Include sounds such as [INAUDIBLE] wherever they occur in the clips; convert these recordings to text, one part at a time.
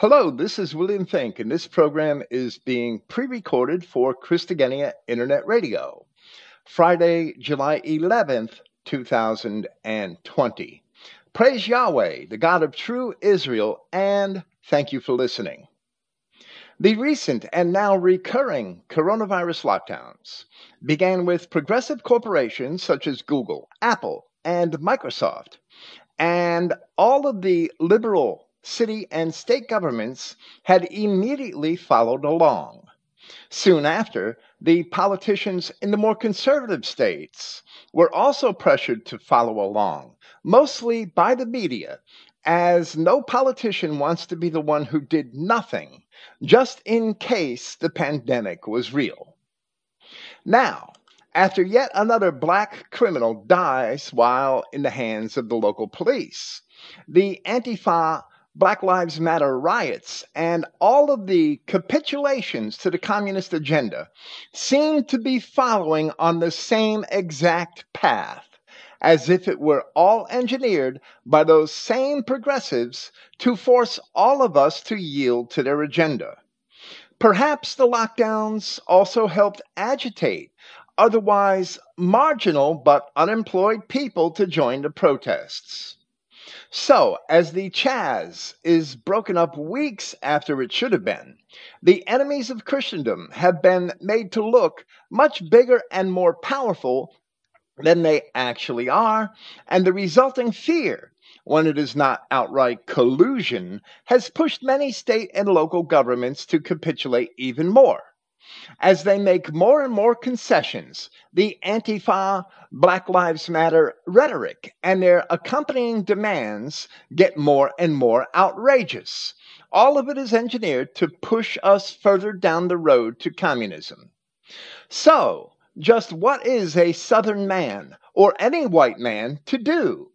Hello, this is William Finck, and this program is being pre recorded for Christogenea Internet Radio, Friday, July 11th, 2020. Praise Yahweh, the God of true Israel, and thank you for listening. The recent and now recurring coronavirus lockdowns began with progressive corporations such as Google, Apple, and Microsoft, and all of the liberal city, and state governments had immediately followed along. Soon after, the politicians in the more conservative states were also pressured to follow along, mostly by the media, as no politician wants to be the one who did nothing just in case the pandemic was real. Now, after yet another black criminal dies while in the hands of the local police, the Antifa Black Lives Matter riots, and all of the capitulations to the communist agenda seem to be following on the same exact path, as if it were all engineered by those same progressives to force all of us to yield to their agenda. Perhaps the lockdowns also helped agitate otherwise marginal but unemployed people to join the protests. So, as the Chaz is broken up weeks after it should have been, the enemies of Christendom have been made to look much bigger and more powerful than they actually are, and the resulting fear, when it is not outright collusion, has pushed many state and local governments to capitulate even more. As they make more and more concessions, the Antifa, Black Lives Matter rhetoric and their accompanying demands get more and more outrageous. All of it is engineered to push us further down the road to communism. So, just what is a Southern man or any white man to do?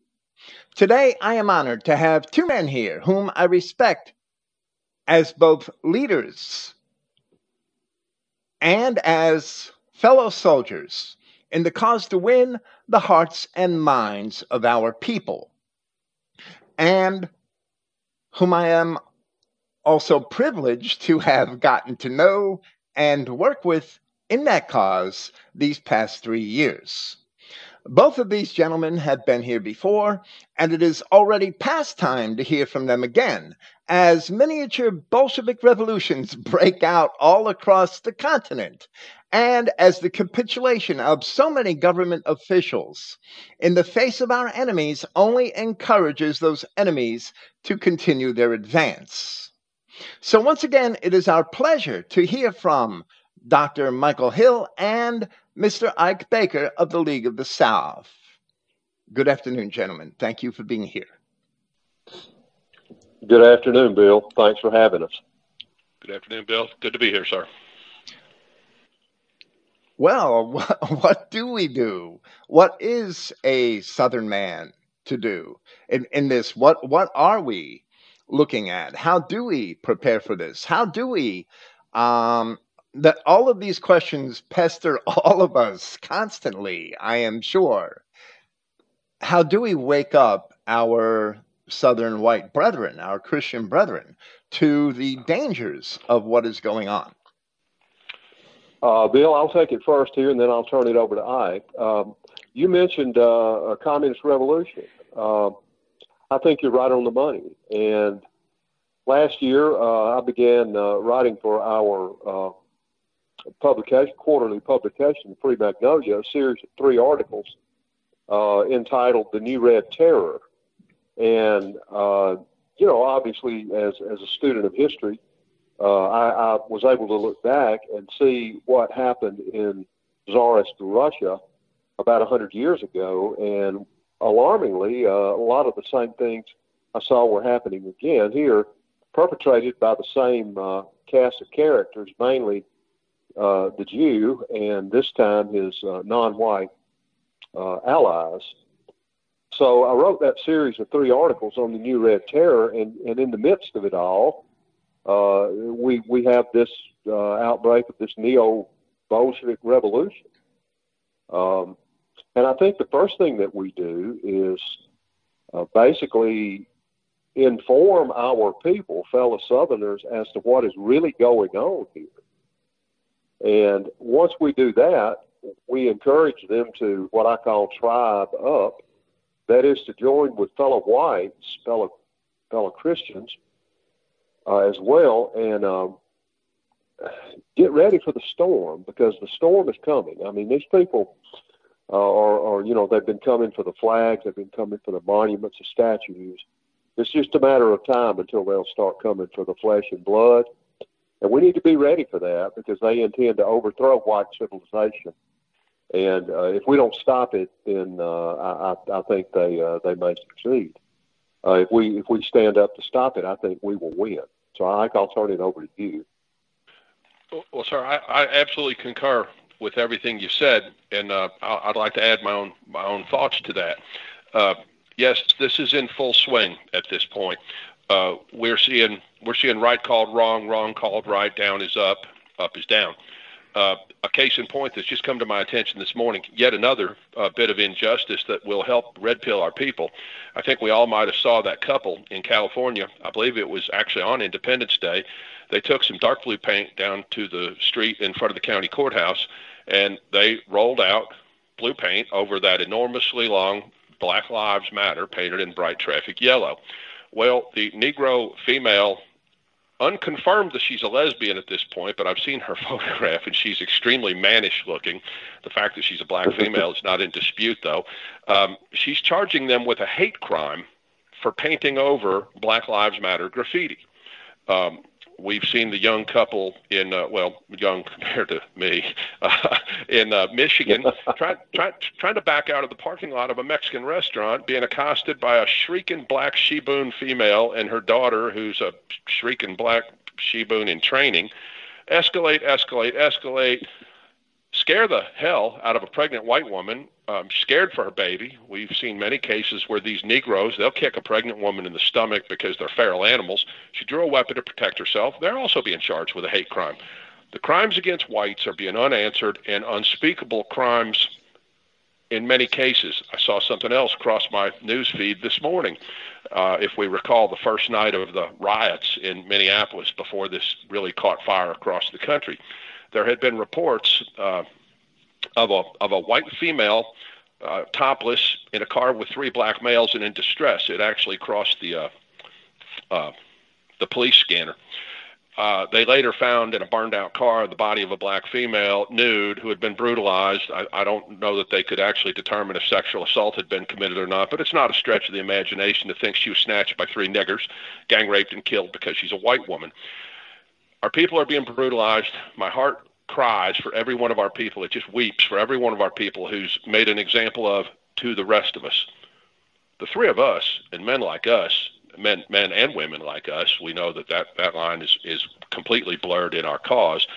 Today, I am honored to have two men here whom I respect as both leaders and as fellow soldiers in the cause to win the hearts and minds of our people, and whom I am also privileged to have gotten to know and work with in that cause these past three years. Both of these gentlemen have been here before, and it is already past time to hear from them again as miniature Bolshevik revolutions break out all across the continent, and as the capitulation of so many government officials in the face of our enemies only encourages those enemies to continue their advance. So, once again, it is our pleasure to hear from Dr. Michael Hill and Mr. Ike Baker of the League of the South. Good afternoon, gentlemen. Thank you for being here. Good afternoon, Bill. Thanks for having us. Good afternoon, Bill. Good to be here, sir. Well, [LAUGHS] what, do we do? What is a Southern man to do in, in this? What what are we looking at? How do we prepare for this? How do we um, that all of these questions pester [LAUGHS] all of us constantly, I am sure. How do we wake up our Southern white brethren, our Christian brethren, to the dangers of what is going on? Uh, Bill, I'll take it first here, and then I'll turn it over to Ike. Um, you mentioned uh, a communist revolution. Uh, I think you're right on the money. And last year, uh, I began uh, writing for our uh, publication, quarterly publication, Free Magnolia, a series of three articles entitled "The New Red Terror," and uh, you know, obviously, as as a student of history, uh, I, I was able to look back and see what happened in Tsarist Russia about a hundred years ago, and alarmingly, uh, a lot of the same things I saw were happening again here, perpetrated by the same uh, cast of characters, mainly uh, the Jew and this time his uh, non-white uh, allies. So I wrote that series of three articles on the New Red Terror, and, and in the midst of it all, uh, we we have this uh, outbreak of this neo Bolshevik revolution. Um, and I think the first thing that we do is uh, basically inform our people, fellow Southerners, as to what is really going on here. And once we do that, we encourage them to what I call tribe up. That is to join with fellow whites, fellow fellow Christians, uh, as well, and um, get ready for the storm because the storm is coming. I mean, these people uh, are, are, you know, they've been coming for the flags, they've been coming for the monuments, the statues. It's just a matter of time until they'll start coming for the flesh and blood. And we need to be ready for that because they intend to overthrow white civilization. And uh, if we don't stop it, then uh, I, I think they uh, they may succeed. Uh, if we if we stand up to stop it, I think we will win. So I think I'll turn it over to you. Well, sir, I, I absolutely concur with everything you said, and uh, I'd like to add my own my own thoughts to that. Uh, yes, this is in full swing at this point. Uh, we're seeing we're seeing right called wrong, wrong called right, down is up, up is down. Uh, a case in point that's just come to my attention this morning, yet another uh, bit of injustice that will help red pill our people. I think we all might have saw that couple in California. I believe it was actually on Independence Day. They took some dark blue paint down to the street in front of the county courthouse, and they rolled out blue paint over that enormously long Black Lives Matter painted in bright traffic yellow. Well, the Negro female unconfirmed that she's a lesbian at this point, but I've seen her [LAUGHS] photograph and she's extremely mannish looking. The fact that she's a black female is not in dispute, though. Um, she's charging them with a hate crime for painting over Black Lives Matter graffiti. Um, we've seen the young couple in uh, well young compared to me [LAUGHS] uh, in uh, Michigan [LAUGHS] trying try, trying to back out of the parking lot of a Mexican restaurant being accosted by a shrieking black sheboon female and her daughter who's a shrieking black sheboon in training. Escalate escalate escalate. Scare the hell out of a pregnant white woman um, scared for her baby. We've seen many cases where these Negroes, they'll kick a pregnant woman in the stomach because they're feral animals. She drew a weapon to protect herself. They're also being charged with a hate crime. The crimes against whites are being unanswered and unspeakable crimes in many cases. I saw something else cross my news feed this morning. Uh, if we recall the first night of the riots in Minneapolis before this really caught fire across the country, there had been reports uh, of a of a white female uh, topless in a car with three black males and in distress. It actually crossed the uh, uh, the police scanner. Uh, they later found in a burned out car the body of a black female, nude, who had been brutalized. I, I don't know that they could actually determine if sexual assault had been committed or not, but it's not a stretch of the imagination to think she was snatched by three niggers, gang raped, and killed because she's a white woman. Our people are being brutalized. My heart cries for every one of our people. It just weeps for every one of our people who's made an example of to the rest of us. The three of us and men like us, men, men and women like us, we know that that, that line is, is completely blurred in our cause.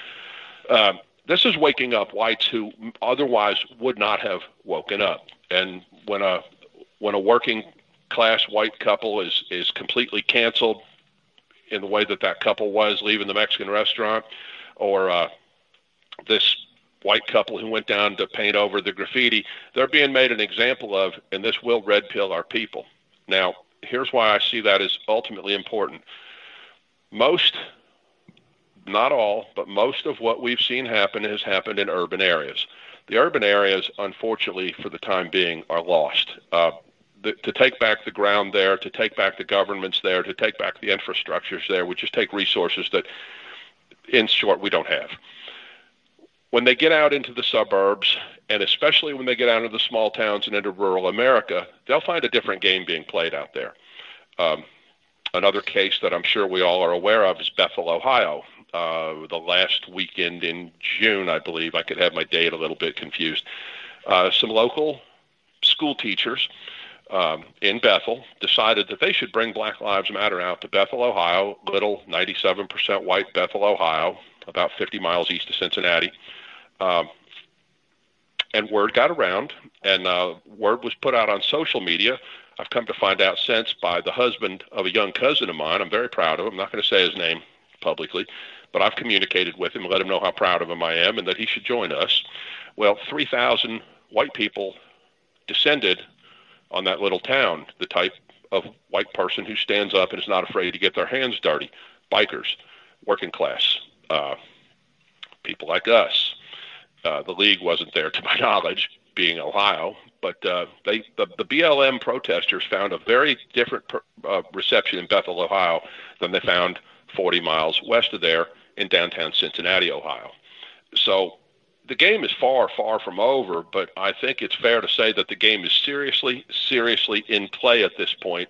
Um, this is waking up whites who otherwise would not have woken up. And when a when a working class white couple is is completely canceled in the way that that couple was leaving the Mexican restaurant, or uh, this white couple who went down to paint over the graffiti, they're being made an example of, and this will red pill our people. Now, here's why I see that as ultimately important. Most, not all, but most of what we've seen happen has happened in urban areas. The urban areas, unfortunately, for the time being, are lost. Uh, the, to take back the ground there, to take back the governments there, to take back the infrastructures there would just take resources that, in short, we don't have when they get out into the suburbs, and especially when they get out into the small towns and into rural America, they'll find a different game being played out there. Um, another case that I'm sure we all are aware of is Bethel, Ohio. Uh, the last weekend in June, I believe, I could have my date a little bit confused. Uh, some local school teachers um, in Bethel decided that they should bring Black Lives Matter out to Bethel, Ohio, little 97% white Bethel, Ohio, about 50 miles east of Cincinnati. Um, and word got around, and uh, word was put out on social media. I've come to find out since by the husband of a young cousin of mine. I'm very proud of him. I'm not going to say his name publicly, but I've communicated with him and let him know how proud of him I am and that he should join us. Well, 3,000 white people descended on that little town, the type of white person who stands up and is not afraid to get their hands dirty. Bikers, working class, uh, people like us. Uh, the league wasn't there, to my [LAUGHS] knowledge, being Ohio, but uh, they the, the BLM protesters found a very different per, uh, reception in Bethel, Ohio, than they found 40 miles west of there in downtown Cincinnati, Ohio. So the game is far, far from over, but I think it's fair to say that the game is seriously, seriously in play at this point.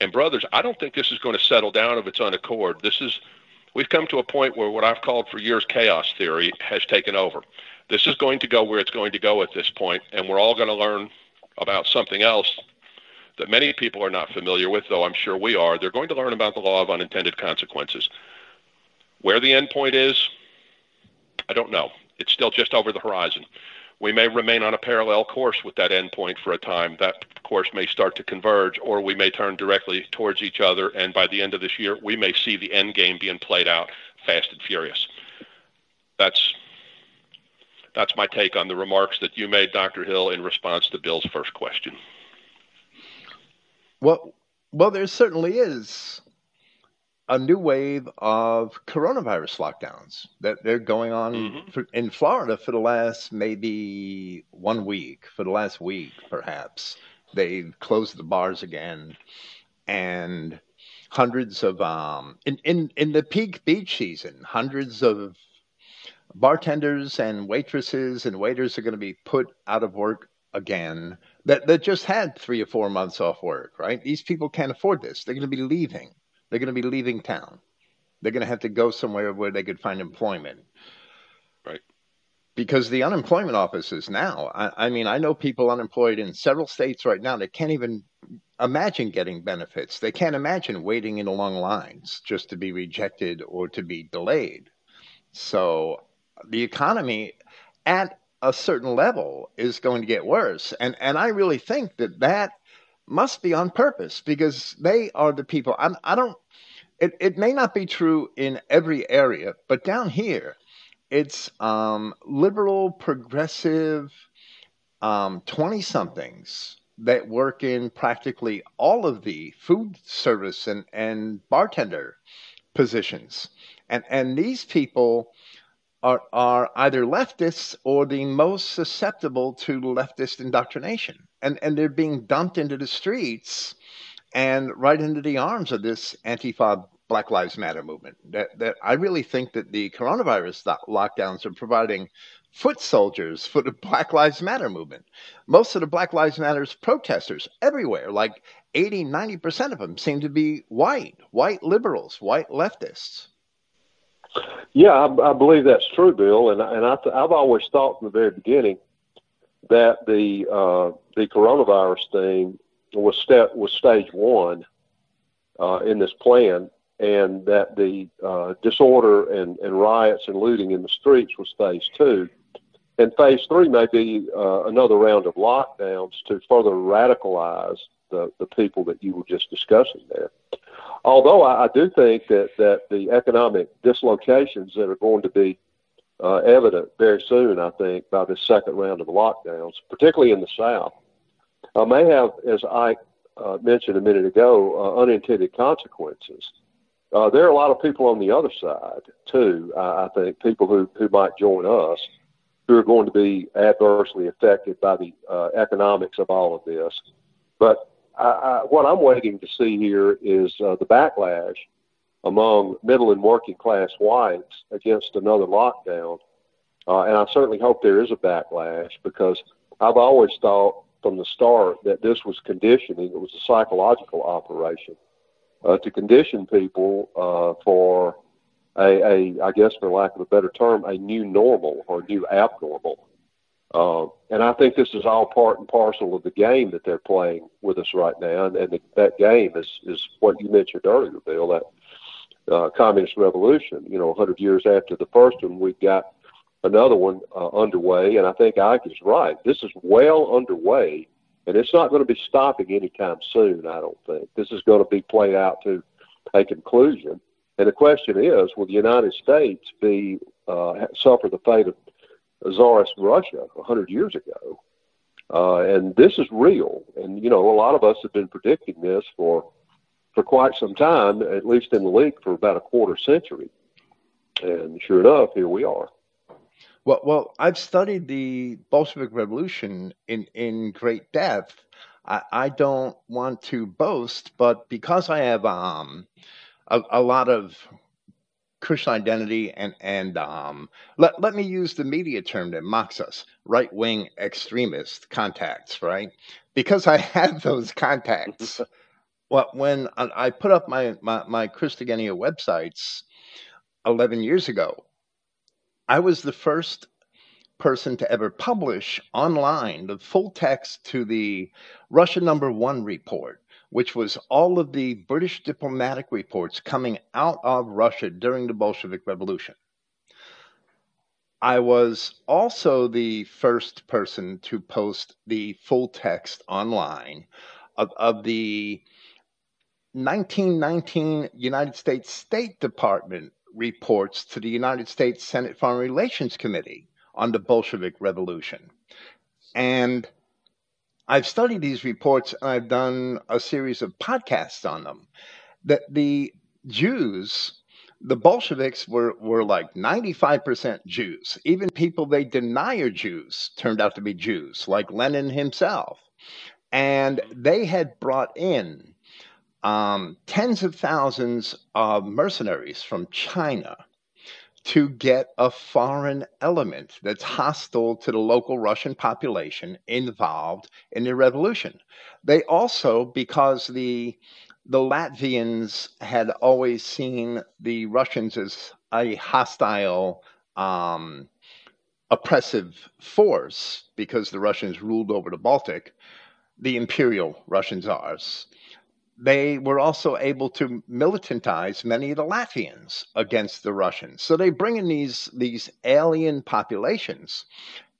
And brothers, I don't think this is going to settle down of its own accord. This is we've come to a point where what I've called for years chaos theory has taken over. This is going to go where it's going to go at this point, and we're all going to learn about something else that many people are not familiar with, though I'm sure we are. They're going to learn about the law of unintended consequences. Where the end point is, I don't know. It's still just over the horizon. We may remain on a parallel course with that endpoint for a time. That course may start to converge, or we may turn directly towards each other. And by the end of this year, we may see the end game being played out fast and furious. That's that's my take on the remarks that you made, Dr. Hill, in response to Bill's first question. Well, well, there certainly is a new wave of coronavirus lockdowns that they're going on mm-hmm. for, in Florida for the last maybe one week, for the last week perhaps. They've closed the bars again, and hundreds of um in in in the peak beach season, hundreds of bartenders and waitresses and waiters are going to be put out of work again that that just had three or four months off work, right? These people can't afford this. They're going to be leaving. They're going to be leaving town. They're going to have to go somewhere where they could find employment. Right. Because the unemployment offices now, I, I mean, I know people unemployed in several states right now that can't even imagine getting benefits. They can't imagine waiting in long lines just to be rejected or to be delayed. So the economy at a certain level is going to get worse. And and I really think that that must be on purpose because they are the people. I'm, I don't. It it may not be true in every area, but down here, it's um, liberal, progressive, um, somethings that work in practically all of the food service and, and bartender positions. And and these people are, are either leftists or the most susceptible to leftist indoctrination. And, and they're being dumped into the streets and right into the arms of this Antifa Black Lives Matter movement. That, that I really think that the coronavirus lockdowns are providing foot soldiers for the Black Lives Matter movement. Most of the Black Lives Matters protesters everywhere, like 80, 90% of them, seem to be white, white liberals, white leftists. Yeah, I, I believe that's true, Bill, and and I th- I've always thought from the very beginning that the uh, the coronavirus thing was step was stage one uh, in this plan, and that the uh, disorder and, and riots and looting in the streets was phase two, and phase three may be uh, another round of lockdowns to further radicalize the the people that you were just discussing there although I, I do think that, that the economic dislocations that are going to be uh, evident very soon, I think, by this second round of lockdowns, particularly in the South, uh, may have, as I uh, mentioned a minute ago, uh, unintended consequences. Uh, there are a lot of people on the other side, too, I, I think, people who, who might join us who are going to be adversely affected by the uh, economics of all of this. But I, what I'm waiting to see here is uh, the backlash among middle and working class whites against another lockdown. Uh, and I certainly hope there is a backlash because I've always thought from the start that this was conditioning. It was a psychological operation uh, to condition people uh, for a, a, I guess for lack of a better term, a new normal or new abnormal. Uh, and I think this is all part and parcel of the game that they're playing with us right now. And, and the, that game is, is what you mentioned earlier, Bill, that uh, communist revolution. You know, 100 years after the first one, we've got another one uh, underway. And I think Ike is right. This is well underway, and it's not going to be stopping anytime soon, I don't think. This is going to be played out to a conclusion. And the question is, will the United States be uh, suffer the fate of Tsarist Russia a hundred years ago, Uh, and this is real. And, you know, a lot of us have been predicting this for, for quite some time, at least in the league for about a quarter century. And sure enough, here we are. Well, well, I've studied the Bolshevik Revolution in, in great depth. I, I don't want to boast, but because I have um, a, a lot of Christian identity and and um, let let me use the media term that mocks us, right wing extremist contacts, right? Because I [LAUGHS] had those contacts. well, when I put up my my, my websites eleven years ago, I was the first person to ever publish online the full text to the Russia number one report which was all of the British diplomatic reports coming out of Russia during the Bolshevik Revolution. I was also the first person to post the full text online of, of the 1919 United States State Department reports to the United States Senate Foreign Relations Committee on the Bolshevik Revolution. And I've studied these reports and I've done a series of podcasts on them. That the Jews, the Bolsheviks were, were like 95% Jews. Even people they deny are Jews turned out to be Jews, like Lenin himself. And they had brought in um, tens of thousands of mercenaries from China to get a foreign element that's hostile to the local Russian population involved in the revolution. They also, because the the Latvians had always seen the Russians as a hostile, um, oppressive force because the Russians ruled over the Baltic, the imperial Russian czars they were also able to militantize many of the Latvians against the Russians. So they bring in these these alien populations,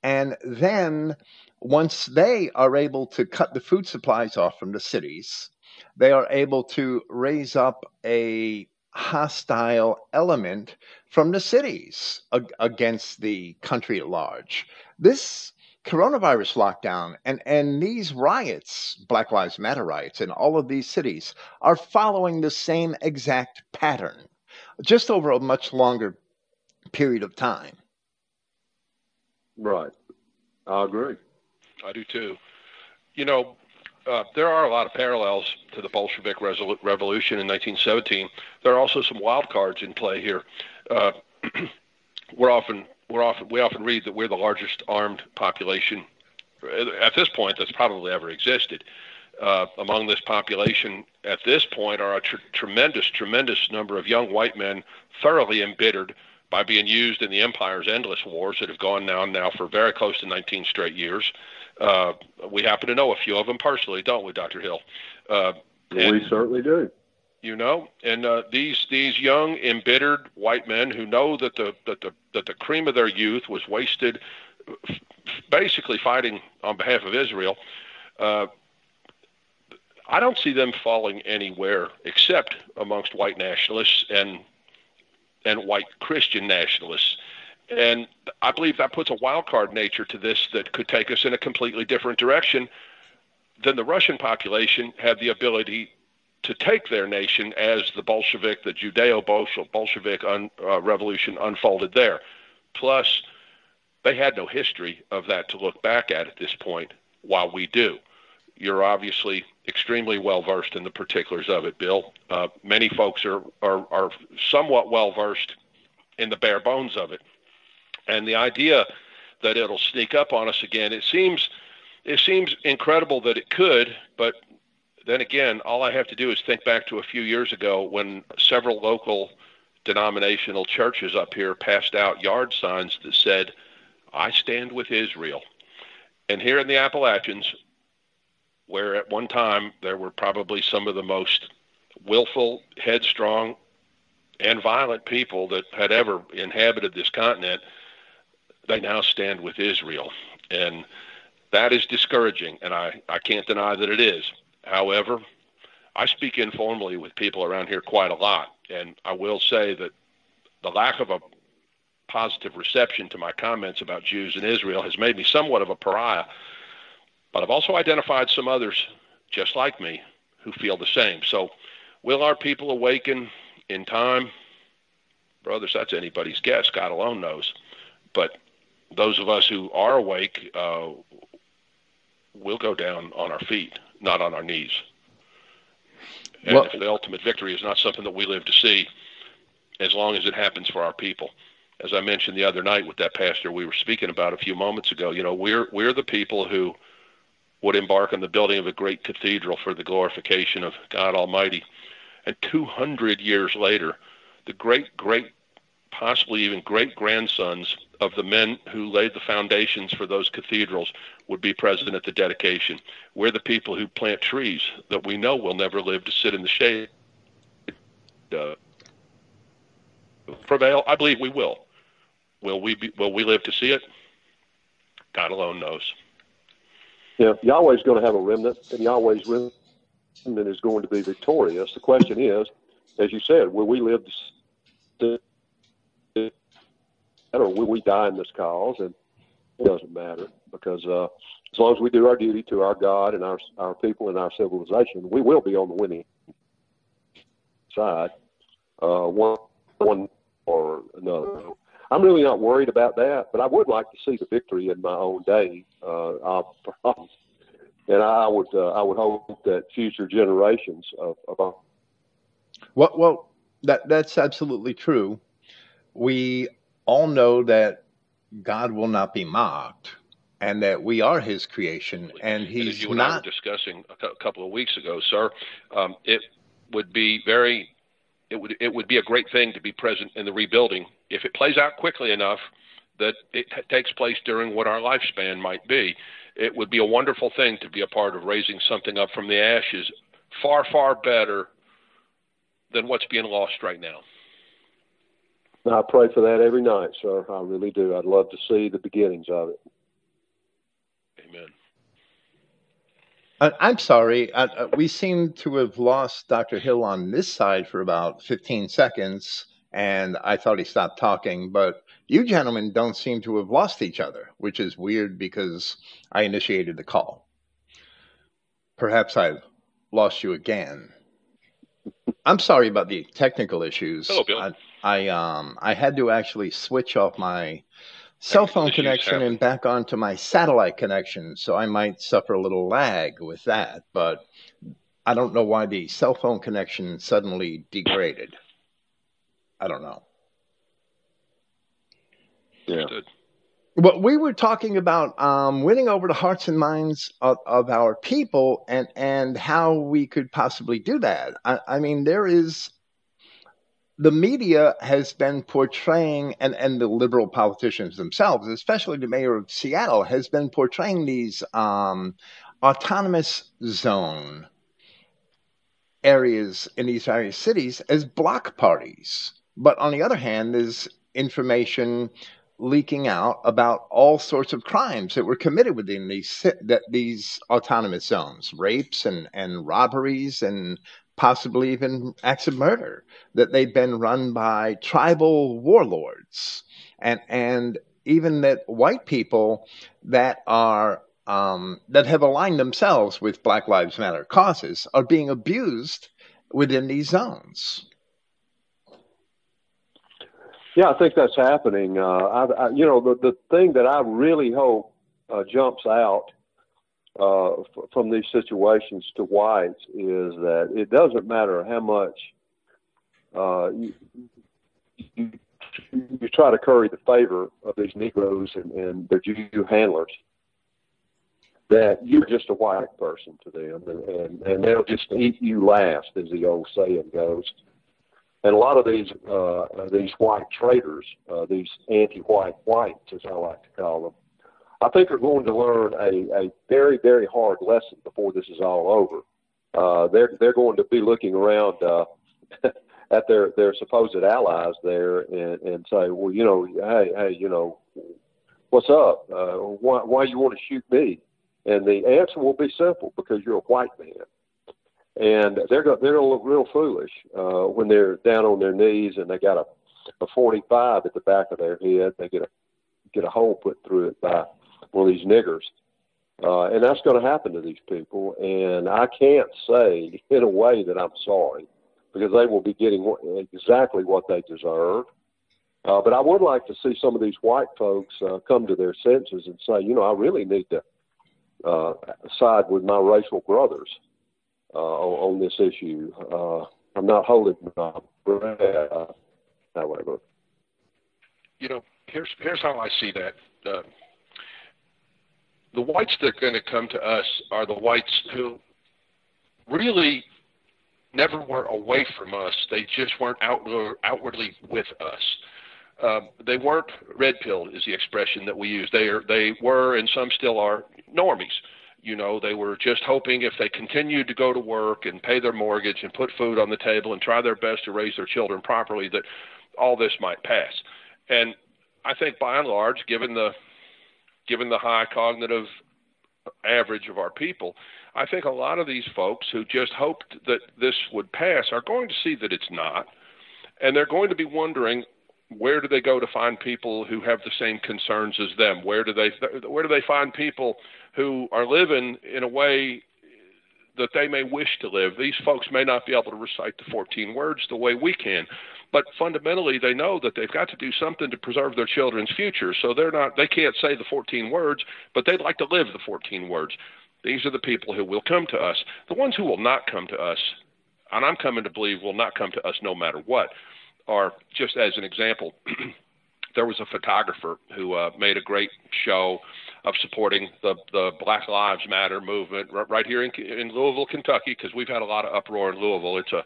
and then once they are able to cut the food supplies off from the cities, they are able to raise up a hostile element from the cities ag- against the country at large. This coronavirus lockdown and, and these riots, Black Lives Matter riots in all of these cities, are following the same exact pattern, just over a much longer period of time. Right. I agree. I do too. You know, uh, there are a lot of parallels to the Bolshevik Resolu- Revolution in 1917. There are also some wild cards in play here. Uh, [CLEARS THROAT] we're often we're often we often read that we're the largest armed population at this point that's probably ever existed. Uh, among this population at this point are a tr- tremendous, tremendous number of young white men thoroughly embittered by being used in the empire's endless wars that have gone now now for very close to 19 straight years. Uh, we happen to know a few of them personally, don't we, Dr. Hill? Uh, we certainly do you know and uh, these these young embittered white men who know that the that the that the cream of their youth was wasted basically fighting on behalf of Israel uh, I don't see them falling anywhere except amongst white nationalists and and white Christian nationalists. And I believe that puts a wild card nature to this that could take us in a completely different direction than the Russian population had the ability to take their nation as the Bolshevik, the Judeo-Bolshevik un, uh, revolution unfolded there. Plus, they had no history of that to look back at at this point, while we do. You're obviously extremely well versed in the particulars of it, Bill. Uh, many folks are, are, are somewhat well versed in the bare bones of it. And the idea that it'll sneak up on us again, it seems it seems incredible that it could, but then again, all I have to do is think back to a few years ago when several local denominational churches up here passed out yard signs that said, I stand with Israel. And here in the Appalachians, where at one time there were probably some of the most willful, headstrong, and violent people that had ever inhabited this continent, they now stand with Israel. And that is discouraging, and I, I can't deny that it is. However, I speak informally with people around here quite a lot, and I will say that the lack of a positive reception to my comments about Jews in Israel has made me somewhat of a pariah. But I've also identified some others just like me who feel the same. So, will our people awaken in time? Brothers, that's anybody's guess. God alone knows. But those of us who are awake uh, will go down on our feet, not on our knees. And well, if the ultimate victory is not something that we live to see, as long as it happens for our people. As I mentioned the other night with that pastor we were speaking about a few moments ago, you know, we're we're the people who would embark on the building of a great cathedral for the glorification of God Almighty. And 200 years later, the great, great, possibly even great grandsons of the men who laid the foundations for those cathedrals would be present at the dedication. We're the people who plant trees that we know will never live to sit in the shade. Uh, prevail? I believe we will. Will we be, will we live to see it? God alone knows. Yeah, Yahweh's going to have a remnant, and Yahweh's remnant is going to be victorious. The question is, as you said, will we live to will we die in this cause? And it doesn't matter because uh, as long as we do our duty to our God and our our people and our civilization, we will be on the winning side, uh, one one or another. I'm really not worried about that, but I would like to see the victory in my own day. Uh, and I would uh, I would hope that future generations of, of well, well, that that's absolutely true. We all know that God will not be mocked, and that we are His creation, and He's and you and not. I were discussing a couple of weeks ago, sir. Um, it would be very it would it would be a great thing to be present in the rebuilding if it plays out quickly enough that it t- takes place during what our lifespan might be. It would be a wonderful thing to be a part of raising something up from the ashes, far far better than what's being lost right now. I pray for that every night, sir. I really do. I'd love to see the beginnings of it. Amen. Uh, I'm sorry. Uh, uh, we seem to have lost Dr. Hill on this side for about 15 seconds, and I thought he stopped talking. But you gentlemen don't seem to have lost each other, which is weird because I initiated the call. Perhaps I've lost you again. I'm sorry about the technical issues. Hello, Bill. I, I um I had to actually switch off my cell phone connection and back onto my satellite connection, so I might suffer a little lag with that. But I don't know why the cell phone connection suddenly degraded. I don't know. Yeah. Well, we were talking about um, winning over the hearts and minds of, of, our people, and and how we could possibly do that. I, I mean, there is the media has been portraying, and, and the liberal politicians themselves, especially the mayor of Seattle, has been portraying these um, autonomous zone areas in these various cities as block parties. But on the other hand, there's information leaking out about all sorts of crimes that were committed within these that these autonomous zones, rapes and, and robberies and possibly even acts of murder, that they've been run by tribal warlords, and and even that white people that are um, that have aligned themselves with Black Lives Matter causes are being abused within these zones. Yeah, I think that's happening. Uh, I, I, you know, the the thing that I really hope uh, jumps out uh, f- from these situations to whites is that it doesn't matter how much uh, you, you, try to curry the favor of these Negroes and, and their Jew handlers, that you're just a white person to them, and, and, and they'll just eat you last, as the old saying goes. And a lot of these uh, these white traitors, uh, these anti-white whites, as I like to call them, I think are going to learn a, a very, very hard lesson before this is all over. Uh, they're they're going to be looking around uh, [LAUGHS] at their their supposed allies there and, and say, well, you know, hey, hey, you know, what's up? Uh, why why you want to shoot me? And the answer will be simple because you're a white man. And they're go, they're gonna look real foolish uh, when they're down on their knees and they got a a 45 at the back of their head. They get a get a hole put through it by of these niggers. Uh, and that's going to happen to these people. And I can't say [LAUGHS] in a way that I'm sorry because they will be getting exactly what they deserve. Uh, but I would like to see some of these white folks uh, come to their senses and say, you know, I really need to uh, side with my racial brothers uh, on, on this issue. Uh, I'm not holding my breath, however. You know, here's here's how I see that. Uh, the whites that are going to come to us are the whites who really never were away from us. They just weren't outward, outwardly with us. Um, they weren't red pilled, is the expression that we use. They are, they were, and some still are, normies. You know, they were just hoping if they continued to go to work and pay their mortgage and put food on the table and try their best to raise their children properly, that all this might pass. And I think by and large, given the given the high cognitive average of our people, I think a lot of these folks who just hoped that this would pass are going to see that it's not, and they're going to be wondering where do they go to find people who have the same concerns as them? Where do they where do they find people who are living in a way that they may wish to live? These folks may not be able to recite the 14 words the way we can, but fundamentally they know that they've got to do something to preserve their children's future. So they're not they can't say the 14 words, but they'd like to live the 14 words. These are the people who will come to us. The ones who will not come to us, and I'm coming to believe will not come to us no matter what, are just as an example. [CLEARS THROAT] there was a photographer who uh, made a great show of supporting the the Black Lives Matter movement right here in, in Louisville, Kentucky, because we've had a lot of uproar in Louisville. It's a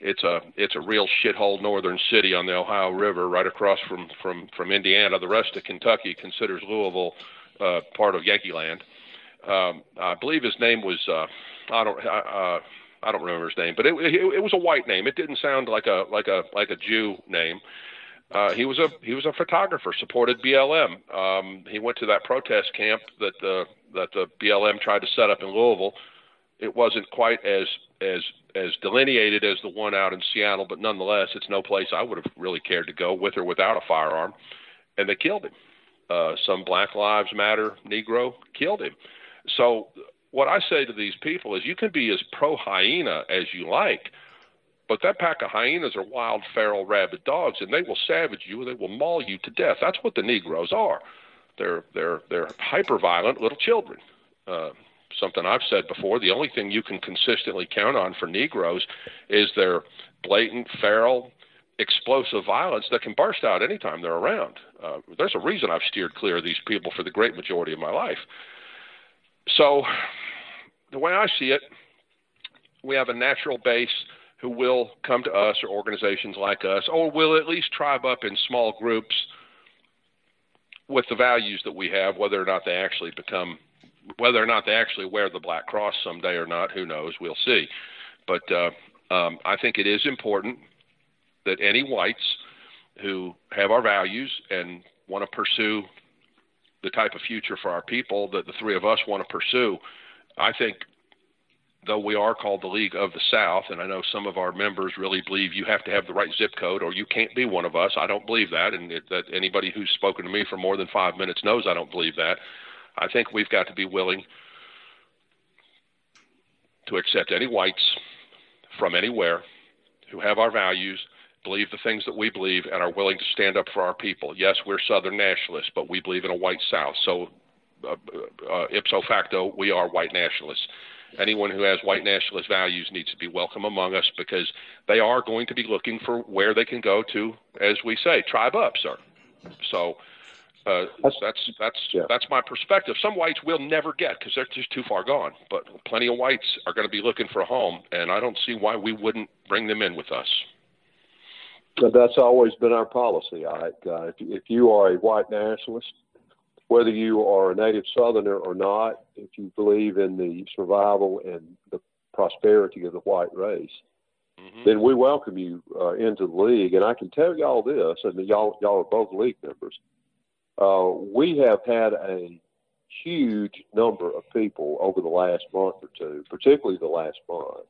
it's a it's a real shithole northern city on the Ohio River, right across from from from Indiana. The rest of Kentucky considers Louisville uh, part of Yankee land. Um, I believe his name was uh, I don't uh, I don't remember his name, but it, it it was a white name. It didn't sound like a like a like a Jew name. Uh, he was a he was a photographer, supported BLM. Um, he went to that protest camp that the that the BLM tried to set up in Louisville. It wasn't quite as as as delineated as the one out in Seattle, but nonetheless, it's no place I would have really cared to go with or without a firearm. And they killed him. Uh, some Black Lives Matter Negro killed him. So what I say to these people is, you can be as pro hyena as you like, but that pack of hyenas are wild, feral, rabid dogs, and they will savage you. and They will maul you to death. That's what the Negroes are. They're they're they're hyper violent little children. Uh, something I've said before. The only thing you can consistently count on for Negroes is their blatant, feral, explosive violence that can burst out anytime they're around. Uh, there's a reason I've steered clear of these people for the great majority of my life. So, the way I see it, we have a natural base who will come to us or organizations like us, or will at least tribe up in small groups with the values that we have, whether or not they actually become whether or not they actually wear the black cross someday or not, who knows? We'll see. But uh, um, I think it is important that any whites who have our values and want to pursue the type of future for our people that the three of us want to pursue, I think though we are called the League of the South, and I know some of our members really believe you have to have the right zip code or you can't be one of us. I don't believe that, and it, that anybody who's spoken to me for more than five minutes knows I don't believe that. I think we've got to be willing to accept any whites from anywhere who have our values, believe the things that we believe, and are willing to stand up for our people. Yes, we're Southern nationalists, but we believe in a white South. So, uh, uh, ipso facto, we are white nationalists. Anyone who has white nationalist values needs to be welcome among us because they are going to be looking for where they can go to, as we say, tribe up, sir. So, uh, that's that's that's, yeah. that's my perspective. Some whites will never get because they're just too far gone. But plenty of whites are going to be looking for a home, and I don't see why we wouldn't bring them in with us. But that's always been our policy. I, uh, if, if you are a white nationalist, whether you are a native Southerner or not, if you believe in the survival and the prosperity of the white race, mm-hmm. then we welcome you uh, into the league. And I can tell y'all this, and y'all y'all are both league members uh, we have had a huge number of people over the last month or two, particularly the last month,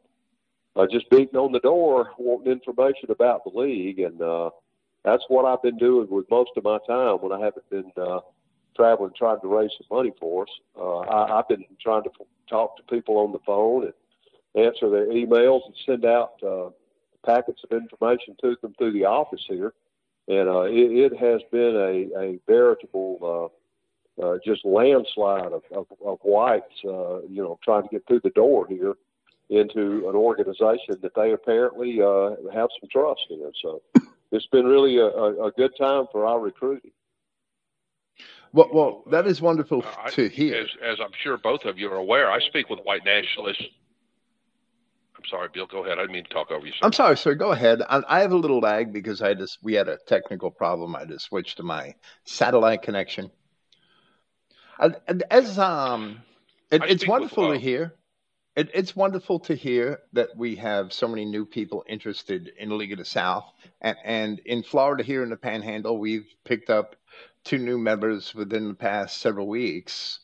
uh, just beating on the door wanting information about the league. And uh, that's what I've been doing with most of my time when I haven't been uh, traveling trying to raise some money for us. Uh, I, I've been trying to talk to people on the phone and answer their emails and send out uh, packets of information to them through the office here. And uh, it, it has been a, a veritable uh, uh, just landslide of, of, of whites, uh, you know, trying to get through the door here into an organization that they apparently uh, have some trust in. So it's been really a, a, a good time for our recruiting. Well, well, that is wonderful uh, to hear. As, as, I'm sure both of you are aware, I speak with white nationalists. I'm sorry, Bill. Go ahead. I didn't mean to talk over you. Sir. I'm sorry, sir. Go ahead. I, I, have a little lag because I just we had a technical problem. I just switched to my satellite connection. as um, it, it's wonderful with, uh, to hear. It, it's wonderful to hear that we have so many new people interested in the League of the South, and, and in Florida here in the Panhandle, we've picked up two new members within the past several weeks,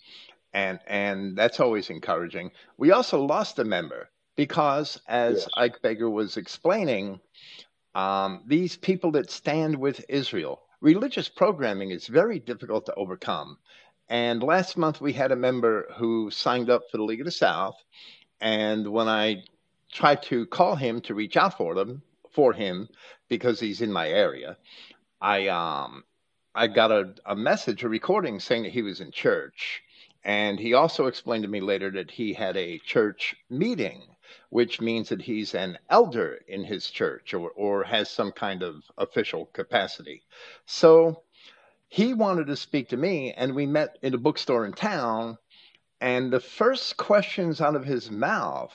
and and that's always encouraging. We also lost a member because, as yes. Ike Baker was explaining, um, these people that stand with Israel, religious programming is very difficult to overcome. And last month we had a member who signed up for the League of the South and when I tried to call him to reach out for them for him because he's in my area, I um I got a, a message, a recording saying that he was in church. And he also explained to me later that he had a church meeting, which means that he's an elder in his church or, or has some kind of official capacity. So he wanted to speak to me, and we met in a bookstore in town and the first questions out of his mouth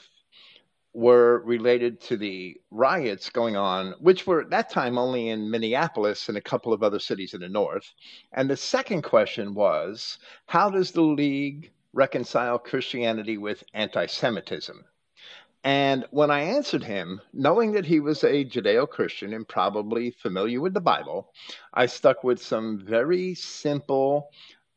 were related to the riots going on, which were at that time only in Minneapolis and a couple of other cities in the north. And the second question was how does the League reconcile Christianity with anti Semitism? And when I answered him, knowing that he was a Judeo Christian and probably familiar with the Bible, I stuck with some very simple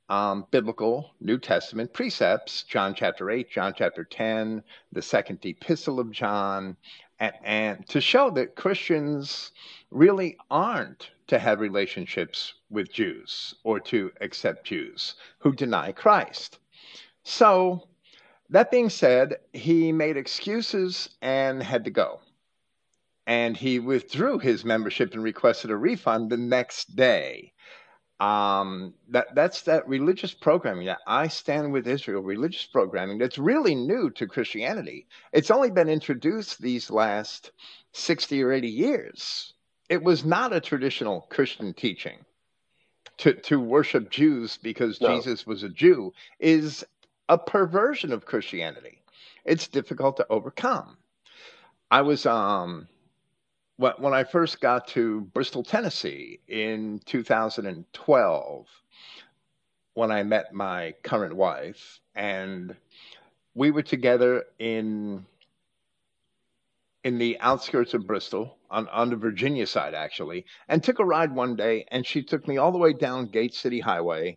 um, biblical New Testament precepts, John chapter 8, John chapter 10, the second epistle of John, and, and to show that Christians really aren't to have relationships with Jews or to accept Jews who deny Christ. So, that being said, he made excuses and had to go. And he withdrew his membership and requested a refund the next day um, that that's that religious programming that I stand with Israel religious programming that's really new to Christianity. It's only been introduced these last 60 or 80 years. It was not a traditional Christian teaching. To to worship Jews because no. Jesus was a Jew is a perversion of Christianity. It's difficult to overcome. I was um when I first got to Bristol, Tennessee in 2012, when I met my current wife, and we were together in in the outskirts of Bristol, on, on the Virginia side actually, and took a ride one day, and she took me all the way down Gate City Highway,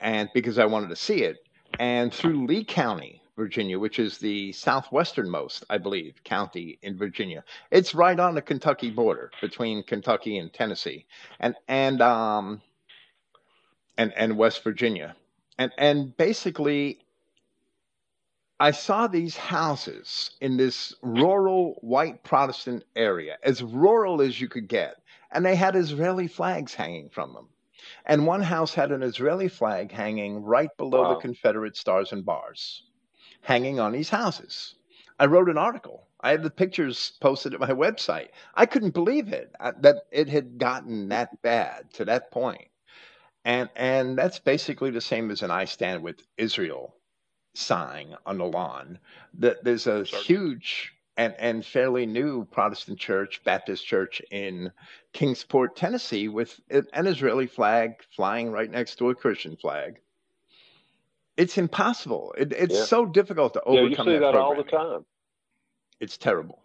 and because I wanted to see it, and through Lee County, Virginia, which is the southwesternmost, I believe, county in Virginia. It's right on the Kentucky border between Kentucky and Tennessee, and and um and and West Virginia, and and basically. I saw these houses in this rural white Protestant area, as rural as you could get, and they had Israeli flags hanging from them. And one house had an Israeli flag hanging right below wow. the Confederate stars and bars hanging on these houses. I wrote an article. I had the pictures posted at my website. I couldn't believe it uh, that it had gotten that bad to that point. And and that's basically the same as an I stand with Israel sign on the lawn. That there's a huge and, and fairly new Protestant church, Baptist church in Kingsport, Tennessee, with an Israeli flag flying right next to a Christian flag it's impossible. It, it's yeah. so difficult to overcome. Yeah, you see that, that all the time. It's terrible.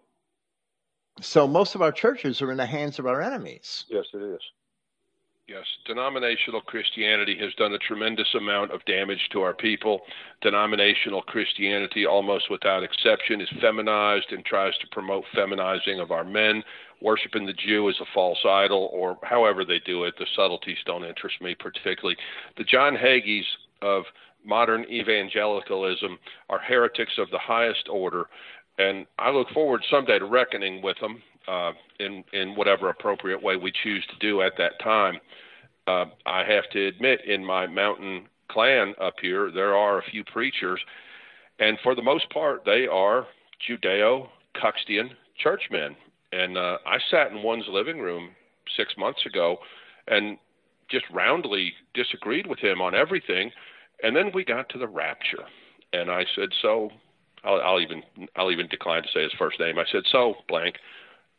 So most of our churches are in the hands of our enemies. Yes, it is. Yes, denominational Christianity has done a tremendous amount of damage to our people. Denominational Christianity, almost without exception, is feminized and tries to promote feminizing of our men, worshiping the Jew as a false idol, or however they do it. The subtleties don't interest me particularly. The John Hagees of modern evangelicalism are heretics of the highest order, and I look forward someday to reckoning with them uh, in in whatever appropriate way we choose to do at that time. Uh, I have to admit, in my mountain clan up here, there are a few preachers, and for the most part, they are Judeo Christian churchmen. And uh, I sat in one's living room six months ago, and just roundly disagreed with him on everything. And then we got to the rapture, and I said, "So, I'll, I'll even I'll even decline to say his first name." I said, "So, blank."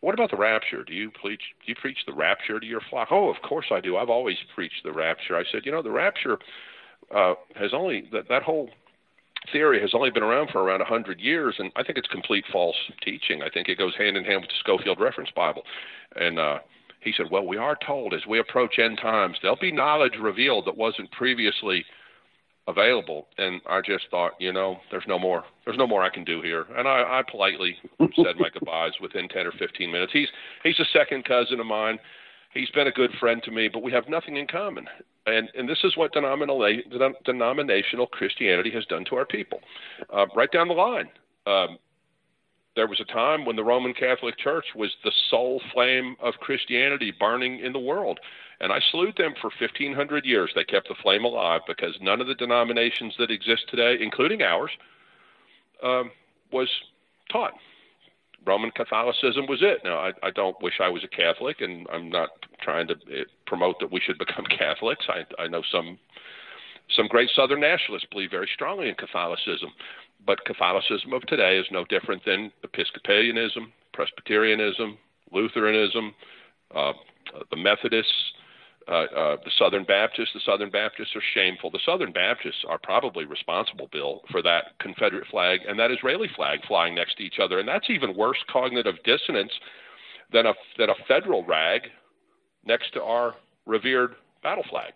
What about the rapture? Do you preach do you preach the rapture to your flock? Oh, of course I do. I've always preached the rapture. I said, you know, the rapture uh, has only that that whole theory has only been around for around a 100 years, and I think it's complete false teaching. I think it goes hand in hand with the Scofield Reference Bible. And uh, he said, well, we are told as we approach end times, there'll be knowledge revealed that wasn't previously available. And I just thought, you know, there's no more, there's no more I can do here. And I, I politely said my goodbyes within 10 or 15 minutes. He's, he's a second cousin of mine. He's been a good friend to me, but we have nothing in common. And, and this is what denominational, denominational Christianity has done to our people. Uh, right down the line, um, there was a time when the Roman Catholic Church was the sole flame of Christianity burning in the world. And I salute them for 1,500 years. They kept the flame alive because none of the denominations that exist today, including ours, um, was taught. Roman Catholicism was it. Now, I, I don't wish I was a Catholic, and I'm not trying to eh, promote that we should [LAUGHS] become Catholics. I, I know some some great Southern nationalists believe very strongly in Catholicism, but Catholicism of today is no different than Episcopalianism, Presbyterianism, Lutheranism, uh, the Methodists, uh, uh, the Southern Baptists. The Southern Baptists are shameful. The Southern Baptists are probably responsible, Bill, for that Confederate flag and that Israeli flag flying next to each other, and that's even worse cognitive dissonance than a than a federal rag next to our revered battle flag.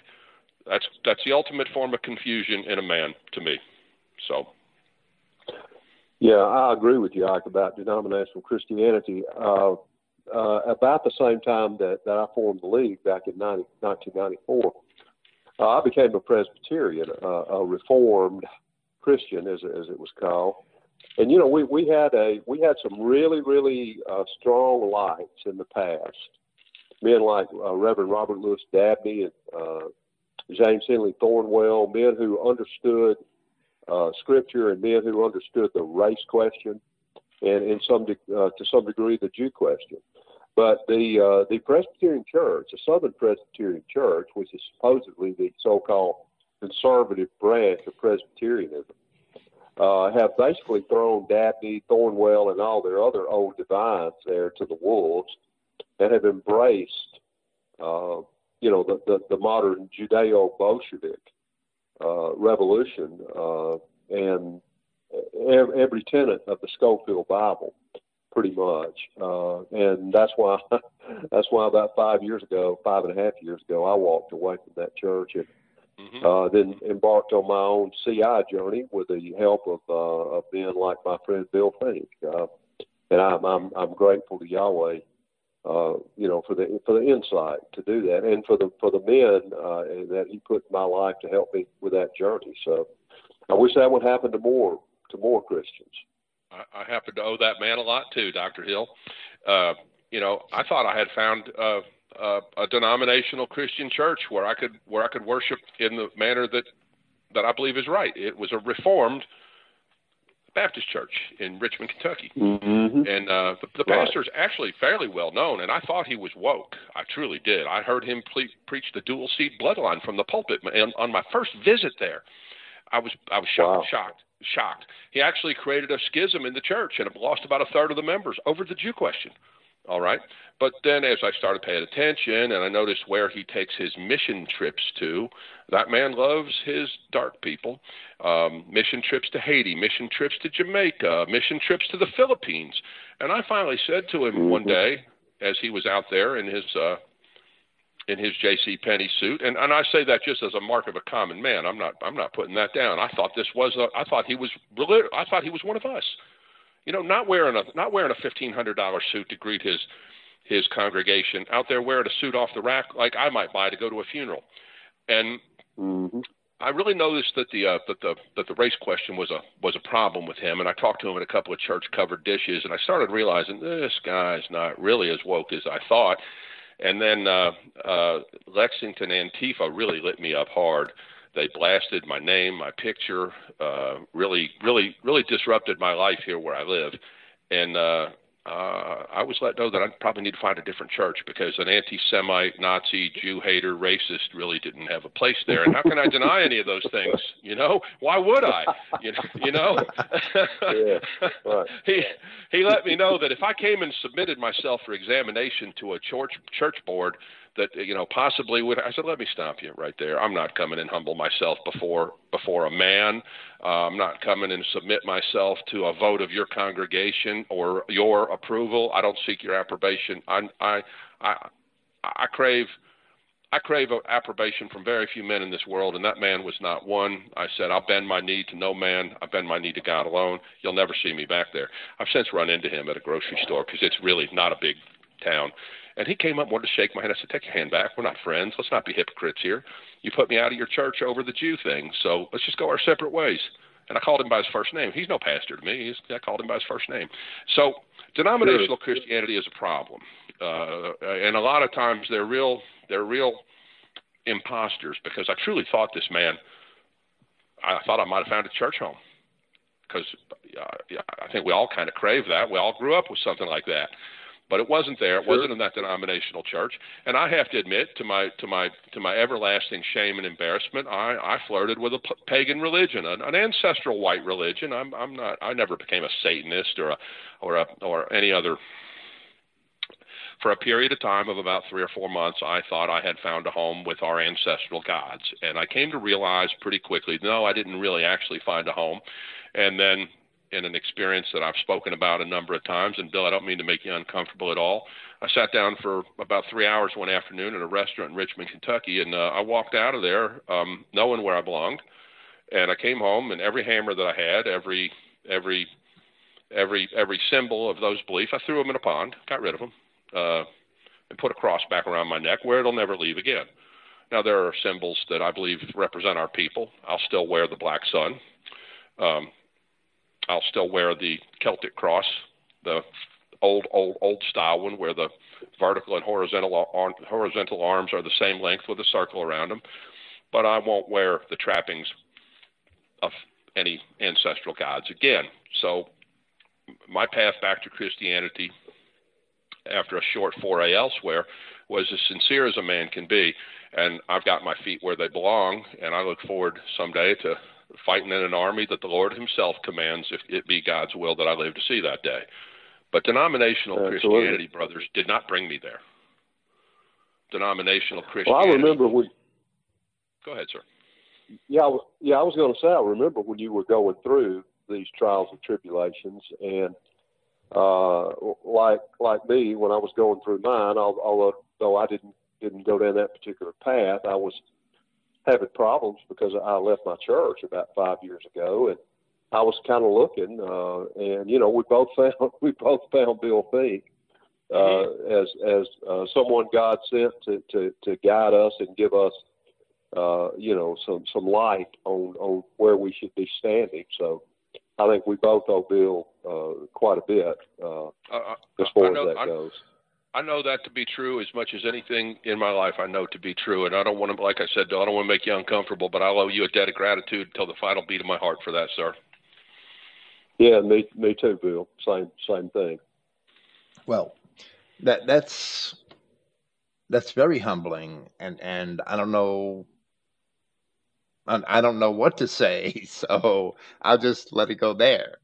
That's that's the ultimate form of confusion in a man to me. So. Yeah, I agree with you, Ike, about denominational Christianity. Uh, uh, about the same time that, that I formed the league back in 90, 1994, uh, I became a Presbyterian, uh, a Reformed Christian, as, as it was called. And you know, we, we had a we had some really really uh, strong lights in the past. Men like uh, Reverend Robert Louis Dabney and uh, James Henley Thornwell, men who understood uh, Scripture and men who understood the race question, and in some de- uh, to some degree the Jew question. But the uh, the Presbyterian Church, the Southern Presbyterian Church, which is supposedly the so-called conservative branch of Presbyterianism, uh, have basically thrown Dabney, Thornwell, and all their other old divines there to the wolves, and have embraced, uh, you know, the the, the modern Judeo-Bolshevik uh, revolution uh, and every tenet of the Scofield Bible pretty much. Uh, and that's why [LAUGHS] that's why about five years ago, five and a half years ago, I walked away from that church and mm-hmm. uh, then embarked on my own CI journey with the help of uh, of men like my friend Bill Finck. Uh, and I'm, I'm I'm grateful to Yahweh, uh, you know, for the for the insight to do that, and for the for the men uh, that He put in my life to help me with that journey. So I wish that would happen to more to more Christians. I, I happen to owe that man a lot too, Doctor Hill. Uh, you know, I thought I had found uh, uh, a denominational Christian church where I could where I could worship in the manner that that I believe is right. It was a Reformed Baptist church in Richmond, Kentucky, mm-hmm. and uh, the, the right. pastor is actually fairly well known. And I thought he was woke. I truly did. I heard him ple- preach the dual seed bloodline from the pulpit and on my first visit there. I was I was shocked, wow. shocked shocked. He actually created a schism in the church and lost about a third of the members over the Jew question. All right. But then as I started paying attention and I noticed where he takes his mission trips to, that man loves his dark people. Um, mission trips to Haiti, mission trips to Jamaica, mission trips to the Philippines. And I finally said to him mm-hmm. one day, as he was out there in his uh, in his J.C. Penney suit, and and I say that just as a mark of a common man. I'm not I'm not putting that down. I thought this was a, I thought he was I thought he was one of us. You know, not wearing a not wearing a fifteen hundred dollar suit to greet his his congregation out there wearing a suit off the rack like I might buy to go to a funeral, and. Mm-hmm. I really noticed that the uh, that the that the race question was a was a problem with him, and I talked to him in a couple of church covered dishes, and I started realizing this guy's not really as woke as I thought. And then uh, uh, Lexington Antifa really lit me up hard. They blasted my name, my picture, uh, really, really, really disrupted my life here where I live. And uh, uh, I was let know that I probably need to find a different church because an anti-Semite, Nazi, Jew hater, racist really didn't have a place there. And how can I deny any of those things? You know, why would I? You, you know, [LAUGHS] yeah, right. [LAUGHS] he he let me know that if I came and submitted myself for examination to a church church board, that you know possibly would. I said, let me stop you right there. I'm not coming and humble myself before before a man. Uh, I'm not coming and submit myself to a vote of your congregation or your approval. I don't seek your approbation. I I I, I crave. I crave approbation from very few men in this world, and that man was not one. I said, I'll bend my knee to no man. I bend my knee to God alone. You'll never see me back there. I've since run into him at a grocery store because it's really not a big town. And he came up and wanted to shake my hand. I said, Take your hand back. We're not friends. Let's not be hypocrites here. You put me out of your church over the Jew thing, so let's just go our separate ways. And I called him by his first name. He's no pastor to me. He's, I called him by his first name. So denominational sure. Christianity is a problem, uh, and a lot of times they're real. They're real imposters because I truly thought this man. I thought I might have found a church home because uh, I think we all kind of crave that. We all grew up with something like that but it wasn't there. It sure. wasn't in that denominational church. And I have to admit, to my to my to my everlasting shame and embarrassment, I, I flirted with a p- pagan religion, an, an ancestral white religion. I'm I'm not. I never became a Satanist or a or a or any other. For a period of time of about three or four months, I thought I had found a home with our ancestral gods, and I came to realize pretty quickly, no, I didn't really actually find a home. And then in an experience that I've spoken about a number of times. And Bill, I don't mean to make you uncomfortable at all. I sat down for about three hours one afternoon at a restaurant in Richmond, Kentucky, and uh, I walked out of there um, knowing where I belonged. And I came home, and every hammer that I had, every every every every symbol of those beliefs, I threw them in a pond, got rid of them, uh, and put a cross back around my neck where it'll never leave again. Now there are symbols that I believe represent our people. I'll still wear the black sun. Um, I'll still wear the Celtic cross, the old old old style one where the vertical and horizontal horizontal arms are the same length with a circle around them, but I won't wear the trappings of any ancestral gods again. So my path back to Christianity after a short foray elsewhere was as sincere as a man can be, and I've got my feet where they belong, and I look forward someday to fighting in an army that the Lord Himself commands, if it be God's will that I live to see that day. But denominational Absolutely. Christianity, brothers, did not bring me there. Denominational Christianity. Well, I remember when. Go ahead, sir. Yeah, yeah. I was going to say, I remember when you were going through these trials and tribulations, and uh, like like me, when I was going through mine, although I didn't didn't go down that particular path, I was having problems because I left my church about five years ago, and I was kind of looking, uh, and you know, we both [LAUGHS] found we both found Bill Finck uh, mm-hmm. as as uh, someone God sent to, to to guide us and give us, uh, you know, some some light on on where we should be standing. So. I think we both owe Bill uh, quite a bit uh, uh, as far as that goes. I know that to be true as much as anything in my life I know to be true. And I don't want to, like I said, I don't want to make you uncomfortable, but I owe you a debt of gratitude until the final beat of my heart for that, sir. Yeah, me, me too, Bill. Same, same thing. Well, that that's that's very humbling, and and I don't know, I don't know what to say, [LAUGHS] so I'll just let it go there.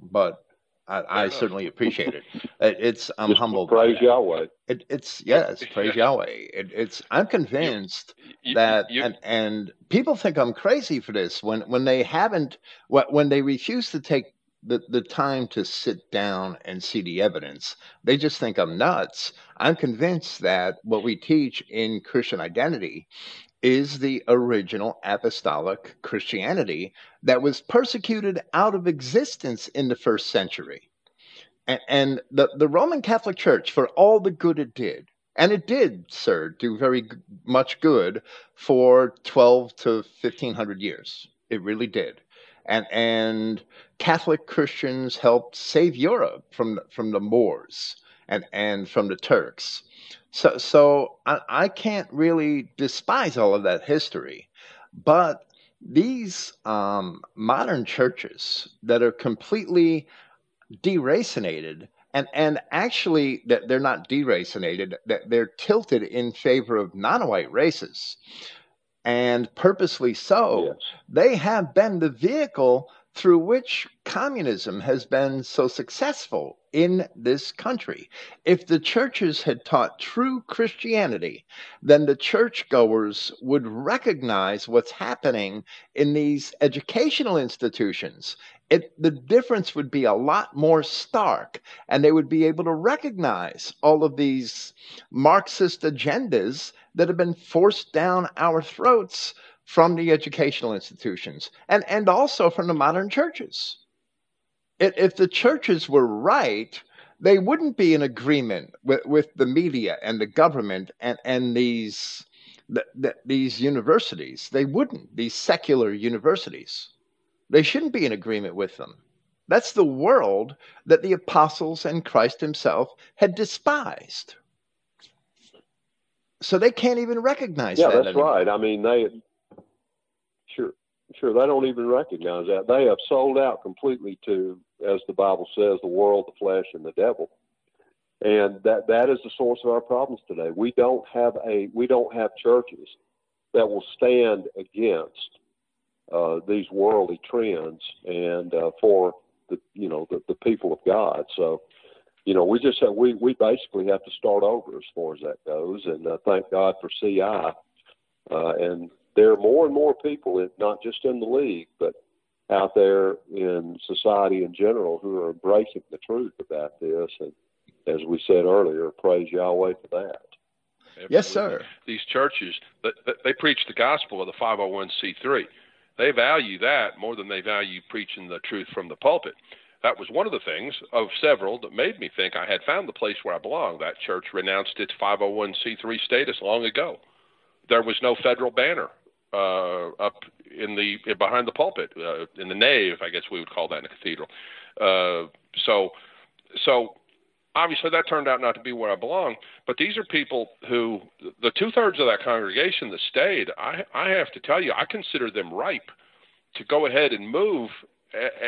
But I, I certainly appreciate it. it it's I'm Just humbled. Praise Yahweh. It, it's yes, [LAUGHS] praise Yahweh. It, it's I'm convinced you, you, that you, and and people think I'm crazy for this when when they haven't when they refuse to take the, the time to sit down and see the evidence. They just think I'm nuts. I'm convinced that what we teach in Christian identity is the original apostolic Christianity that was persecuted out of existence in the first century. And, and the, the Roman Catholic Church, for all the good it did, and it did, sir, do very much good for 12 to 1500 years. It really did. And, and Catholic Christians helped save Europe from, from the Moors and, and from the Turks. So, so I, I can't really despise all of that history, but these um, modern churches that are completely deracinated and and actually that they're not deracinated that they're tilted in favor of non-white races and purposely so yes. they have been the vehicle through which communism has been so successful in this country. If the churches had taught true Christianity, then the churchgoers would recognize what's happening in these educational institutions. It, the difference would be a lot more stark, and they would be able to recognize all of these Marxist agendas that have been forced down our throats from the educational institutions and, and also from the modern churches. If the churches were right, they wouldn't be in agreement with, with the media and the government and, and these, the, the, these universities. They wouldn't, these secular universities. They shouldn't be in agreement with them. That's the world that the apostles and Christ himself had despised. So they can't even recognize yeah, that. Yeah, that's anymore. right. I mean, they Sure. They don't even recognize that. They have sold out completely to, as the Bible says, the world, the flesh, and the devil. And that that is the source of our problems today. We don't have a we don't have churches that will stand against uh, these worldly trends and uh, for the you know the, the people of God. So you know, we just have, we we basically have to start over as far as that goes, and uh, thank God for CI, uh, and there are more and more people, not just in the league, but out there in society in general, who are embracing the truth about this. And as we said earlier, praise Yahweh for that. Absolutely. Yes, sir. These churches, they preach the gospel of the 501c3. They value that more than they value preaching the truth from the pulpit. That was one of the things of several that made me think I had found the place where I belong. That church renounced its 501c3 status long ago. There was no federal banner uh, up in the behind the pulpit uh, in the nave, I guess we would call that in a cathedral. Uh, so, so obviously that turned out not to be where I belong. But these are people who the two thirds of that congregation that stayed. I, I have to tell you, I consider them ripe to go ahead and move,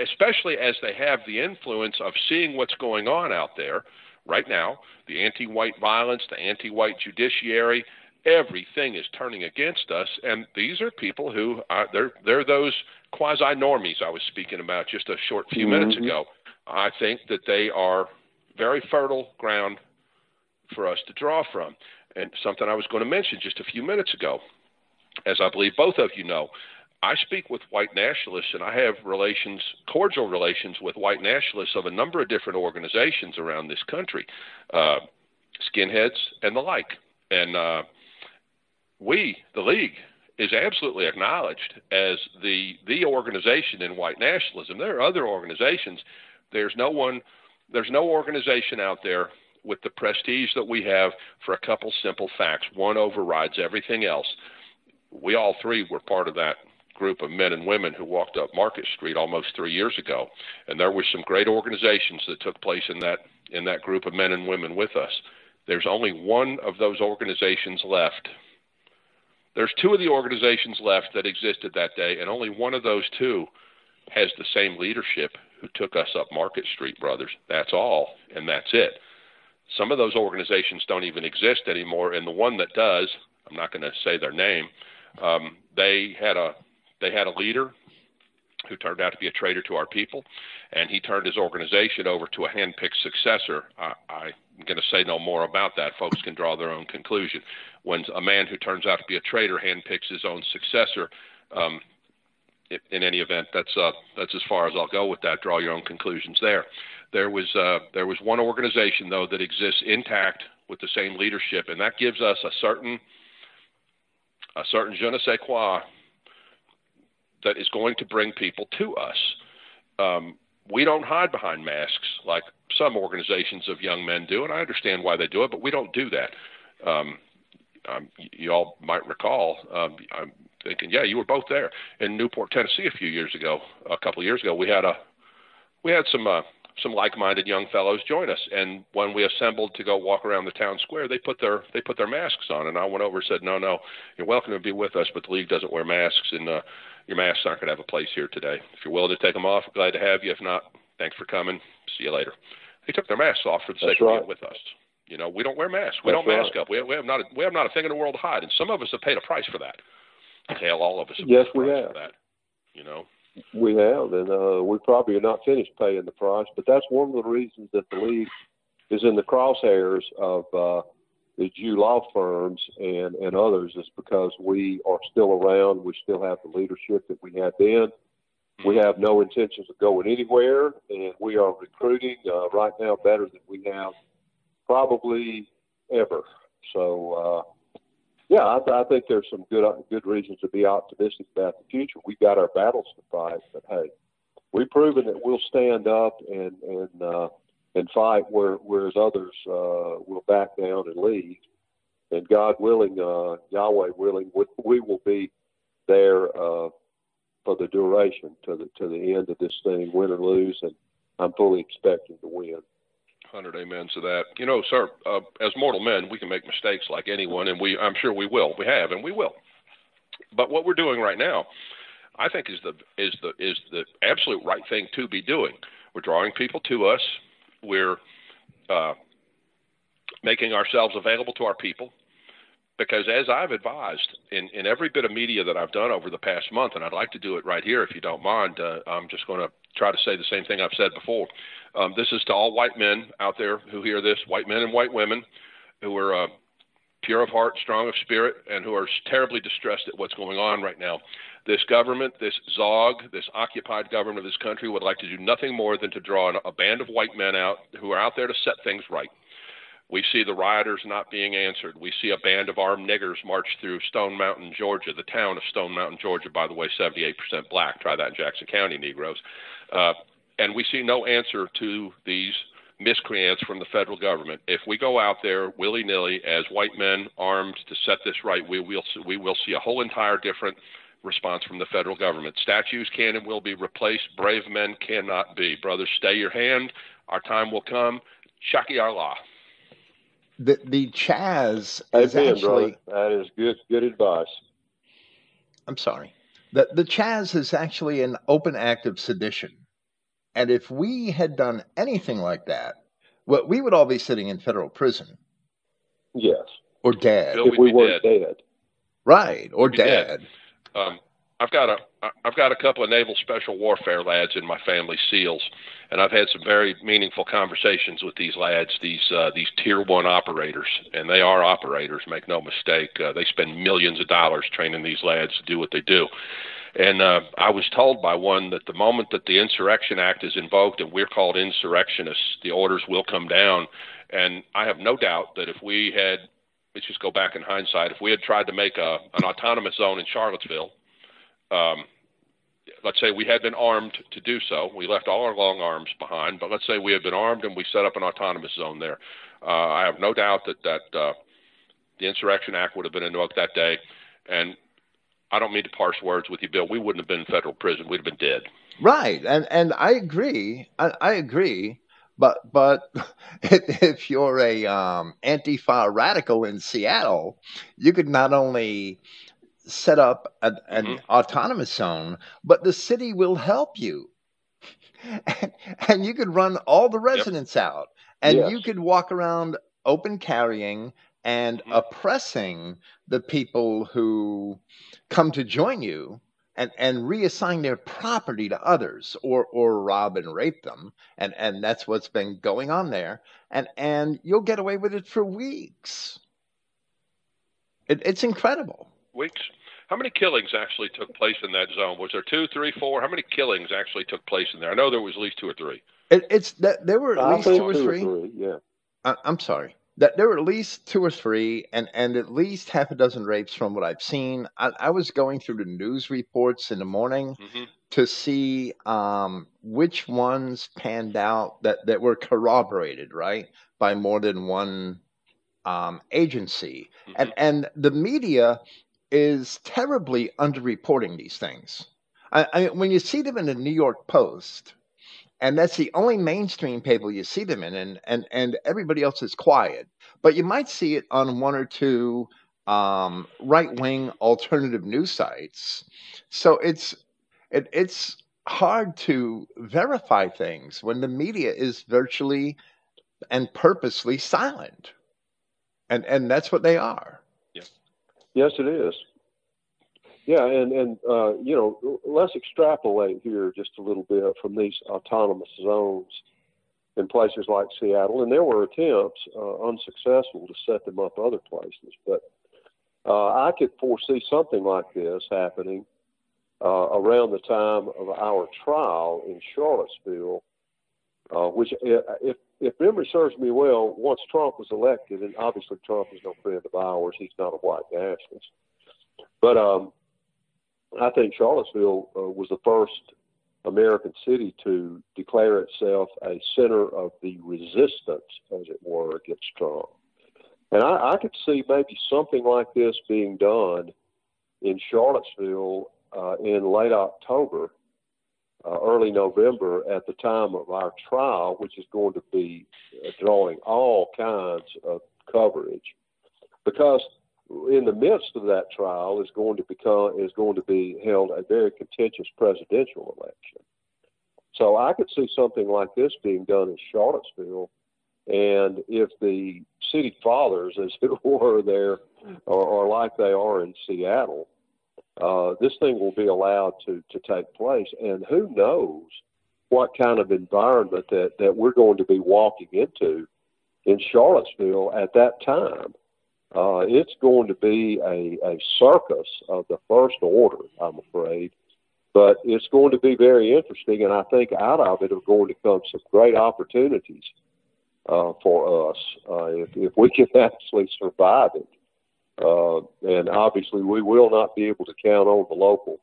especially as they have the influence of seeing what's going on out there right now the anti white violence, the anti white judiciary, everything is turning against us, and these are people who are they're they're those quasi normies I was speaking about just a short few mm-hmm. minutes ago. I think that they are very fertile ground for us to draw from, and something I was going to mention just a few minutes ago, as I believe both of you know. I speak with white nationalists, and I have relations, cordial relations with white nationalists of a number of different organizations around this country, uh, skinheads and the like. And uh, we, the league, is absolutely acknowledged as the the organization in white nationalism. There are other organizations. There's no one. There's no organization out there with the prestige that we have for a couple simple facts. One overrides everything else. We all three were part of that group of men and women who walked up Market Street almost three years ago, and there were some great organizations that took place in that in that group of men and women with us. There's only one of those organizations left there's two of the organizations left that existed that day, and only one of those two has the same leadership who took us up Market Street, brothers. That's all, and that's it. Some of those organizations don't even exist anymore, and the one that does, I'm not going to say their name. Um, they had a they had a leader who turned out to be a traitor to our people, and he turned his organization over to a handpicked successor. I, I'm going to say no more about that. Folks can draw their own conclusion when a man who turns out to be a traitor handpicks his own successor, um, in any event, that's uh, that's as far as I'll go with that. Draw your own conclusions there. There was uh, there was one organization though that exists intact with the same leadership, and that gives us a certain a certain je ne sais quoi that is going to bring people to us. Um, we don't hide behind masks like some organizations of young men do, and I understand why they do it, but we don't do that. Um, um, you all might recall, um, I'm thinking, yeah, you were both there in Newport, Tennessee, a few years ago, a couple of years ago. We had a we had some uh, some like-minded young fellows join us, and when we assembled to go walk around the town square, they put their they put their masks on, and I went over and said, no, no, you're welcome to be with us, but the league doesn't wear masks, and uh, your masks aren't going to have a place here today. If you're willing to take them off, glad to have you. If not, thanks for coming. See you later. They took their masks off for the That's sake right. of being with us. You know, we don't wear masks. We That's don't mask right. up. We have, we have not a, we have not a thing in the world to hide, and some of us have paid a price for that. Hell, all of us have Yes, paid a we price have. for that. You know, We have, and uh, we probably are not finished paying the price. But that's one of the reasons that the league is in the crosshairs of uh, the Jew law firms and and others, is because we are still around. We still have the leadership that we had then. We have no intentions of going anywhere, and we are recruiting uh, right now better than we have probably ever. So. Uh, yeah, I, I think there's some good good reasons to be optimistic about the future. We've got our battles to fight, but hey, we've proven that we'll stand up and and uh, and fight where whereas others uh, will back down and leave. And God willing, uh, Yahweh willing, we, we will be there uh, for the duration to the to the end of this thing, win or lose. And I'm fully expecting to win. Hundred amens to that. You know, sir, uh, as mortal men, we can make mistakes like anyone, and we I'm sure we will. We have, and we will. But what we're doing right now, I think, is the is the is the absolute right thing to be doing. We're drawing people to us. We're uh, making ourselves available to our people. Because as I've advised in, in every bit of media that I've done over the past month, and I'd like to do it right here if you don't mind, uh, I'm just going to try to say the same thing I've said before. Um, this is to all white men out there who hear this, white men and white women who are uh, pure of heart, strong of spirit, and who are terribly distressed at what's going on right now. This government, this ZOG, this occupied government of this country would like to do nothing more than to draw an, a band of white men out who are out there to set things right. We see the rioters not being answered. We see a band of armed niggers march through Stone Mountain, Georgia, the town of Stone Mountain, Georgia, by the way, 78% black. Try that in Jackson County, Negroes. Uh, and we see no answer to these miscreants from the federal government. If we go out there willy nilly as white men armed to set this right, we will we will see a whole entire different response from the federal government. Statues can and will be replaced. Brave men cannot be. Brothers, stay your hand. Our time will come. Shaki Allah. The the Chaz is Amen, actually brother. That is good good advice. I'm sorry. The the Chaz is actually an open act of sedition. And if we had done anything like that, well, we would all be sitting in federal prison Yes, or dead. Bill, if we'd be weren't dead. dead. Right, or dead. dead. Um, I've got a I've got a couple of naval special warfare lads in my family, SEALs, and I've had some very meaningful conversations with these lads, these uh, these tier one operators, and they are operators. Make no mistake. Uh, they spend millions of dollars training these lads to do what they do. And uh, I was told by one that the moment that the Insurrection Act is invoked and we're called insurrectionists, the orders will come down. And I have no doubt that if we had, let's just go back in hindsight, if we had tried to make a, an autonomous zone in Charlottesville, um, let's say we had been armed to do so, we left all our long arms behind, but let's say we had been armed and we set up an autonomous zone there. Uh, I have no doubt that, that uh, the Insurrection Act would have been invoked that day. And I don't mean to parse words with you, Bill. We wouldn't have been in federal prison. We'd have been dead. Right, and and I agree. I, I agree. But but [LAUGHS] if, if you're a um, Antifa radical in Seattle, you could not only set up a, an Mhm. autonomous zone, but the city will help you, and, [LAUGHS] and you could run all the residents out, and Yes. you could walk around open carrying and Mhm. oppressing the people who come to join you and, and reassign their property to others or, or rob and rape them. And, and that's what's been going on there. And, and you'll get away with it for weeks. It, it's incredible. Weeks. How many killings actually took place in that zone? Was there two, three, four? How many killings actually took place in there? I know there was at least two or three. It, it's that there were at I least think two or three. or three. Yeah. I, I'm sorry. That there were at least two or three, and and at least half a dozen rapes from what I've seen. I, I was going through the news reports in the morning hmm to see um, which ones panned out that that were corroborated, right, by more than one um, agency, hmm and and the media is terribly underreporting these things. I, I when you see them in the New York Post, and that's the only mainstream paper you see them in, and and and everybody else is quiet. But you might see it on one or two um, right wing alternative news sites. So it's it, it's hard to verify things when the media is virtually and purposely silent, and and that's what they are. Yes, it is. Yeah, and and uh, you know, let's extrapolate here just a little bit from these autonomous zones in places like Seattle, and there were attempts, uh, unsuccessful, to set them up other places. But uh, I could foresee something like this happening uh, around the time of our trial in Charlottesville, uh, which, uh, if if memory serves me well, once Trump was elected, and obviously Trump is no friend of ours, he's not a white nationalist, but um, I think Charlottesville uh, was the first American city to declare itself a center of the resistance, as it were, against Trump. And I, I could see maybe something like this being done in Charlottesville uh, in late October, uh, early November, at the time of our trial, which is going to be uh, drawing all kinds of coverage, because in the midst of that trial is going to become is going to be held a very contentious presidential election. So I could see something like this being done in Charlottesville, and if the city fathers, as it [LAUGHS] were, there are, are like they are in Seattle, uh, this thing will be allowed to to take place, and who knows what kind of environment that that we're going to be walking into in Charlottesville at that time. Uh, it's going to be a, a circus of the first order, I'm afraid. But it's going to be very interesting, and I think out of it are going to come some great opportunities uh, for us uh, if, if we can [LAUGHS] actually survive it. Uh, and obviously, we will not be able to count on the local,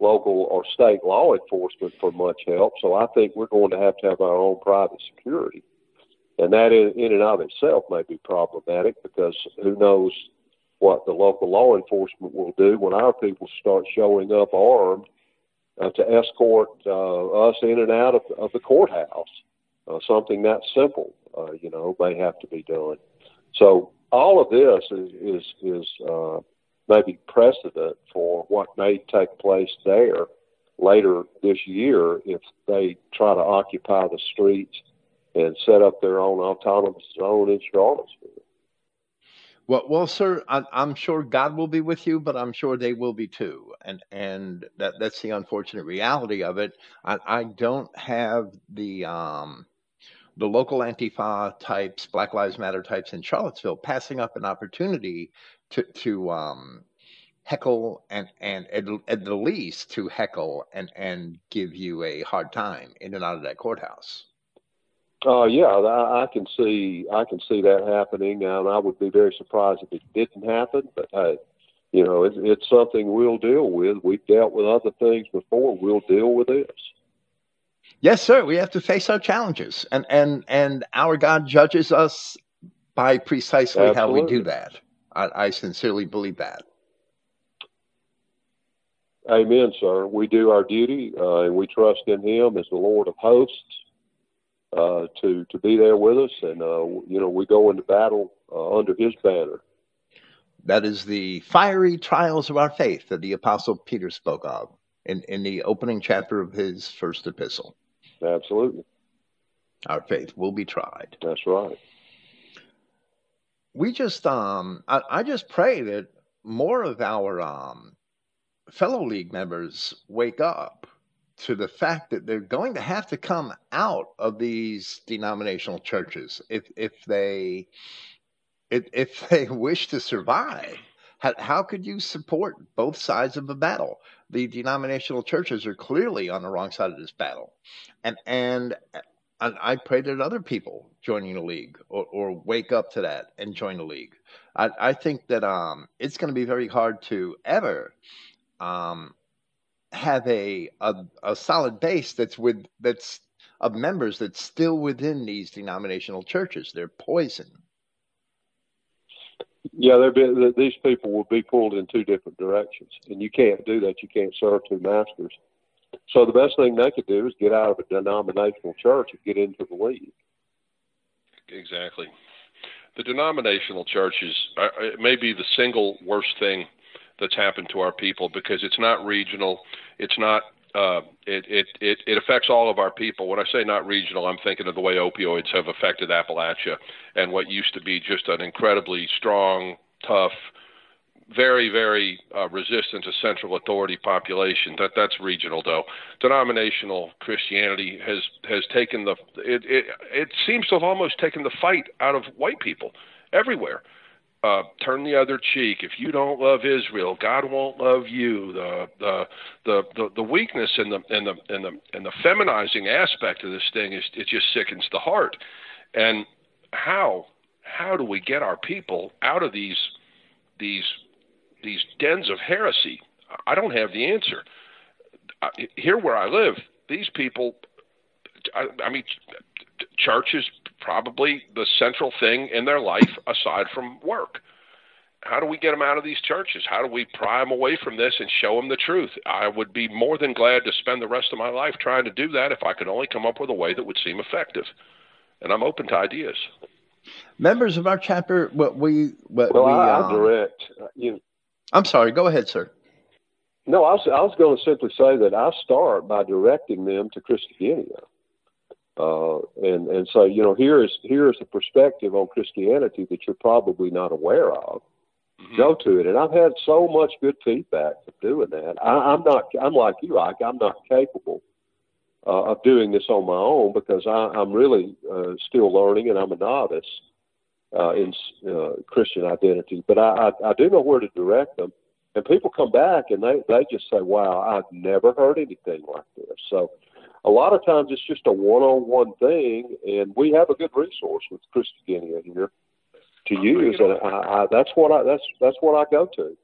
local or state law enforcement for much help. So I think we're going to have to have our own private security and that in, in and of itself may be problematic because who knows what the local law enforcement will do when our people start showing up armed uh, to escort uh, us in and out of, of the courthouse. Uh, something that simple, uh, you know, may have to be done. So all of this is is, is uh, maybe precedent for what may take place there later this year if they try to occupy the streets and set up their own autonomous zone in Charlottesville. Well, well, sir, I, I'm sure God will be with you, but I'm sure they will be too, and and that that's the unfortunate reality of it. I, I don't have the um the local Antifa types, Black Lives Matter types in Charlottesville passing up an opportunity to to um heckle and and at, at the least to heckle and and give you a hard time in and out of that courthouse. Uh, yeah, I, I can see I can see that happening, and I would be very surprised if it didn't happen. But hey, you know, it's something we'll deal with. We've dealt with other things before. We'll deal with this. Yes, sir. We have to face our challenges, and and and our God judges us by precisely how we do that. I, I sincerely believe that. Amen, sir. We do our duty, uh, and we trust in Him as the Lord of hosts uh, to to be there with us, and uh, you know, we go into battle uh, under His banner. That is the fiery trials of our faith that the Apostle Peter spoke of in, in the opening chapter of his first epistle. Absolutely, Our faith will be tried. that's right. We just um I, I just pray that more of our um fellow league members wake up to the fact that they're going to have to come out of these denominational churches if if they if, if [LAUGHS] they wish to survive. How, how could you support both sides of the battle? The denominational churches are clearly on the wrong side of this battle, and and I pray that other people joining the league or, or wake up to that and join the league. I, I think that um, it's going to be very hard to ever um, have a, a, a solid base that's with that's of members that's still within these denominational churches. They're poison. Yeah, there be these people will be pulled in two different directions, and you can't do that. You can't serve two masters. So the best thing they could do is get out of a denominational church and get into the league. Exactly. The denominational church is uh, may be the single worst thing that's happened to our people because it's not regional. It's not. Uh, it, it it it affects all of our people. When I say not regional, I'm thinking of the way opioids have affected Appalachia and what used to be just an incredibly strong, tough, very, very uh, resistant to central authority population. That that's regional though. Denominational Christianity has has taken the it it, it seems to have almost taken the fight out of white people everywhere. Uh, turn the other cheek. If you don't love Israel, God won't love you. The the the the, the weakness and the and the and the and the feminizing aspect of this thing is it just sickens the heart. And how how do we get our people out of these these these dens of heresy. I don't have the answer. Here where I live, these people, I, I mean, church is probably the central thing in their life aside from work. How do we get them out of these churches? How do we pry them away from this and show them the truth? I would be more than glad to spend the rest of my life trying to do that if I could only come up with a way that would seem effective. And I'm open to ideas. Members of our chapter, what we what well, we, I, I uh, direct uh, you I'm sorry. Go ahead, sir. No, I was, I was going to simply say that I start by directing them to Christogenea. Uh, and and so you know here is here is a perspective on Christianity that you're probably not aware of. Mm-hmm. Go to it, and I've had so much good feedback for doing that. I, I'm not I'm like you, Ike. I'm not capable uh, of doing this on my own because I, I'm really uh, still learning, and I'm a novice uh, in uh, Christian identity. But I, I, I do know where to direct them, and people come back and they they just say, "Wow, I've never heard anything like this." So a lot of times it's just a one-on-one thing, and we have a good resource with Christogenea here to use, and I, I, that's what I that's that's what I go to.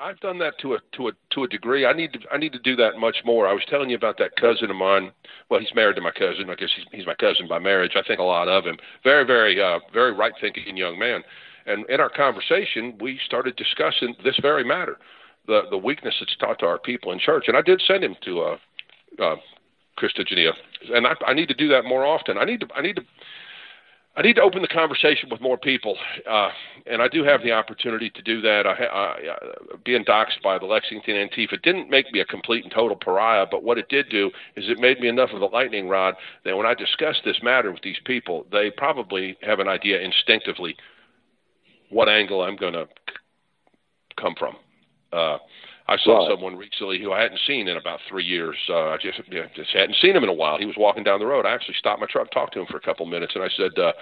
I've done that to a to a to a degree. I need to I need to do that much more. I was telling you about that cousin of mine. Well, he's married to my cousin. I guess he's he's my cousin by marriage. I think a lot of him. Very very uh, very right thinking young man. And in our conversation, we started discussing this very matter, the the weakness that's taught to our people in church. And I did send him to uh, uh, Christogenea, and I, I need to do that more often. I need to I need to I need to open the conversation with more people, uh, and I do have the opportunity to do that. I, I, uh, being doxxed by the Lexington Antifa didn't make me a complete and total pariah, but what it did do is it made me enough of a lightning rod that when I discuss this matter with these people, they probably have an idea instinctively what angle I'm going to come from. Uh, I saw right. someone recently who I hadn't seen in about three years. Uh, I just you know, just hadn't seen him in a while. He was walking down the road. I actually stopped my truck, talked to him for a couple minutes, and I said, uh,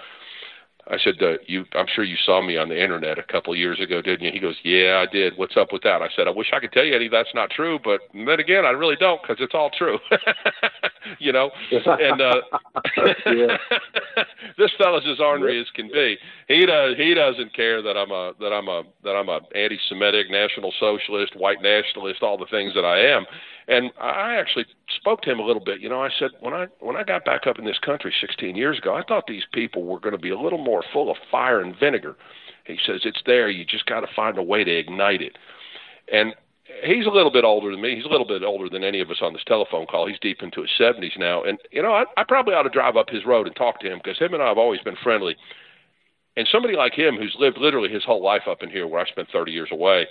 I said, uh, "You, I'm sure you saw me on the internet a couple of years ago, didn't you?" He goes, "Yeah, I did. What's up with that?" I said, "I wish I could tell you Eddie that's not true, but then again, I really don't because it's all true." [LAUGHS] you know, and uh, [LAUGHS] [LAUGHS] this fellow's as ornery as can be. He does. He doesn't care that I'm a that I'm a that I'm a anti-Semitic, national socialist, white nationalist, all the things that I am. And I actually spoke to him a little bit. You know, I said when I when I got back up in this country 16 years ago, I thought these people were going to be a little more full of fire and vinegar. He says it's there. You just got to find a way to ignite it. And he's a little bit older than me. He's a little bit older than any of us on this telephone call. He's deep into his 70s now. And you know, I, I probably ought to drive up his road and talk to him because him and I have always been friendly. And somebody like him, who's lived literally his whole life up in here, where I spent 30 years away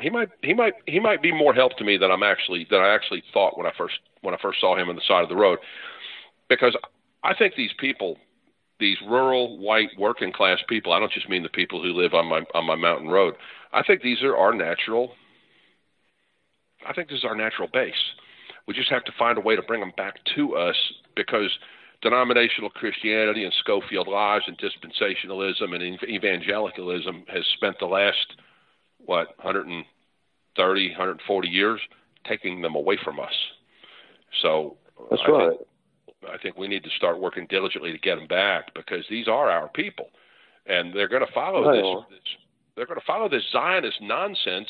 he might he might he might be more help to me than I'm actually than I actually thought when I first when I first saw him on the side of the road, because I think these people, these rural white working class people, I don't just mean the people who live on my on my mountain road. I think these are our natural. I think this is our natural base. We just have to find a way to bring them back to us because denominational Christianity and Scofield lies and dispensationalism and evangelicalism has spent the last what 130, 140 years, taking them away from us. So that's I right. Think, I think we need to start working diligently to get them back because these are our people, and they're going to follow this, this. They're going to follow this Zionist nonsense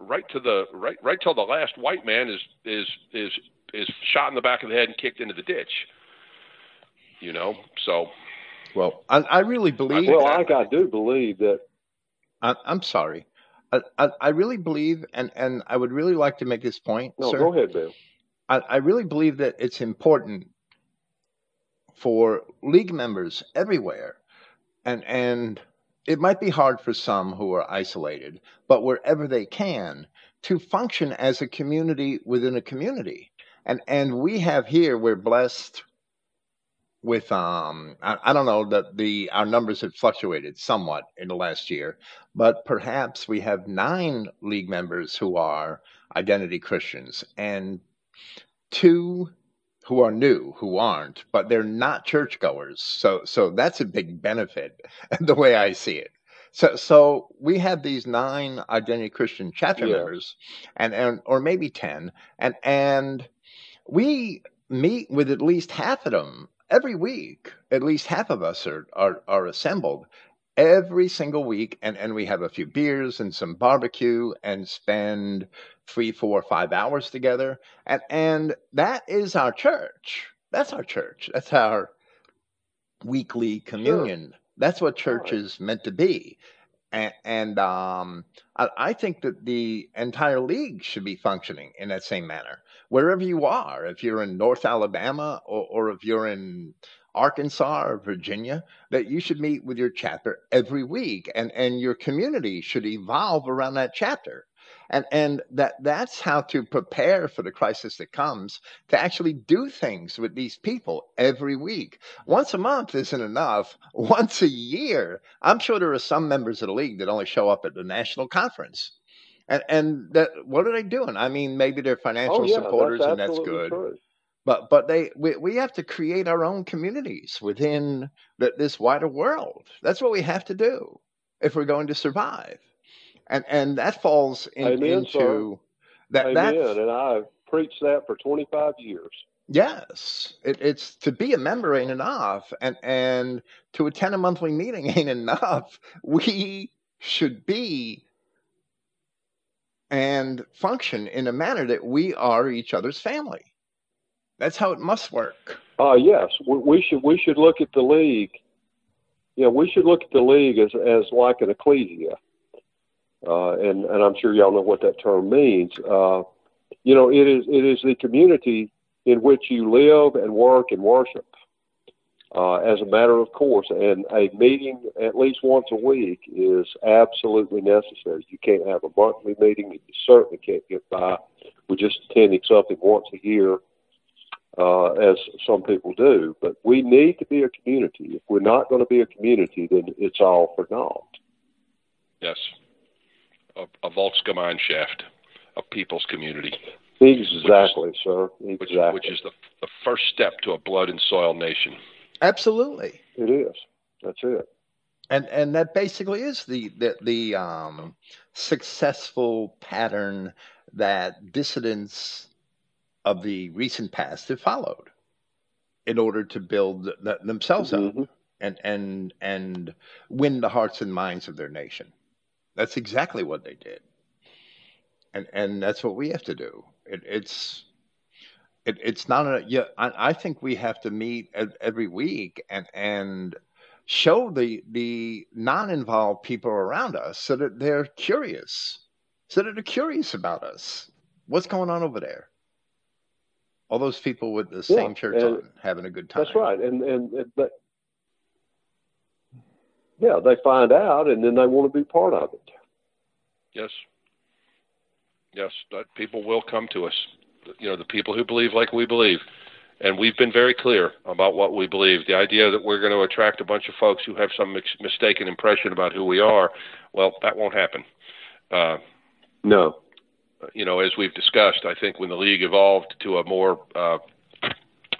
right to the right right till the last white man is is is is shot in the back of the head and kicked into the ditch. You know, so. Well, I, I really believe. Well, I, I do believe that. I, am sorry. I, I, I, really believe, and, and I would really like to make this point. No, sir. go ahead, Bill. I, I really believe that it's important for league members everywhere, and and it might be hard for some who are isolated, but wherever they can, to function as a community within a community. And and we have here, we're blessed with um I, I don't know that the our numbers have fluctuated somewhat in the last year, but perhaps we have nine league members who are identity Christians and two who are new, who aren't, but they're not churchgoers. So so that's a big benefit [LAUGHS] the way I see it. So so we have these nine identity Christian chapter Yeah. members and, and or maybe 10 and and we meet with at least half of them every week. At least half of us are are, are assembled every single week and, and we have a few beers and some barbecue and spend three, four, five hours together. And and that is our church. That's our church. That's our weekly communion. That's what church is meant to be. And, and um, I, I think that the entire league should be functioning in that same manner. Wherever you are, if you're in North Alabama or, or if you're in Arkansas or Virginia, that you should meet with your chapter every week, and and your community should evolve around that chapter, and and that that's how to prepare for the crisis that comes to actually do things with these people every week. Once a month isn't enough. [LAUGHS] Once a year, I'm sure there are some members of the league that only show up at the national conference. And, and that what are they doing? I mean, maybe they're financial Oh yeah, supporters, that's and that's good true. but but they we, we have to create our own communities within the, this wider world that's what we have to do if we're going to survive and and that falls in, Amen, sir. into that Amen. And I've preached that for 25 years. yes it, it's to be a member ain't enough and and to attend a monthly meeting [LAUGHS] ain't enough we should be and function in a manner that we are each other's family that's how it must work Uh, yes, we, we should we should look at the league. Yeah, we should look at the league as as like an ecclesia, uh, and and I'm sure y'all know what that term means. Uh, you know, it is it is the community in which you live and work and worship, uh, as a matter of course. And a meeting at least once a week is absolutely necessary. You can't have a monthly meeting. You certainly can't get by with just attending something once a year uh, as some people do. But we need to be a community. If we're not going to be a community, then it's all for naught. Yes. A, a Volksgemeinschaft, a people's community, Exactly, sir. which, Exactly. which is the, the first step to a blood and soil nation. absolutely it is. That's it. and and that basically is the the, the um, successful pattern that dissidents of the recent past have followed in order to build th- themselves up Mhm. and and and win the hearts and minds of their nation. That's exactly what they did, and and that's what we have to do. It, it's it, it's not a yeah. I, I think we have to meet every week and and show the the non-involved people around us so that they're curious, so that they're curious about us. What's going on over there? All those people with the same Yeah, shirts on, having a good time. That's right. And, and and but yeah, they find out and then they want to be part of it. Yes. Yes, people will come to us. You know, the people who believe like we believe. And we've been very clear about what we believe. The idea that we're going to attract a bunch of folks who have some mistaken impression about who we are, well, that won't happen. Uh, No. you know, as we've discussed, I think when the league evolved to a more uh,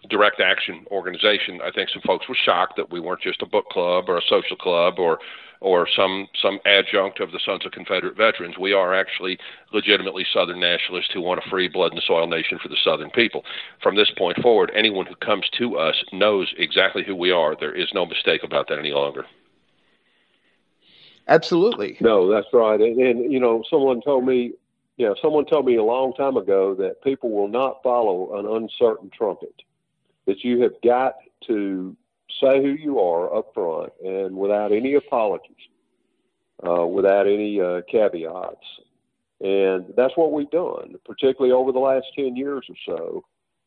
direct action organization, I think some folks were shocked that we weren't just a book club or a social club or or some some adjunct of the Sons of Confederate Veterans. We are actually legitimately Southern nationalists who want a free blood and soil nation for the Southern people. From this point forward, anyone who comes to us knows exactly who we are. There is no mistake about that any longer. Absolutely. No, that's right. And, and you know, someone told me, yeah, someone told me a long time ago that people will not follow an uncertain trumpet. That you have got to say who you are up front and without any apologies, uh, without any uh, caveats. And that's what we've done, particularly over the last 10 years or so.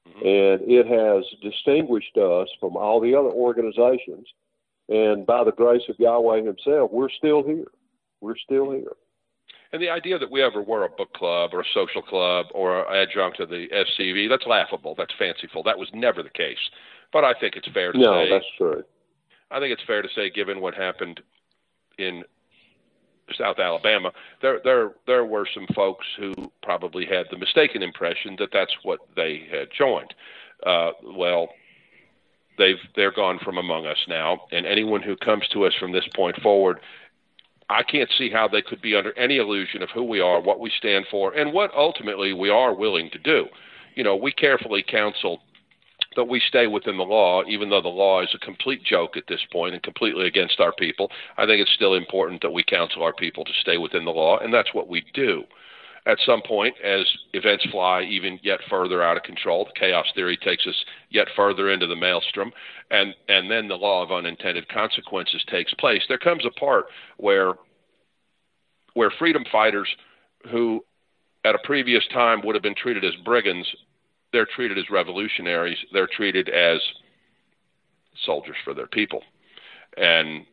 Mm-hmm. And it has distinguished us from all the other organizations. And by the grace of Yahweh Himself, we're still here. We're still here. And the idea that we ever were a book club or a social club or an adjunct of the SCV, that's laughable. That's fanciful. That was never the case. But I think it's fair to no, say. No, that's true. I think it's fair to say, given what happened in South Alabama, there there there were some folks who probably had the mistaken impression that that's what they had joined. Uh, well, they've they're gone from among us now, and anyone who comes to us from this point forward. I can't see how they could be under any illusion of who we are, what we stand for, and what ultimately we are willing to do. You know, we carefully counsel that we stay within the law, even though the law is a complete joke at this point and completely against our people. I think it's still important that we counsel our people to stay within the law, and that's what we do. At some point, as events fly even yet further out of control, the chaos theory takes us yet further into the maelstrom, and, and then the law of unintended consequences takes place. There comes a part where where freedom fighters who at a previous time would have been treated as brigands they're treated as revolutionaries. They're treated as soldiers for their people, and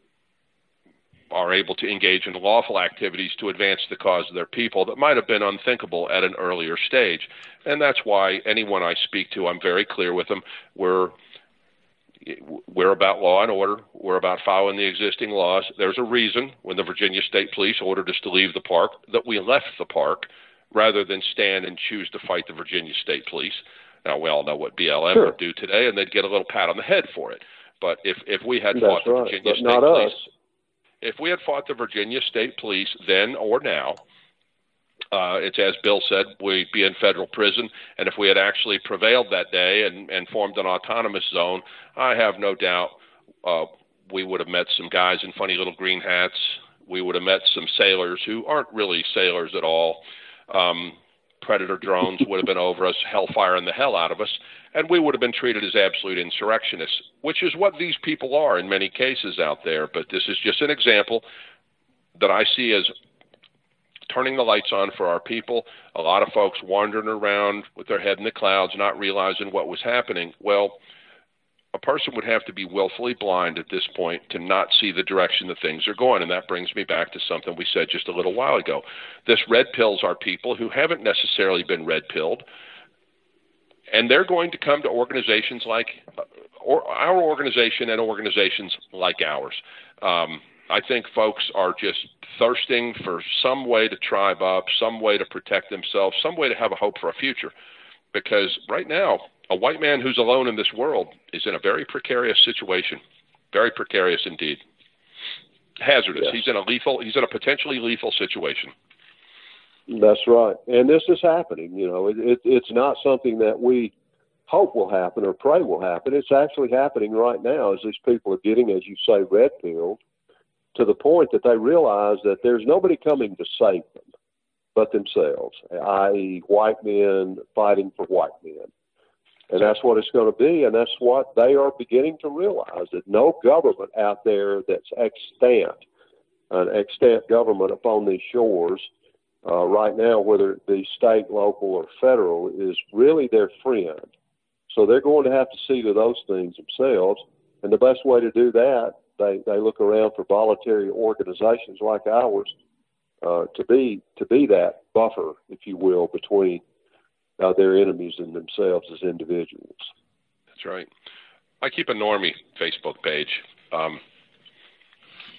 are able to engage in lawful activities to advance the cause of their people that might have been unthinkable at an earlier stage. And that's why anyone I speak to, I'm very clear with them. We're we're about law and order. We're about following the existing laws. There's a reason when the Virginia State Police ordered us to leave the park that we left the park rather than stand and choose to fight the Virginia State Police. Now we all know what BLM sure. would do today, and they'd get a little pat on the head for it. But if if we had That's fought the right, Virginia State not Police, us. If we had fought the Virginia State Police then or now, uh, it's as Bill said, we'd be in federal prison. And if we had actually prevailed that day and, and formed an autonomous zone, I have no doubt uh, we would have met some guys in funny little green hats. We would have met some sailors who aren't really sailors at all um, Predator drones would have been over us, hellfiring the hell out of us, and we would have been treated as absolute insurrectionists, which is what these people are in many cases out there. But this is just an example that I see as turning the lights on for our people. A lot of folks wandering around with their head in the clouds, not realizing what was happening. Well, a person would have to be willfully blind at this point to not see the direction that things are going. And that brings me back to something we said just a little while ago. This red pills are people who haven't necessarily been red pilled. And they're going to come to organizations like or our organization and organizations like ours. Um, I think folks are just thirsting for some way to tribe up, some way to protect themselves, some way to have a hope for a future. Because right now, a white man who's alone in this world is in a very precarious situation, very precarious indeed. Hazardous. Yes. He's in a lethal. He's in a potentially lethal situation. That's right, and this is happening. You know, it, it, it's not something that we hope will happen or pray will happen. It's actually happening right now as these people are getting, as you say, red pilled to the point that they realize that there's nobody coming to save them but themselves, i.e., white men fighting for white men. And that's what it's going to be. And that's what they are beginning to realize that no government out there that's extant, an extant government upon these shores uh, right now, whether it be state, local, or federal, is really their friend. So they're going to have to see to those things themselves. And the best way to do that, they, they look around for voluntary organizations like ours uh, to be to be that buffer, if you will, between uh, their enemies and themselves as individuals. That's right. I keep a normie Facebook page. Um,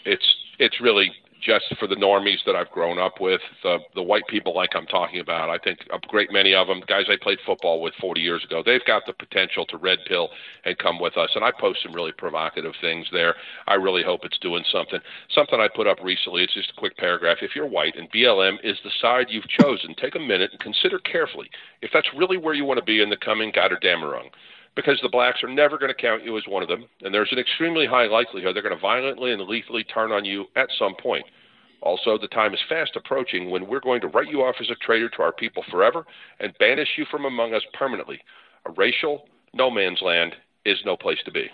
it's it's really just for the normies that I've grown up with, the the white people like I'm talking about. I think a great many of them, guys I played football with 40 years ago, they've got the potential to red pill and come with us. And I post some really provocative things there. I really hope it's doing something. Something I put up recently. It's just a quick paragraph. If you're white and BLM is the side you've chosen, take a minute and consider carefully if that's really where you want to be in the coming Gotterdammerung because the blacks are never going to count you as one of them, and there's an extremely high likelihood they're going to violently and lethally turn on you at some point. Also, the time is fast approaching when we're going to write you off as a traitor to our people forever and banish you from among us permanently. A racial no man's land is no place to be.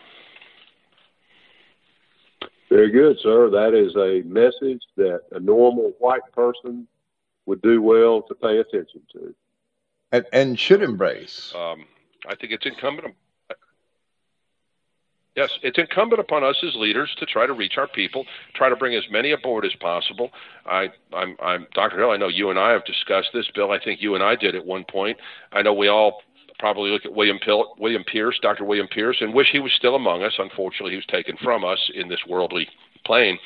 Very good, sir. That is a message that a normal white person would do well to pay attention to. And, and should embrace. Um, I think it's incumbent. Yes, it's incumbent upon us as leaders to try to reach our people, try to bring as many aboard as possible. I, I'm, I'm, Dr. Hill. I know you and I have discussed this, Bill. I think you and I did at one point. I know we all probably look at William, Pil- William Pierce, Dr. William Pierce, and wish he was still among us. Unfortunately, he was taken from us in this worldly plane.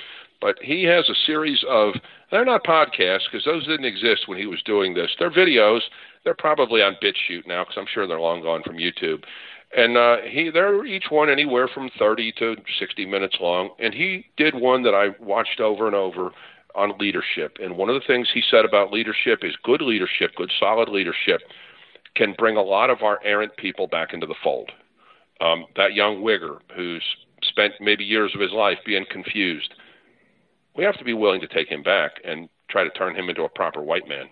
But he has a series of, they're not podcasts because those didn't exist when he was doing this. They're videos they're probably on BitChute now because I'm sure they're long gone from YouTube. And uh, he, they're each one anywhere from 30 to 60 minutes long. And he did one that I watched over and over on leadership. And one of the things he said about leadership is good leadership, good solid leadership, can bring a lot of our errant people back into the fold. Um, that young Wigger who's spent maybe years of his life being confused, we have to be willing to take him back and try to turn him into a proper white man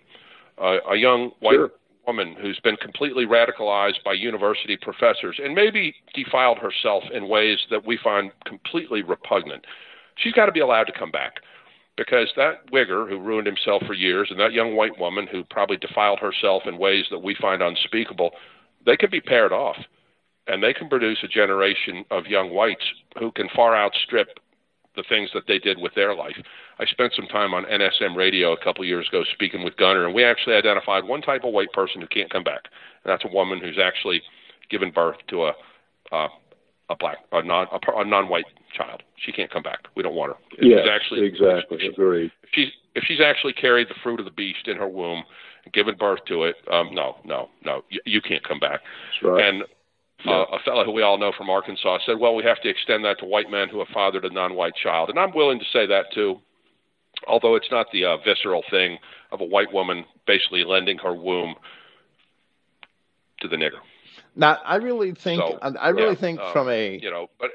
uh, a young white sure. woman who's been completely radicalized by university professors and maybe defiled herself in ways that we find completely repugnant. She's got to be allowed to come back because that wigger who ruined himself for years and that young white woman who probably defiled herself in ways that we find unspeakable, they can be paired off and they can produce a generation of young whites who can far outstrip the things that they did with their life. I spent some time on NSM radio a couple of years ago speaking with Gunner, and we actually identified one type of white person who can't come back, and that's a woman who's actually given birth to a uh, a black a non a, a non-white child. She can't come back. We don't want her. If yes, actually exactly. If, Agreed. If she's if she's actually carried the fruit of the beast in her womb and given birth to it, um, no, no, no, you, you can't come back. That's right. And uh, a fellow who we all know from Arkansas said, "Well, we have to extend that to white men who have fathered a non-white child," and I'm willing to say that too, although it's not the uh, visceral thing of a white woman basically lending her womb to the nigger. Now, I really think, so, I really yeah, think um, from a you know, but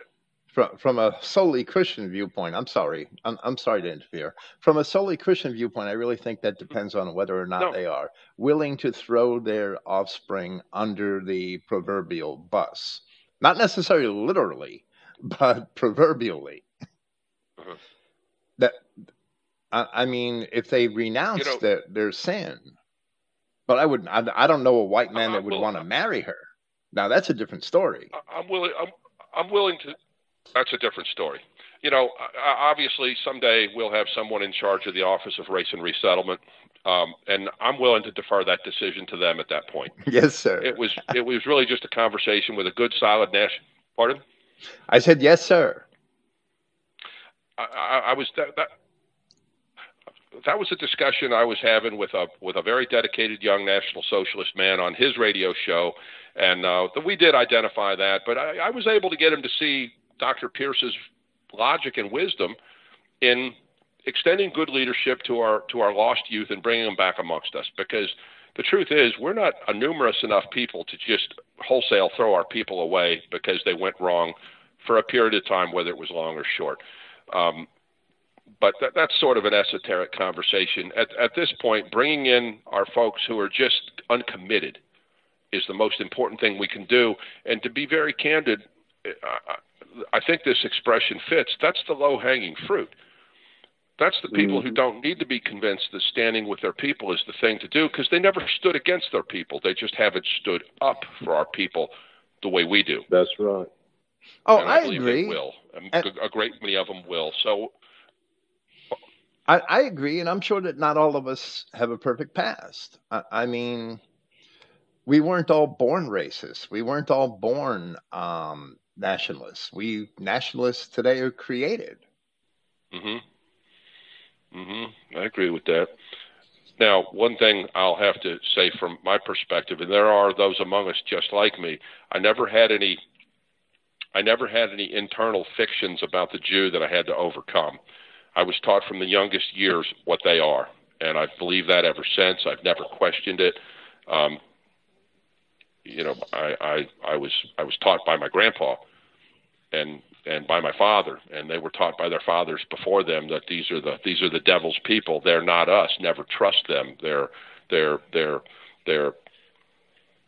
from from a solely Christian viewpoint, I'm sorry, I'm, I'm sorry to interfere. From a solely Christian viewpoint, I really think that depends on whether or not no. they are willing to throw their offspring under the proverbial bus, not necessarily literally, but [LAUGHS] proverbially. Uh-huh. That I, I, mean, if they renounce you know, their, their sin, but I would I, I don't know a white man that would want to marry her. Now that's a different story. I'm willing. I'm, I'm willing to that's a different story. You know, obviously, someday we'll have someone in charge of the Office of Race and Resettlement, um, and I'm willing to defer that decision to them at that point. [LAUGHS] Yes, sir. It was it was really just a conversation with a good, solid national. Pardon? I said yes, sir. I, I, I was that, that that was a discussion I was having with a with a very dedicated young National Socialist man on his radio show, and uh, we did identify that. But I, I was able to get him to see Dr. Pierce's logic and wisdom in extending good leadership to our to our lost youth and bringing them back amongst us. Because the truth is we're not a numerous enough people to just wholesale throw our people away because they went wrong for a period of time whether it was long or short. Um, but that, that's sort of an esoteric conversation. At, at this point bringing in our folks who are just uncommitted is the most important thing we can do. And to be very candid I think this expression fits. That's the low hanging fruit. That's the people mm-hmm. who don't need to be convinced that standing with their people is the thing to do because they never stood against their people. They just haven't stood up for our people the way we do. That's right. Oh, and I, I agree. will. And a great many of them will. So I, I, agree, and I'm sure that not all of us have a perfect past. I, I, mean, we weren't all born racist. We weren't all born um, nationalists. We nationalists today are created. Mm-hmm. Mm-hmm. I agree with that. Now, one thing I'll have to say from my perspective, and there are those among us just like me, I never had any I never had any internal fictions about the Jew that I had to overcome. I was taught from the youngest years what they are, and I've believed that ever since. I've never questioned it. Um, you know, I, I I was I was taught by my grandpa, and and by my father and they were taught by their fathers before them that these are the these are the devil's people. They're not us. Never trust them. They're they're they're they're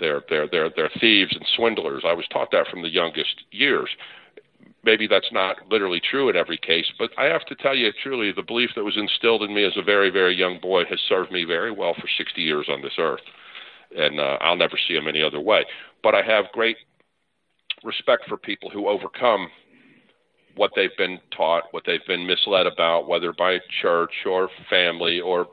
they're they're they're, they're thieves and swindlers. I was taught that from the youngest years. Maybe that's not literally true in every case but i have to tell you truly the belief that was instilled in me as a very very young boy has served me very well for 60 years on this earth. And uh, i'll never see him any other way. But i have great respect for people who overcome what they've been taught, what they've been misled about, whether by church or family or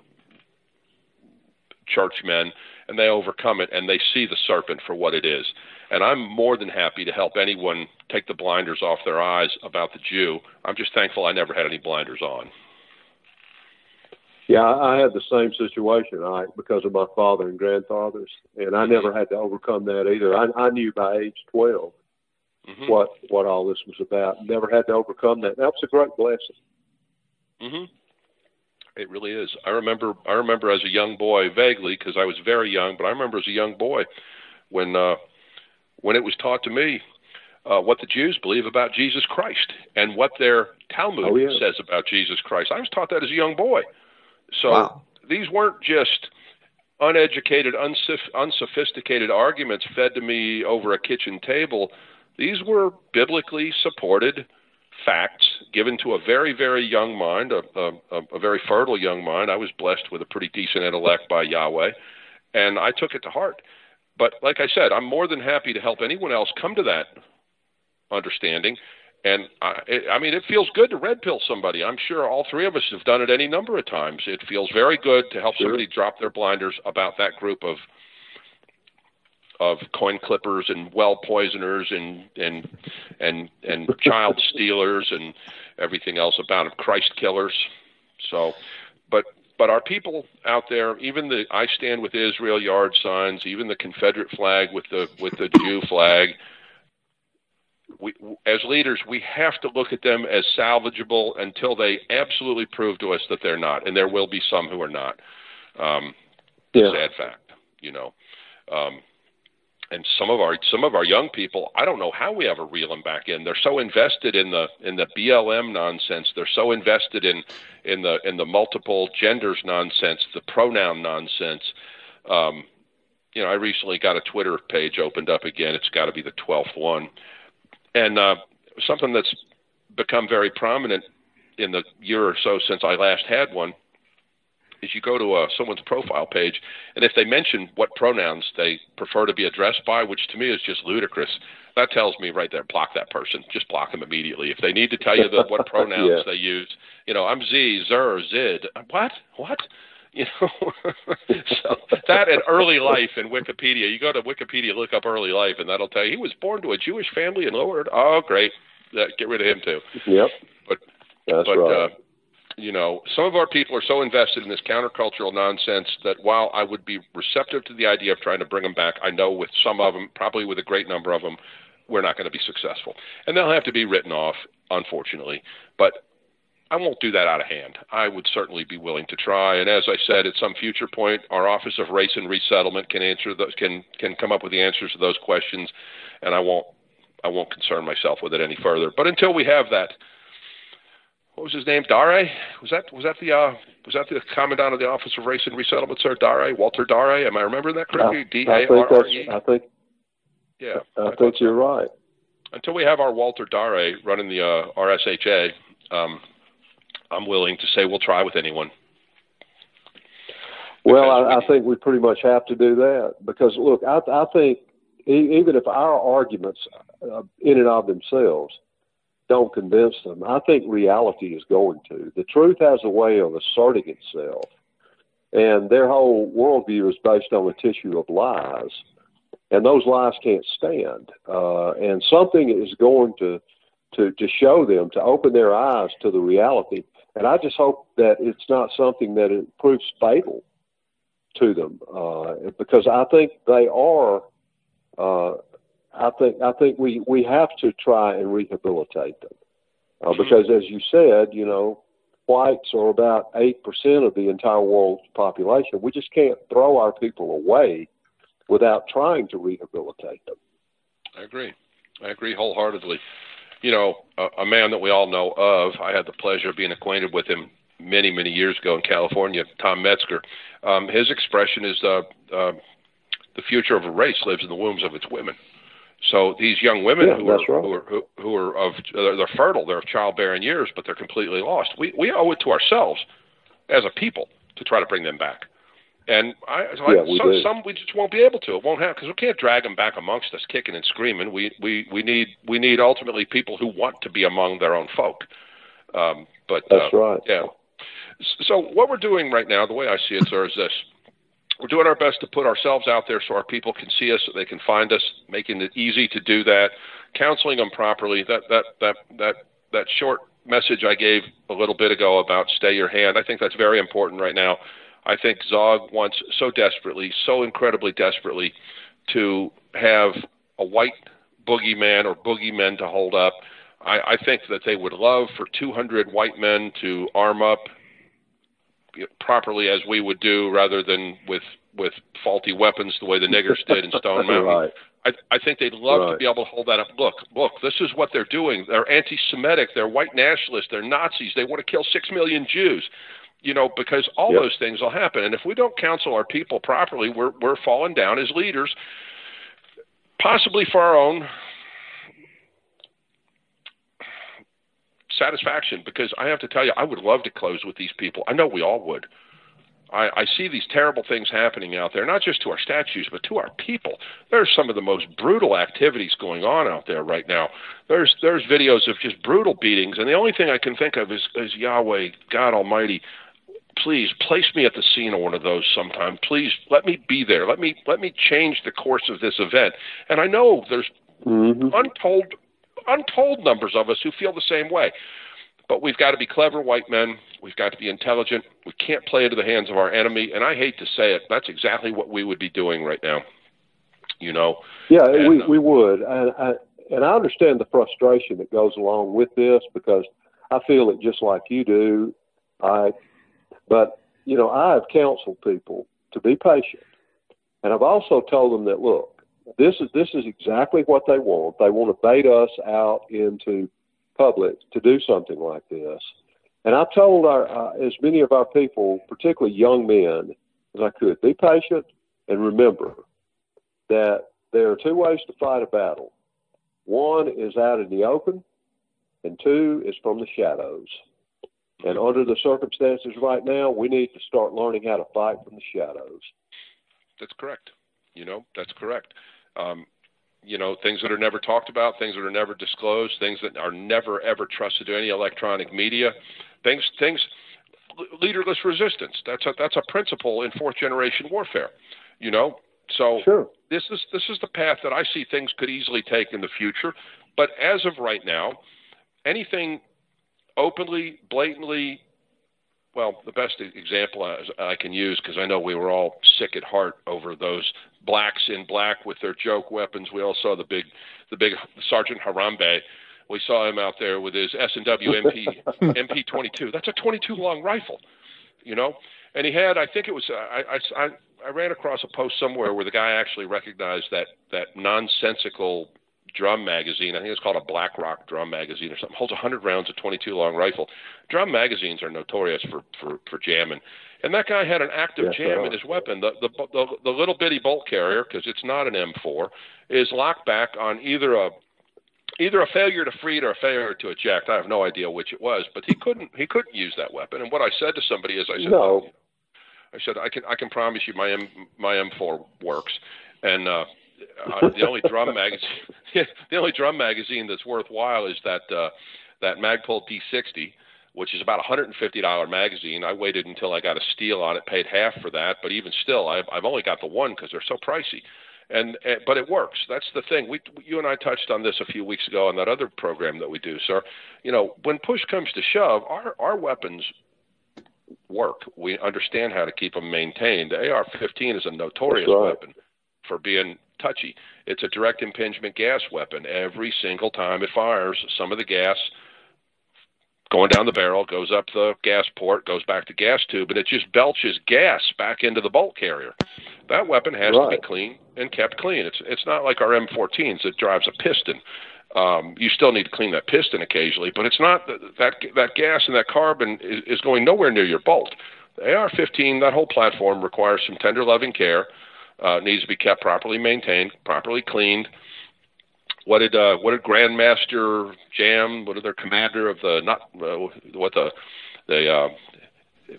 churchmen, and they overcome it and they see the serpent for what it is. And I'm more than happy to help anyone take the blinders off their eyes about the Jew. I'm just thankful I never had any blinders on. Yeah, I had the same situation I, because of my father and grandfathers, and I never had to overcome that either. I, I knew by age 12 mm-hmm. what what all this was about. Never had to overcome that. That was a great blessing. Mhm. It really is. I remember. I remember as a young boy, vaguely, because I was very young. But I remember as a young boy when uh, when it was taught to me uh, what the Jews believe about Jesus Christ and what their Talmud oh, yeah. says about Jesus Christ. I was taught that as a young boy. So wow. these weren't just uneducated, unsoph- unsophisticated arguments fed to me over a kitchen table. These were biblically supported facts given to a very, very young mind, a, a, a very fertile young mind. I was blessed with a pretty decent intellect by Yahweh, and I took it to heart. But like I said, I'm more than happy to help anyone else come to that understanding. And I, I mean, it feels good to red pill somebody. I'm sure all three of us have done it any number of times. It feels very good to help sure. somebody drop their blinders about that group of of coin clippers and well poisoners and and and and child stealers and everything else about them, Christ killers. So, but but our people out there, even the I stand with Israel yard signs, even the Confederate flag with the with the Jew flag. We, as leaders, we have to look at them as salvageable until they absolutely prove to us that they're not, and there will be some who are not. Um, yeah. Sad fact, you know. Um, and some of our some of our young people, I don't know how we ever reel them back in. They're so invested in the in the BLM nonsense. They're so invested in in the in the multiple genders nonsense, the pronoun nonsense. Um, you know, I recently got a Twitter page opened up again. It's got to be the twelfth one, and uh, something that's become very prominent in the year or so since I last had one is you go to uh, someone's profile page, and if they mention what pronouns they prefer to be addressed by, which to me is just ludicrous, that tells me right there, block that person. Just block them immediately. If they need to tell you the, what [LAUGHS] pronouns yeah. they use, you know, I'm Z, Zer, Zid. What? What? [LAUGHS] You know, [LAUGHS] so that in early life in Wikipedia, you go to Wikipedia, look up early life, and that'll tell you he was born to a Jewish family in Lower. Oh, great, get rid of him too. Yep. But That's but right. uh, you know, some of our people are so invested in this countercultural nonsense that while I would be receptive to the idea of trying to bring them back, I know with some of them, probably with a great number of them, we're not going to be successful. And they'll have to be written off, unfortunately. But I won't do that out of hand. I would certainly be willing to try. And as I said, at some future point, our Office of Race and Resettlement can answer those, can can come up with the answers to those questions, and I won't I won't concern myself with it any further. But until we have that, what was his name? Darré? Was that was that the uh, was that the commandant of the Office of Race and Resettlement, sir? Darré, Walter Darré. Am I remembering that correctly? D A R R E. I think. Yeah, I, I think you're right. Until we have our Walter Darré running the uh, RSHA, um, I'm willing to say we'll try with anyone. Well, I, I think we pretty much have to do that because look, I, I think even if our arguments, uh, in and of themselves, don't convince them. I think reality is going to. The truth has a way of asserting itself, and their whole worldview is based on a tissue of lies, and those lies can't stand. Uh, and something is going to to to show them to open their eyes to the reality. and I just hope that it's not something that it proves fatal to them, uh, because I think they are. Uh, I think I think we we have to try and rehabilitate them, uh, because as you said, you know, whites are about eight percent of the entire world's population. We just can't throw our people away without trying to rehabilitate them. I agree. I agree wholeheartedly. You know, a, a man that we all know of. I had the pleasure of being acquainted with him many, many years ago in California. Tom Metzger. Um, his expression is uh, uh, the future of a race lives in the wombs of its women. So these young women yeah, who, are, right. who are who, who are of they're fertile, they're of childbearing years, but they're completely lost. We we owe it to ourselves as a people to try to bring them back. And I, so yeah, I, some, some we just won't be able to. It won't happen because we can't drag them back amongst us, kicking and screaming. We we we need we need ultimately people who want to be among their own folk. Um, but that's uh, right. Yeah. So what we're doing right now, the way I see it, sir, is this: we're doing our best to put ourselves out there so our people can see us, so they can find us, making it easy to do that, counseling them properly. That that that that that short message I gave a little bit ago about stay your hand. I think that's very important right now. I think Zog wants so desperately, so incredibly desperately, to have a white boogeyman or boogeymen to hold up. I, I think that they would love for 200 white men to arm up properly as we would do, rather than with with faulty weapons the way the niggers did in Stone [LAUGHS] Mountain. right. I, I think they'd love right. to be able to hold that up. Look, look, this is what they're doing. They're anti-Semitic. They're white nationalists. They're Nazis. They want to kill six million Jews you know, because all yep. those things will happen. And if we don't counsel our people properly, we're we're falling down as leaders, possibly for our own satisfaction. Because I have to tell you, I would love to close with these people. I know we all would. I, I see these terrible things happening out there, not just to our statues, but to our people. There's some of the most brutal activities going on out there right now. There's there's videos of just brutal beatings, and the only thing I can think of is, is Yahweh, God Almighty, please place me at the scene of one of those sometime. Please let me be there. Let me let me change the course of this event. And I know there's mm-hmm. untold untold numbers of us who feel the same way. But we've got to be clever white men. We've got to be intelligent. We can't play into the hands of our enemy. And I hate to say it, that's exactly what we would be doing right now. You know. Yeah, and, we uh, we would, and I and I understand the frustration that goes along with this because I feel it just like you do. I but, you know, I have counseled people to be patient. And I've also told them that, look, this is, this is exactly what they want. They want to bait us out into public to do something like this. And I told our, uh, as many of our people, particularly young men, as I could, be patient and remember that there are two ways to fight a battle. One is out in the open, and two is from the shadows. And under the circumstances right now, we need to start learning how to fight from the shadows. That's correct. You know, that's correct. Um, you know, things that are never talked about, things that are never disclosed, things that are never ever trusted to any electronic media, things, things, leaderless resistance. That's a that's a principle in fourth generation warfare. You know, so sure. this is this is the path that I see things could easily take in the future. But as of right now, anything openly, blatantly, well, the best example I, I can use because I know we were all sick at heart over those blacks in black with their joke weapons. We all saw the big, the big Sergeant Harambe. We saw him out there with his S and W MP [LAUGHS] MP 22. That's a 22 long rifle, you know. And he had, I think it was, uh, I, I, I ran across a post somewhere where the guy actually recognized that that nonsensical drum magazine. I think it's called a Black Rock drum magazine or something. Holds 100 rounds of 22 long rifle. Drum magazines are notorious for for for jamming. And that guy had an active yes, jam in his weapon. The, the the the little bitty bolt carrier, because it's not an M4, is locked back on either a either a failure to free or a failure to eject. I have no idea which it was, but he couldn't he couldn't use that weapon. And what I said to somebody is, I said, no. I said I can I can promise you my M my M4 works. And uh, uh, the only drum [LAUGHS] magazine, [LAUGHS] the only drum magazine that's worthwhile is that uh, that Magpul P60, which is about a hundred and fifty dollar magazine. I waited until I got a steal on it, paid half for that, but even still, I've, I've only got the one because they're so pricey. and, and but it works. That's the thing. We you and I touched on this a few weeks ago on that other program that we do, sir. You know, when push comes to shove, our our weapons work. We understand how to keep them maintained. The AR-15 is a notorious right. weapon for being touchy. It's a direct impingement gas weapon. Every single time it fires, some of the gas going down the barrel goes up the gas port, goes back to gas tube, and it just belches gas back into the bolt carrier. That weapon has right. to be clean and kept clean. It's it's not like our M14s that drives a piston. Um, you still need to clean that piston occasionally, but it's not that that, that gas and that carbon is, is going nowhere near your bolt. The AR-15, that whole platform requires some tender, loving care. Uh, needs to be kept properly maintained, properly cleaned. What did uh, what did Grandmaster Jay? What did their commander of the not uh, what the the uh,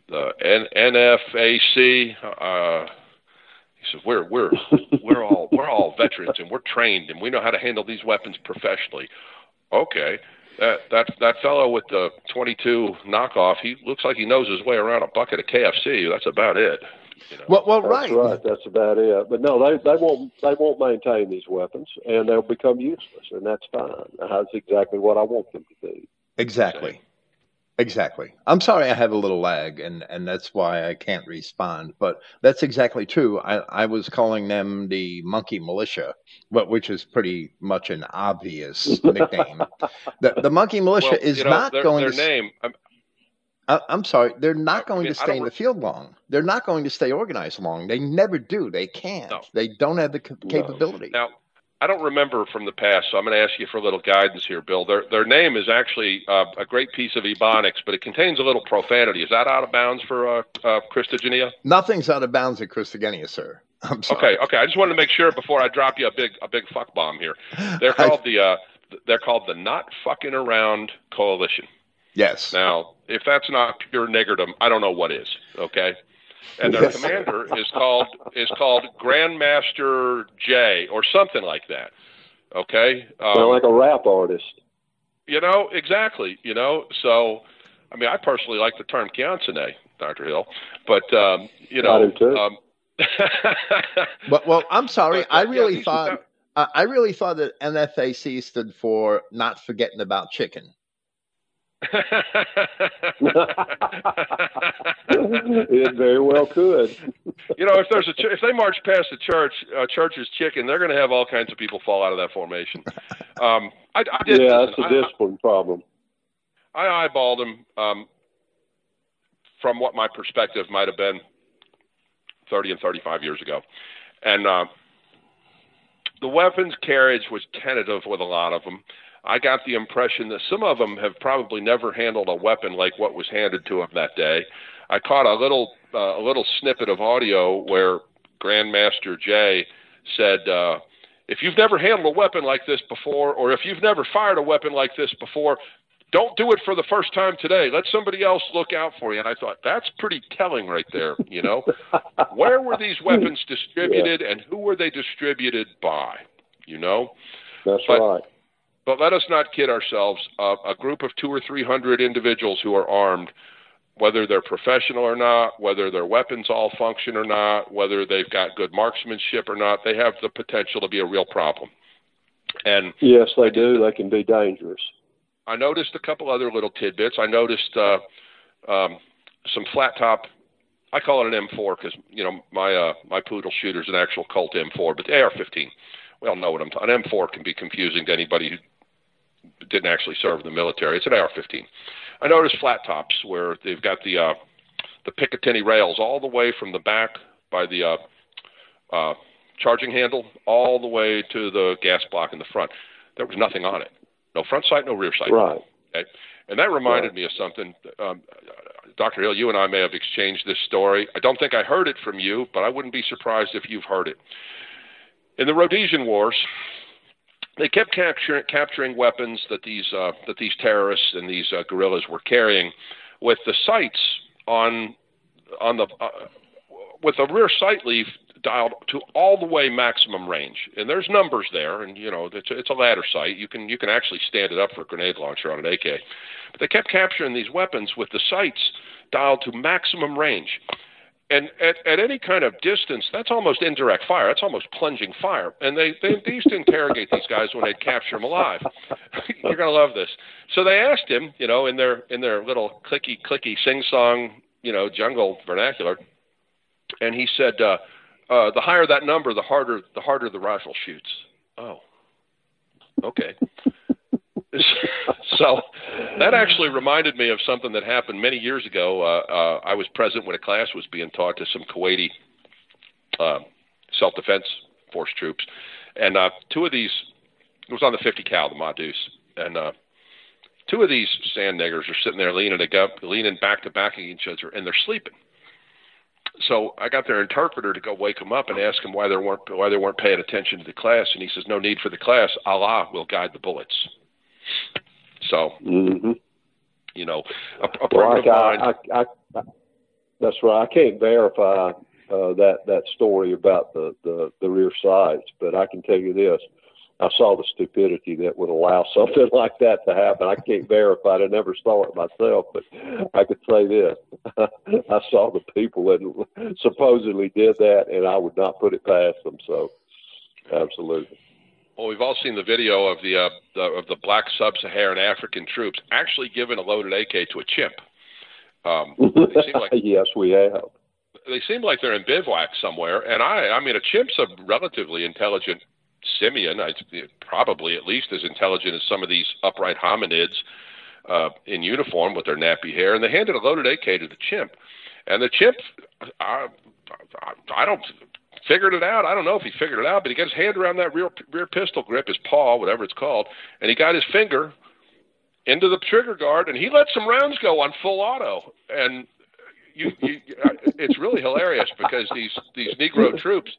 the N- NFAC? Uh, he says we're we're we're all we're all veterans and we're trained and we know how to handle these weapons professionally. Okay, that that that fellow with the 22 knockoff, he looks like he knows his way around a bucket of KFC. That's about it. You know? Well, well, That's right, right. That's about it. But no, they they won't they won't maintain these weapons, and they'll become useless, and that's fine. That's exactly what I want them to do. Exactly. Exactly. I'm sorry I have a little lag, and, and that's why I can't respond. But that's exactly true. I, I was calling them the Monkey Militia, but which is pretty much an obvious [LAUGHS] nickname. the, the Monkey Militia well, is you know, not their, going their to. name. I'm, I, I'm sorry, they're not going mean, to stay in the field long. They're not going to stay organized long. They never do. They can't. No. They don't have the ca- capability. Now, I don't remember from the past, so I'm going to ask you for a little guidance here, Bill. Their their name is actually uh, a great piece of ebonics, but it contains a little profanity. Is that out of bounds for uh, uh, Christogenea? Nothing's out of bounds at Christogenea, sir. I'm sorry. Okay, okay. I just wanted to make sure before I drop you a big a big fuck bomb here. They're [LAUGHS] I- called the uh, they're called the Not Fucking Around Coalition. Yes. Now, if that's not pure niggerdom, I don't know what is. Okay, and their Yes. commander is called is called Grandmaster Jay or something like that. Okay, um, Sound like a rap artist. you know exactly. You know, so I mean, I personally like the term Chianzane, Doctor Hill, but um, you I know, do too. um, [LAUGHS] But well, I'm sorry. But, uh, I really these- thought I I really thought that NFAC stood for not forgetting about chicken. [LAUGHS] it very well could. [LAUGHS] you know, if there's a ch- if they march past the church, uh, church's chicken, they're going to have all kinds of people fall out of that formation. Um, I, I did. yeah, that's a discipline problem. I, I eyeballed them um, from what my perspective might have been 30 and 35 years ago, and uh, the weapons carriage was tentative with a lot of them. I got the impression that some of them have probably never handled a weapon like what was handed to them that day. I caught a little uh, a little snippet of audio where Grandmaster Jay said, uh, "If you've never handled a weapon like this before, or if you've never fired a weapon like this before, don't do it for the first time today. Let somebody else look out for you." And I thought that's pretty telling right there. You know, [LAUGHS] where were these weapons distributed, and who were they distributed by? You know. That's But- right. But let us not kid ourselves. Uh, a group of two or three hundred individuals who are armed, whether they're professional or not, whether their weapons all function or not, whether they've got good marksmanship or not, they have the potential to be a real problem. And Yes, they do. They can be dangerous. I noticed a couple other little tidbits. I noticed uh, um, some flat top. I call it an M4 because you know my uh, my poodle shooter's an actual Colt M4, but the AR-15. We all know what I'm talking. An M4 can be confusing to anybody who didn't actually serve in the military. It's an AR-15. I noticed flat tops where they've got the uh, the Picatinny rails all the way from the back by the uh, uh, charging handle all the way to the gas block in the front. There was nothing on it. No front sight, no rear sight. Right. Okay? And that reminded Right. me of something. Um, Dr. Hill, you and I may have exchanged this story. I don't think I heard it from you, but I wouldn't be surprised if you've heard it. In the Rhodesian Wars, they kept capturing, capturing weapons that these uh, that these terrorists and these uh, guerrillas were carrying, with the sights on on the uh, with a rear sight leaf dialed to all the way maximum range. And there's numbers there, and you know it's a, it's a ladder sight. You can you can actually stand it up for a grenade launcher on an AK. But they kept capturing these weapons with the sights dialed to maximum range. And at, at any kind of distance, that's almost indirect fire. That's almost plunging fire. And they, they, they used to interrogate these guys when they'd capture them alive. [LAUGHS] You're going to love this. So they asked him, you know, in their in their little clicky clicky sing song, you know, jungle vernacular, and he said, uh, uh, "The higher that number, the harder the harder the rifle shoots." Oh, okay. [LAUGHS] so that actually reminded me of something that happened many years ago. Uh, uh, I was present when a class was being taught to some Kuwaiti uh, self-defense force troops, and uh, two of these it was on the 50 cal, the Ma Deuce, and uh, two of these sand niggers are sitting there leaning, leaning back to back against each other, and they're sleeping. So I got their interpreter to go wake them up and ask them why they weren't why they weren't paying attention to the class, and he says, "No need for the class. Allah will guide the bullets." So, mm-hmm. you know, a, a well, I, I, I, that's right. I can't verify uh, that that story about the, the the rear sights, but I can tell you this: I saw the stupidity that would allow [LAUGHS] something like that to happen. I can't verify it. I never saw it myself, but I could say this. [LAUGHS] I saw the people that supposedly did that, and I would not put it past them. So, absolutely. Well, we've all seen the video of the, uh, the of the black sub-Saharan African troops actually giving a loaded AK to a chimp. Um, [LAUGHS] like, yes, we have. They seem like they're in bivouac somewhere, and I, I mean, a chimp's a relatively intelligent simian. I, probably at least as intelligent as some of these upright hominids uh, in uniform with their nappy hair. And they handed a loaded AK to the chimp, and the chimp, I, I, I don't figured it out. I don't know if he figured it out, but he got his hand around that rear rear pistol grip, his paw, whatever it's called, and he got his finger into the trigger guard, and he let some rounds go on full auto. And you, you, [LAUGHS] it's really hilarious because these these Negro troops,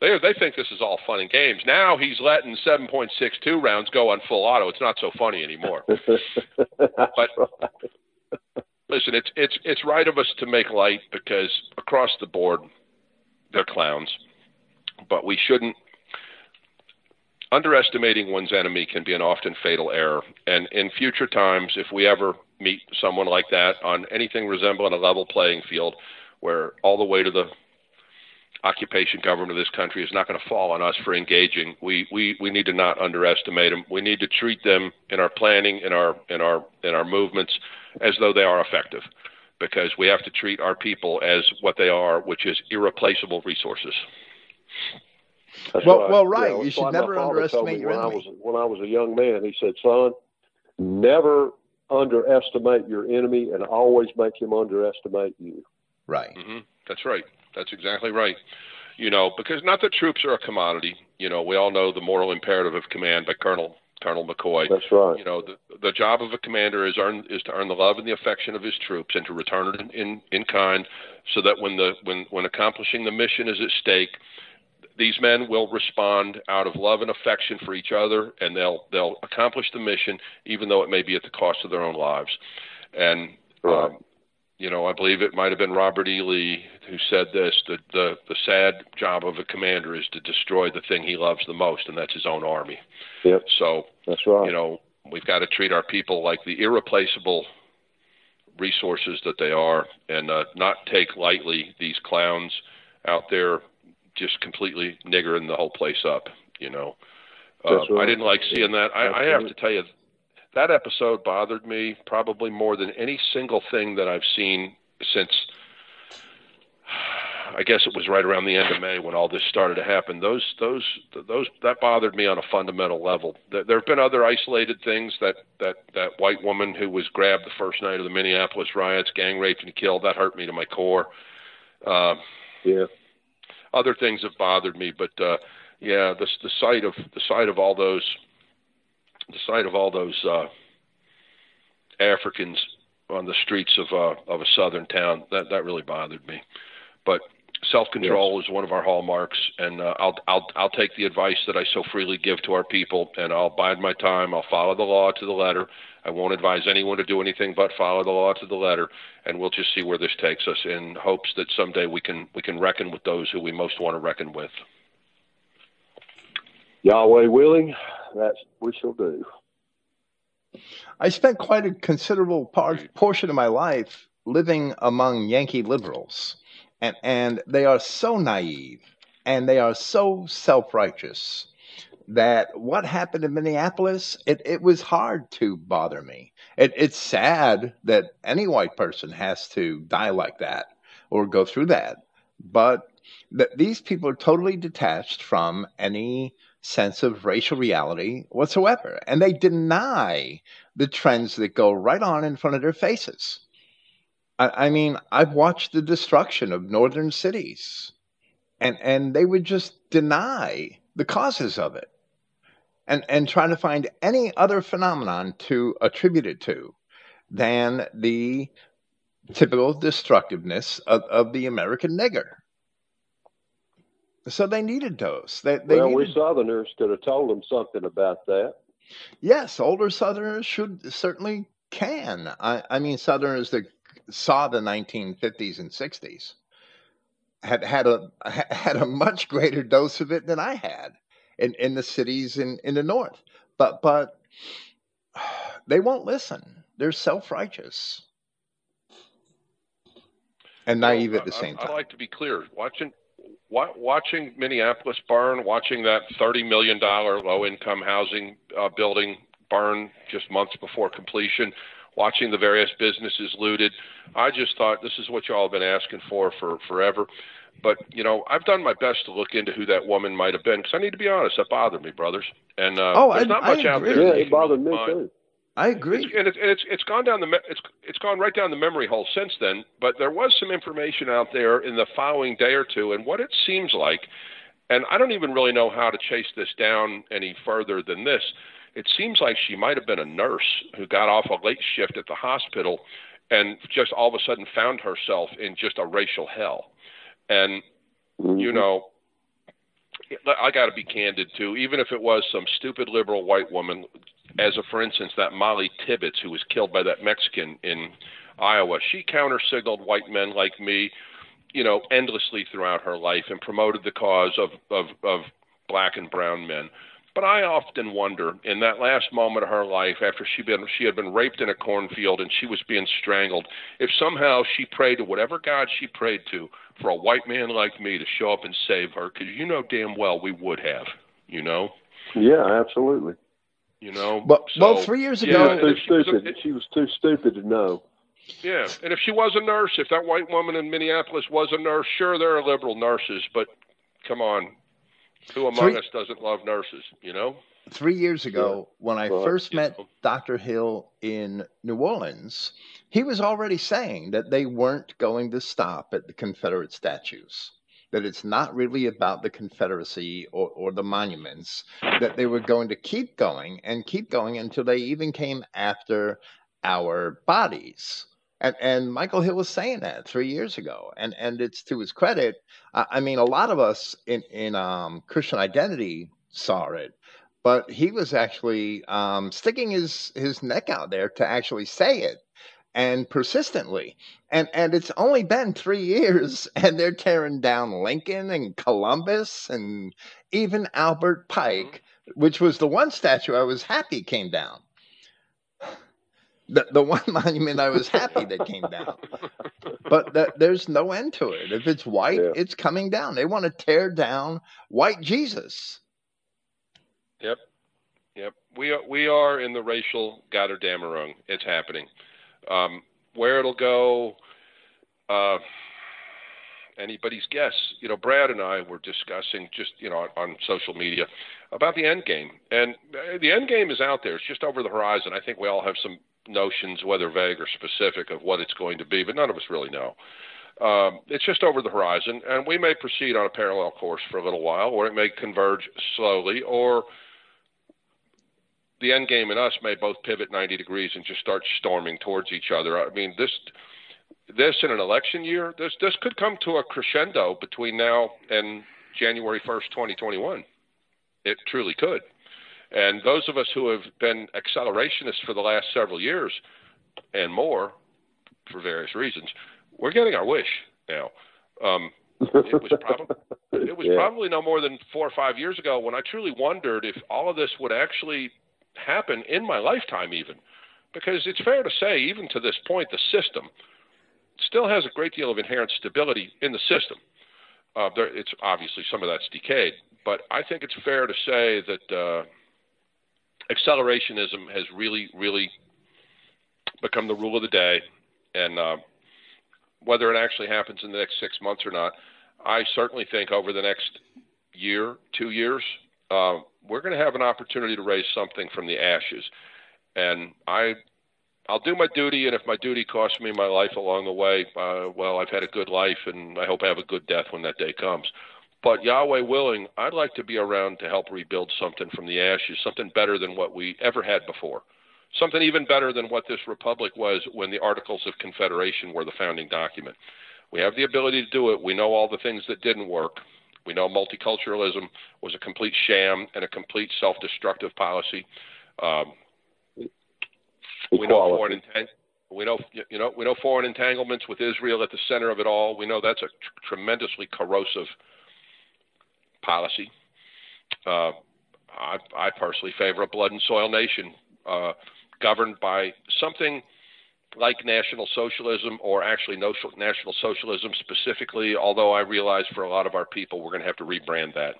they they think this is all fun and games. Now he's letting 7.62 rounds go on full auto. It's not so funny anymore. [LAUGHS] but listen, it's it's it's right of us to make light because across the board, they're clowns but we shouldn't. Underestimating one's enemy can be an often fatal error. And in future times, if we ever meet someone like that on anything resembling a level playing field, where all the way to the occupation government of this country is not going to fall on us for engaging. We, we, we need to not underestimate them. We need to treat them in our planning, in our, in our, in our movements, as though they are effective, because we have to treat our people as what they are, which is irreplaceable resources. That's well, right. well, right. Yeah, you should never underestimate your when enemy. I was when I was a young man, he said, "Son, never underestimate your enemy, and always make him underestimate you." Right. Mm-hmm. That's right. That's exactly right. You know, because not that troops are a commodity. You know, we all know the moral imperative of command by Colonel Colonel McCoy. That's right. You know, the the job of a commander is earn is to earn the love and the affection of his troops and to return it in, in, in kind, so that when the when when accomplishing the mission is at stake, these men will respond out of love and affection for each other, and they'll they'll accomplish the mission, even though it may be at the cost of their own lives. And right. um, you know, I believe it might have been Robert E. Lee who said this: that the the sad job of a commander is to destroy the thing he loves the most, and that's his own army. Yep. So that's right. You know, we've got to treat our people like the irreplaceable resources that they are, and uh, not take lightly these clowns out there just completely niggering the whole place up. You know, uh. I didn't like seeing that. I, I have to tell you, that episode bothered me probably more than any single thing that I've seen since. [SIGHS] I guess it was right around the end of May when all this started to happen. Those, those, those, that bothered me on a fundamental level. There, there have been other isolated things that that that white woman who was grabbed the first night of the Minneapolis riots, gang raped and killed. That hurt me to my core. Uh, yeah other things have bothered me, but uh, yeah, the the sight of the sight of all those the sight of all those uh, Africans on the streets of uh, of a southern town that that really bothered me. But self control yes. is one of our hallmarks, and uh, I'll I'll I'll take the advice that I so freely give to our people, and I'll bide my time. I'll follow the law to the letter. I won't advise anyone to do anything but follow the law to the letter, and we'll just see where this takes us in hopes that someday we can we can reckon with those who we most want to reckon with. Yahweh willing, that we shall do. I spent quite a considerable part, portion of my life living among Yankee liberals And, and they are so naive and they are so self righteous that what happened in Minneapolis, it, it was hard to bother me. It, it's sad that any white person has to die like that or go through that. But that these people are totally detached from any sense of racial reality whatsoever. And they deny the trends that go right on in front of their faces. I, I mean, I've watched the destruction of northern cities, and, and they would just deny the causes of it and, and trying to find any other phenomenon to attribute it to than the typical destructiveness of, of the American nigger. So they needed those. They, they well, needed... we Southerners could have told them something about that. Yes, older Southerners should certainly can. I, I mean, Southerners that saw the 1950s and 60s had had a [LAUGHS] had a much greater dose of it than I had in, in the cities in, in the north. But but [SIGHS] they won't listen. They're self righteous and naive at the same I, time. I like to be clear. Watching watching Minneapolis burn, watching that thirty million dollar low income housing uh, building burn just months before completion, watching the various businesses looted. I just thought this is what y'all have been asking for for forever. But you know, I've done my best to look into who that woman might have been because I need to be honest, that bothered me, brothers. And uh, oh, there's I, not much I out agree. there. Yeah, it bothered me too. I agree. It's, and it's, it's it's gone down the it's it's gone right down the memory hole since then. But there was some information out there in the following day or two, and what it seems like, and I don't even really know how to chase this down any further than this. It seems like she might have been a nurse who got off a late shift at the hospital, and just all of a sudden found herself in just a racial hell. And mm-hmm. you know, I got to be candid too. Even if it was some stupid liberal white woman as a, for instance, that Molly Tibbetts who was killed by that Mexican in Iowa. She counter-signaled white men like me, you know, endlessly throughout her life and promoted the cause of, of, of black and brown men. But I often wonder, in that last moment of her life, after she been she had been raped in a cornfield and she was being strangled, if somehow she prayed to whatever God she prayed to for a white man like me to show up and save her, because you know damn well we would have, you know. Yeah, absolutely. You know, but so, well, three years ago, yeah, too she, stupid. Was a, it, she was too stupid to know. Yeah, and if she was a nurse, if that white woman in Minneapolis was a nurse, sure, there are liberal nurses, but come on, who among three, us doesn't love nurses? You know. Three years ago, yeah. when I well, first met know. Dr. Hill in New Orleans, he was already saying that they weren't going to stop at the Confederate statues that it's not really about the Confederacy or, or the monuments, that they were going to keep going and keep going until they even came after our bodies. And, and Michael Hill was saying that three years ago, and and it's to his credit. I, I mean, a lot of us in in um, Christian identity saw it, but he was actually um, sticking his his neck out there to actually say it and persistently. And and it's only been three years, [LAUGHS] and they're tearing down Lincoln and Columbus and even Albert Pike, which was the one statue I was happy came down. The, the one [LAUGHS] monument I was happy that came down. But the, there's no end to it. If it's white, yeah. it's coming down. They want to tear down white Jesus. Yep. Yep. We are, we are in the racial Götterdämmerung. It's happening. Um, where it'll go, uh, anybody's guess. You know, Brad and I were discussing just you know on, on social media about the end game, and the end game is out there. It's just over the horizon. I think we all have some notions, whether vague or specific, of what it's going to be, but none of us really know. Um, it's just over the horizon, and we may proceed on a parallel course for a little while, or it may converge slowly, or the end game and us may both pivot 90 degrees and just start storming towards each other. I mean, this this in an election year, this this could come to a crescendo between now and January 1st, 2021. It truly could. And those of us who have been accelerationists for the last several years and more, for various reasons, we're getting our wish now. Um, it was probably [LAUGHS] it was yeah. probably no more than four or five years ago when I truly wondered if all of this would actually happen in my lifetime, even. Because it's fair to say, even to this point, the system, still has a great deal of inherent stability in the system. Uh, there, it's obviously some of that's decayed, but I think it's fair to say that uh, accelerationism has really, really become the rule of the day, and uh, whether it actually happens in the next six months or not, I certainly think over the next year, two years, uh, we're going to have an opportunity to raise something from the ashes. And I, I'll do my duty, and if my duty costs me my life along the way, uh, well, I've had a good life, and I hope I have a good death when that day comes. But Yahweh willing, I'd like to be around to help rebuild something from the ashes, something better than what we ever had before, something even better than what this republic was when the Articles of Confederation were the founding document. We have the ability to do it. We know all the things that didn't work. We know multiculturalism was a complete sham and a complete self-destructive policy. Um, we know foreign entang- we know you know we know foreign entanglements with Israel at the center of it all. We know that's a tr- tremendously corrosive policy. Uh, I, I, personally favor a blood and soil nation uh, governed by something like National Socialism, or actually National Socialism specifically, although I realize for a lot of our people we're going to have to rebrand that.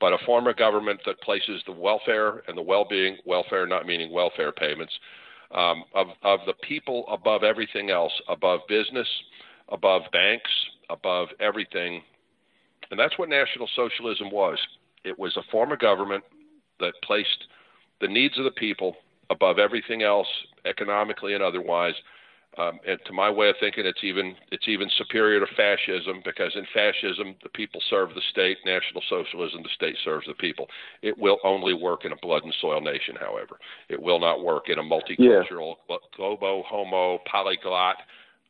But a form of government that places the welfare and the well being, welfare not meaning welfare payments, um, of, of the people above everything else, above business, above banks, above everything. And that's what National Socialism was. It was a form of government that placed the needs of the people above everything else, economically and otherwise. Um, and to my way of thinking, it's even it's even superior to fascism because in fascism the people serve the state. National Socialism, the state serves the people. It will only work in a blood and soil nation. However, it will not work in a multicultural, yeah. globo, homo, polyglot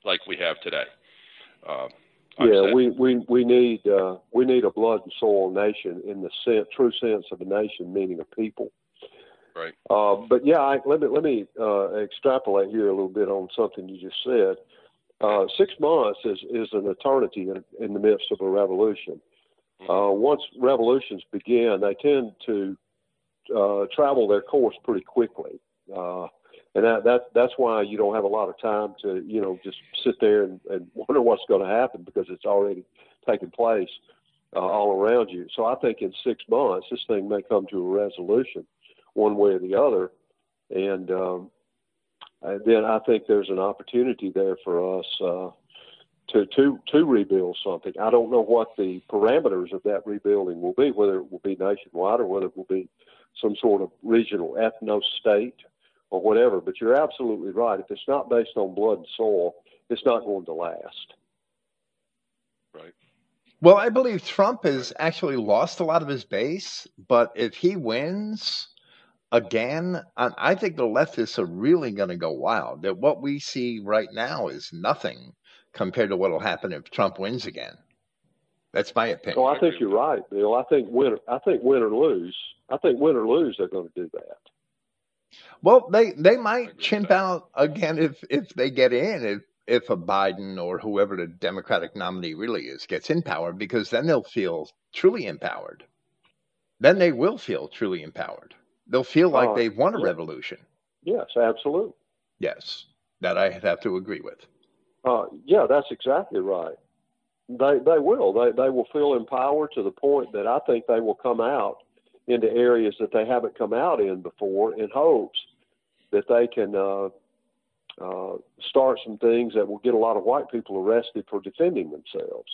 like we have today. Uh, yeah, we, we we need uh, we need a blood and soil nation in the sense, true sense of a nation, meaning a people. Right. Uh, but yeah, I, let me let me uh, extrapolate here a little bit on something you just said. Uh, six months is, is an eternity in, in the midst of a revolution. Mm-hmm. Uh, once revolutions begin, they tend to uh, travel their course pretty quickly, uh, and that, that that's why you don't have a lot of time to you know just sit there and, and wonder what's going to happen because it's already taken place all around you. So I think in six months this thing may come to a resolution one way or the other. And um, and then I think there's an opportunity there for us uh, to to to rebuild something. I don't know what the parameters of that rebuilding will be, whether it will be nationwide or whether it will be some sort of regional ethno state or whatever. But you're absolutely right. If it's not based on blood and soil, it's not going to last. Right. Well, I believe Trump has actually lost a lot of his base, but if he wins, again, I think the leftists are really going to go wild. That what we see right now is nothing compared to what will happen if Trump wins again. That's my opinion. Well, I think you're right, Bill. I think win. I think win or lose. I think win or lose, they're going to do that. Well, they they might chimp out again if if they get in if if a Biden or whoever the Democratic nominee really is gets in power because then they'll feel truly empowered. Then they will feel truly empowered. They'll feel like uh, they've won a yeah. revolution. Yes, absolutely. Yes, that I have to agree with. Uh, yeah, that's exactly right. They they will. They they will feel empowered to the point that I think they will come out into areas that they haven't come out in before in hopes that they can uh, uh, start some things that will get a lot of white people arrested for defending themselves.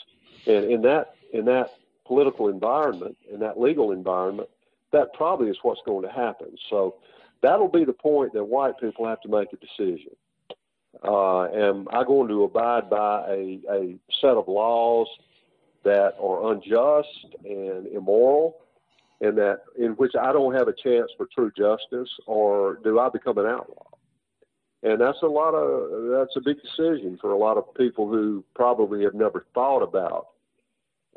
And in that in that political environment, in that legal environment, that probably is what's going to happen. So that'll be the point that white people have to make a decision. Uh, am I going to abide by a, a set of laws that are unjust and immoral, and that in which I don't have a chance for true justice, or do I become an outlaw? And that's a lot of that's a big decision for a lot of people who probably have never thought about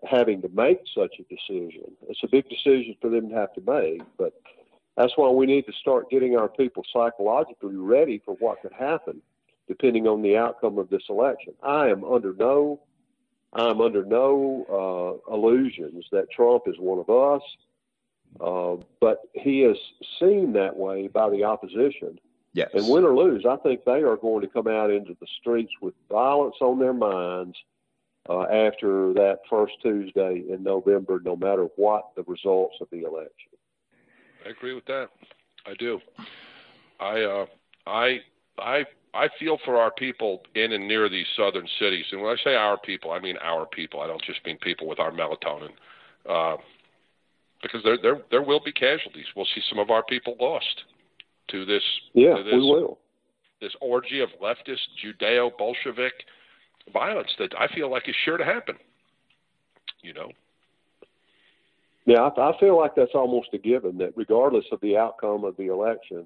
having to make such a decision. It's a big decision for them to have to make, but that's why we need to start getting our people psychologically ready for what could happen depending on the outcome of this election. I am under no I'm under no uh, illusions that Trump is one of us, uh, but he is seen that way by the opposition Yes. And win or lose, I think they are going to come out into the streets with violence on their minds uh, after that first Tuesday in November, no matter what the results of the election. I agree with that. I do. I uh, I I I feel for our people in and near these southern cities, and when I say our people, I mean our people. I don't just mean people with our melatonin, uh, because there there there will be casualties. We'll see some of our people lost to this. Yeah, to this, we will. This orgy of leftist Judeo-Bolshevik violence that I feel like is sure to happen. You know. Yeah, I, I feel like that's almost a given that regardless of the outcome of the election,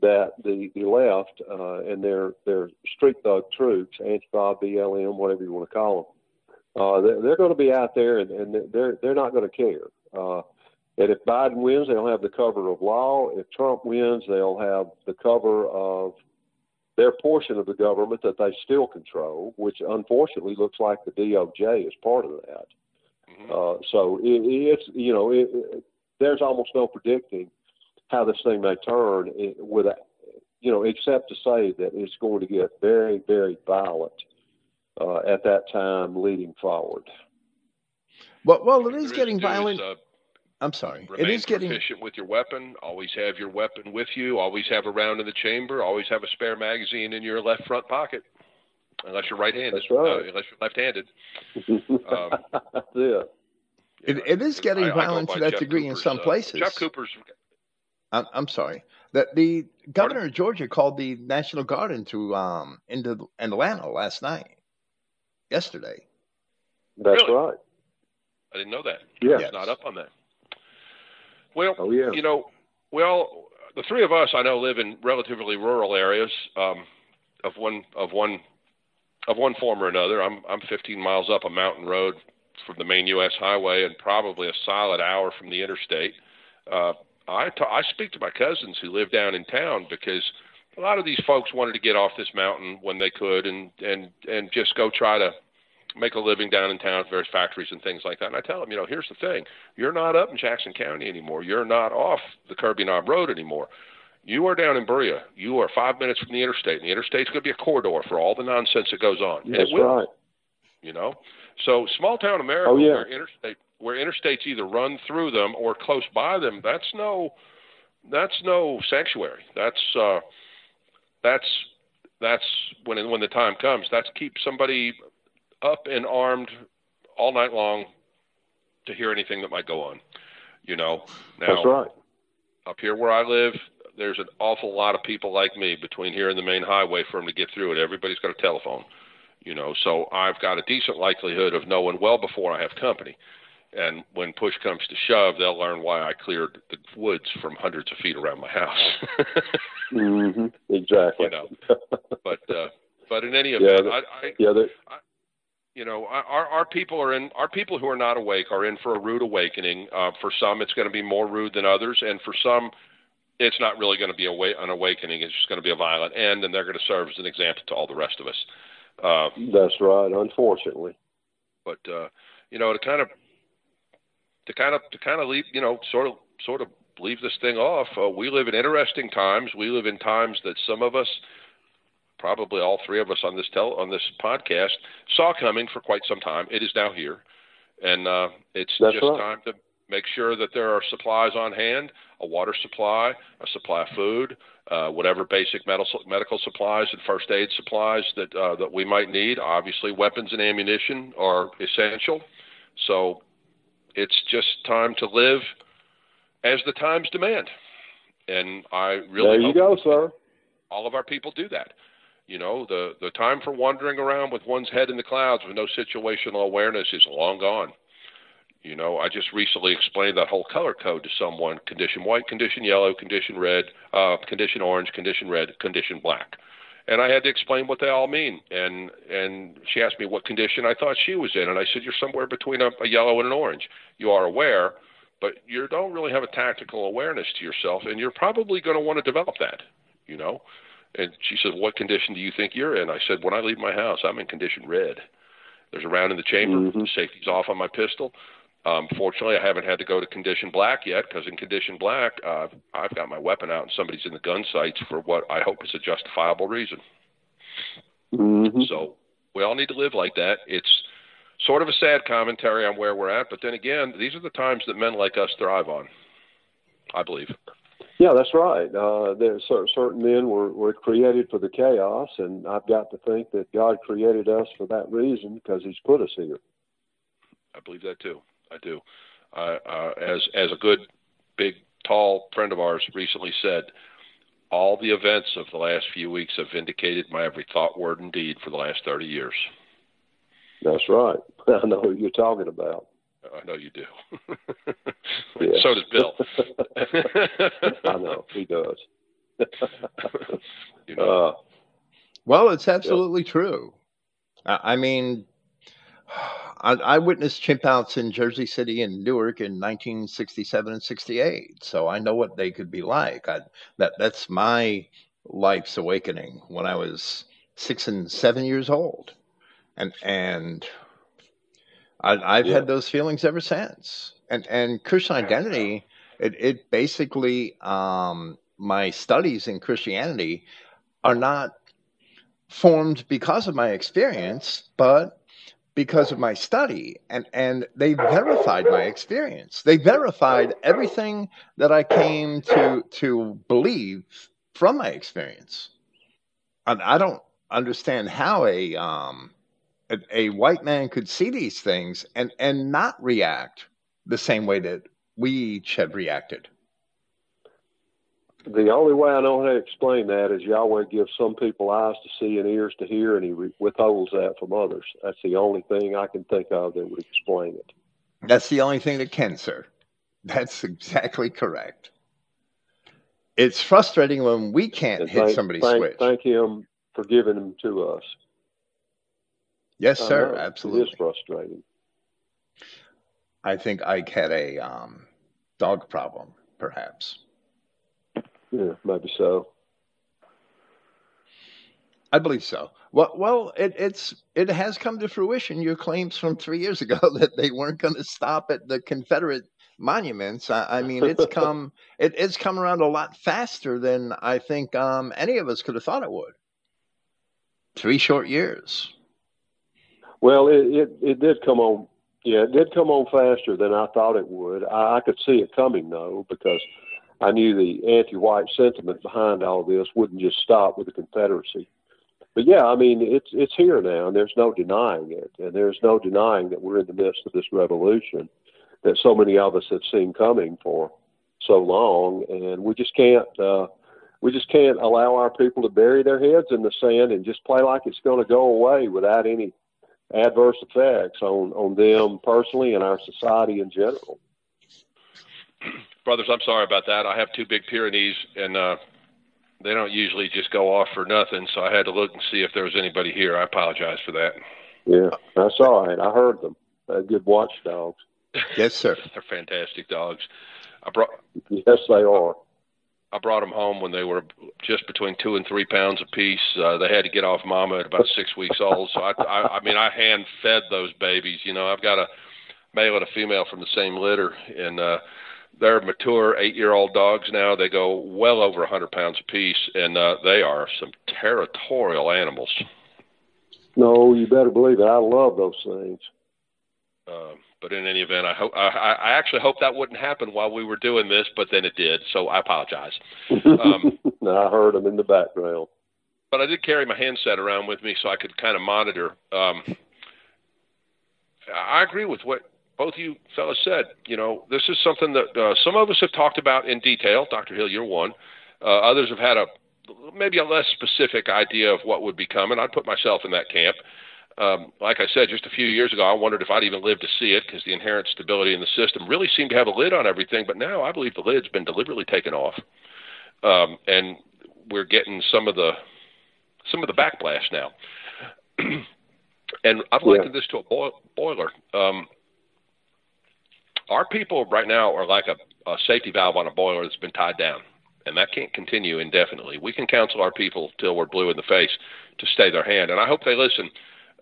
that the the left uh, and their their street thug troops, Antifa, BLM, whatever you want to call them, uh, they're, they're going to be out there and, and they're they're not going to care. Uh, and if Biden wins, they'll have the cover of law. If Trump wins, they'll have the cover of their portion of the government that they still control, which unfortunately looks like the DOJ is part of that. Mm-hmm. Uh, so it, it's you know it, it, there's almost no predicting how this thing may turn with you know except to say that it's going to get very very violent uh, at that time leading forward. Well, well, it is getting violent. Is, uh, I'm sorry. Remain it is getting proficient with your weapon. Always have your weapon with you. Always have a round in the chamber. Always have a spare magazine in your left front pocket, unless you're right-handed. That's right. Uh, unless you're left-handed. [LAUGHS] um, yeah. It, it is getting I, violent I to that Jeff degree Cooper's, in some uh, places. Jeff Cooper's. I'm, I'm sorry that the governor of Georgia called the National Guard into um into Atlanta last night, yesterday. That's really? right. I didn't know that. Yeah, I not up on that. Well, oh, yeah. you know, well, the three of us I know live in relatively rural areas um, of one of one of one form or another. I'm I'm 15 miles up a mountain road from the main U.S. highway and probably a solid hour from the interstate. Uh, I ta- I speak to my cousins who live down in town because a lot of these folks wanted to get off this mountain when they could and and and just go try to make a living down in town, various factories and things like that. And I tell them, you know, here's the thing: you're not up in Jackson County anymore. You're not off the Kirby Knob Road anymore. You are down in Berea. You are five minutes from the interstate, and the interstate's going to be a corridor for all the nonsense that goes on. That's will, right. You know, so small town America, oh, yeah. where interstate, where interstates either run through them or close by them, that's no, that's no sanctuary. That's uh, that's that's when when the time comes. That's keep somebody up and armed all night long to hear anything that might go on. You know, now that's right. Up here where I live, there's an awful lot of people like me between here and the main highway for them to get through it. Everybody's got a telephone, you know, so I've got a decent likelihood of knowing well before I have company. And when push comes to shove, they'll learn why I cleared the woods from hundreds of feet around my house. [LAUGHS] mm-hmm. Exactly. You know, but uh, but in any event, yeah, I, I, yeah, I, you know, our our people are in our people who are not awake are in for a rude awakening. Uh, for some, it's going to be more rude than others, and for some, it's not really going to be a an awakening. It's just going to be a violent end, and they're going to serve as an example to all the rest of us. Uh, That's right, unfortunately. But uh, you know, to kind of to kind of to kind of leave, you know, sort of sort of leave this thing off. Uh, we live in interesting times. We live in times that some of us probably all three of us on this tel- on this podcast saw coming for quite some time. It is now here, and uh, it's That's just right. time to make sure that there are supplies on hand, a water supply, a supply of food, uh, whatever basic medical medical supplies and first aid supplies that uh, that we might need. Obviously, weapons and ammunition are essential. So it's just time to live as the times demand. And I really there you go, sir. All of our people do that. You know, the the time for wandering around with one's head in the clouds with no situational awareness is long gone. You know, I just recently explained that whole color code to someone: condition white, condition yellow, condition red, uh, condition orange, condition red, condition black. And I had to explain what they all mean. And and she asked me what condition I thought she was in, and I said, "You're somewhere between a, a yellow and an orange. You are aware, but you don't really have a tactical awareness to yourself, and you're probably going to want to develop that. You know." And she said, What condition do you think you're in? I said, When I leave my house, I'm in condition red. There's a round in the chamber, mm-hmm. the safety's off on my pistol. Um, fortunately, I haven't had to go to condition black yet because in condition black, uh, I've got my weapon out and somebody's in the gun sights for what I hope is a justifiable reason. Mm-hmm. So we all need to live like that. It's sort of a sad commentary on where we're at, but then again, these are the times that men like us thrive on. I believe. Yeah, that's right. Uh, there certain men were, were created for the chaos, and I've got to think that God created us for that reason because He's put us here. I believe that too. I do. Uh, uh, as as a good, big, tall friend of ours recently said, all the events of the last few weeks have vindicated my every thought, word, and deed for the last thirty years. That's right. [LAUGHS] I know who you're talking about. I know you do. [LAUGHS] Yeah. so does Bill. [LAUGHS] I know he does. [LAUGHS] you know. Uh, Well, it's absolutely true. I, I mean, I, I witnessed chimp outs in Jersey City and Newark in 1967 and 68, so I know what they could be like. I, that that's my life's awakening when I was six and seven years old, and and I, I've Yeah. had those feelings ever since. And and Christian identity, it it basically um, my studies in Christianity are not formed because of my experience, but because of my study. And, and they verified my experience. They verified everything that I came to, to believe from my experience. And I don't understand how a, um, a, white man could see these things and, and not react the same way that we each have reacted. the only way I know how to explain that is Yahweh gives some people eyes to see and ears to hear, and He withholds that from others. That's the only thing I can think of that would explain it. That's the only thing that can, sir. That's exactly correct. It's frustrating when we can't And hit thank, somebody's thank, switch. thank Him for giving them to us. Yes, sir. Absolutely. is frustrating. I think Ike had a um, dog problem, perhaps. Yeah, maybe so. I believe so. Well, well, it, it's it has come to fruition. Your claims from three years ago [LAUGHS] that they weren't going to stop at the Confederate monuments. I, I mean, it's [LAUGHS] come it, it's come around a lot faster than I think um, any of us could have thought it would. Three short years. Well, it, it it did come on. Yeah, it did come on faster than I thought it would. I, I could see it coming though because I knew the anti-white sentiment behind all this wouldn't just stop with the Confederacy. But yeah, I mean it's it's here now, and there's no denying it, and there's no denying that we're in the midst of this revolution that so many of us have seen coming for so long, and we just can't uh, we just can't allow our people to bury their heads in the sand and just play like it's going to go away without any adverse effects on on them personally and our society in general. Brothers, I'm sorry about that. I have two big Pyrenees, and uh, they don't usually just go off for nothing. So I had to look and see if there was anybody here. I apologize for that. Yeah, that's all right. I heard them. They're good watchdogs. Yes, sir. [LAUGHS] They're fantastic dogs. I brought Yes, they are. I brought them home when they were just between two and three pounds apiece. Uh, they had to get off mama at about six weeks old. So I, I, I mean, I hand fed those babies. You know, I've got a male and a female from the same litter, and uh, they're mature eight-year-old dogs now. They go well over a hundred pounds apiece, and uh, they are some territorial animals. No, you better believe it. I love those things. Uh, but in any event, I hope I, I actually hope that wouldn't happen while we were doing this, but then it did. So I apologize. Um, [LAUGHS] I heard them in the background. but I did carry my handset around with me so I could kind of monitor. Um, I agree with what both you fellas said. You know, this is something that uh, some of us have talked about in detail. Dr. Hill, you're one. Uh, others have had a maybe a less specific idea of what would be coming. I'd put myself in that camp. Um, like I said, just a few years ago, I wondered if I'd even live to see it because the inherent stability in the system really seemed to have a lid on everything. But now I believe the lid's been deliberately taken off, um, and we're getting some of the some of the backlash now. [CLEARS THROAT] and I've Yeah. likened this to a boil, boiler. Um, our people right now are like a, a safety valve on a boiler that's been tied down, and that can't continue indefinitely. We can counsel our people till we're blue in the face to stay their hand, and I hope they listen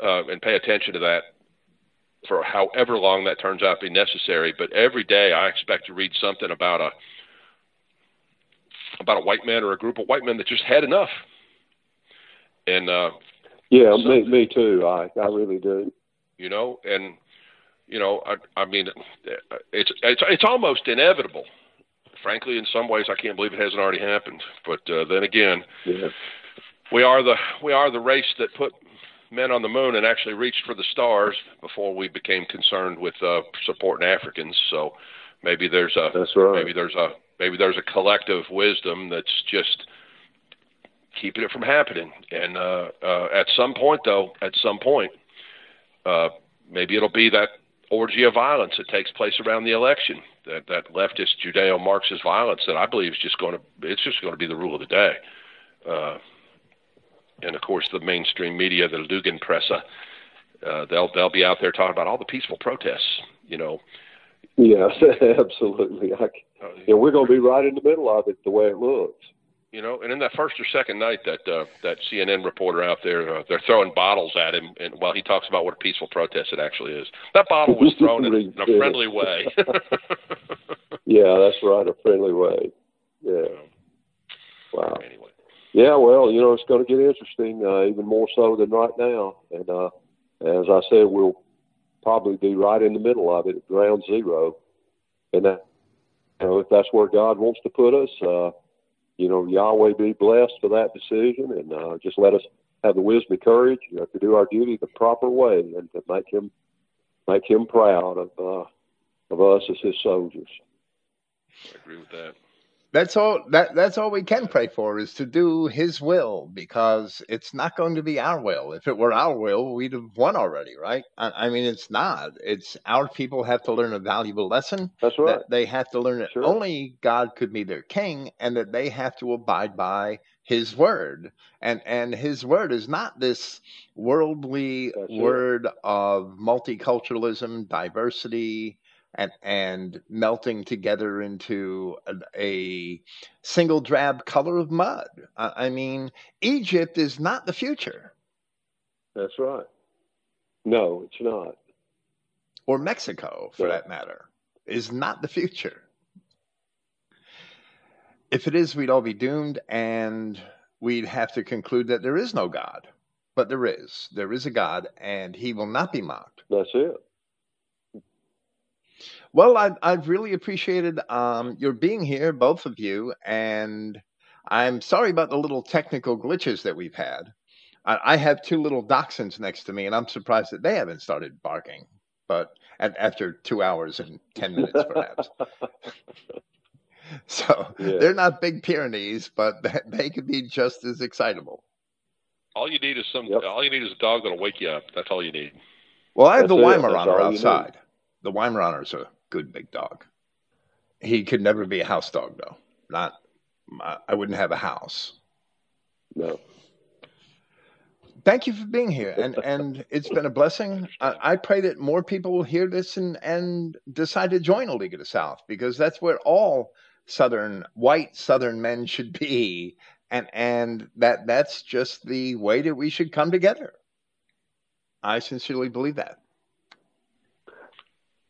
uh, and pay attention to that. for however long that turns out to be necessary. But every day I expect to read something about a about a white man or a group of white men that just had enough. And uh, yeah, so, me, me too. I I really do. You know, and you know, I I mean, it's it's it's almost inevitable. Frankly, in some ways, I can't believe it hasn't already happened. But uh, then again, yeah. we are the we are the race that put men on the moon and actually reached for the stars before we became concerned with uh, supporting Africans. So maybe there's a that's right. maybe there's a maybe there's a collective wisdom that's just keeping it from happening. And uh, uh, at some point, though, at some point, uh, maybe it'll be that orgy of violence that takes place around the election. That that leftist Judeo-Marxist violence that I believe is just going to it's just going to be the rule of the day. Uh, and of course, the mainstream media, the Lügenpresse, uh, they'll they'll be out there talking about all the peaceful protests. You know. Yes, [LAUGHS] absolutely. I, uh, yeah, we're going to be right in the middle of it, the way it looks. You know, and in that first or second night, that uh, that CNN reporter out there, uh, they're throwing bottles at him, and while he talks about what a peaceful protest it actually is, that bottle was thrown in, [LAUGHS] in a friendly way. [LAUGHS] yeah, that's right, a friendly way. Yeah. Wow. Anyway. Yeah, well, you know, it's going to get interesting, uh, even more so than right now. And uh, as I said, we'll probably be right in the middle of it ground zero. And that, you know, if that's where God wants to put us, uh, you know, Yahweh be blessed for that decision, and uh, just let us have the wisdom and courage you know, to do our duty the proper way, and to make him make him proud of uh, of us as his soldiers. I agree with that that's all that that's all we can pray for is to do his will because it's not going to be our will. If it were our will we'd have won already right? I, I mean it's not. It's our people have to learn a valuable lesson that's right. that they have to learn that sure. only god could be their king and that they have to abide by his word. And and his word is not this worldly that's word it. of multiculturalism diversity and and melting together into a, a single drab color of mud. I, I mean, Egypt is not the future. That's right. No, it's not. Or Mexico, for no. that matter, is not the future. If it is, we'd all be doomed, and we'd have to conclude that there is no God. But there is. There is a God, and he will not be mocked. That's it. Well, I've, I've really appreciated um, your being here, both of you, and I'm sorry about the little technical glitches that we've had. I, I have two little dachshunds next to me, and I'm surprised that they haven't started barking. But at, after two hours and ten minutes, perhaps. [LAUGHS] so yeah. they're not big Pyrenees, but [LAUGHS] they could be just as excitable. All you need is some. Yep. All you need is a dog that'll wake you up. That's all you need. Well, I have That's the Weimaraner outside. The Weimaraner's a good big dog. He could never be a house dog, though. Not, I wouldn't have a house. No. Thank you for being here, and and it's been a blessing. I, I pray that more people will hear this and and decide to join a League of the South because that's where all Southern white Southern men should be, and and that that's just the way that we should come together. I sincerely believe that.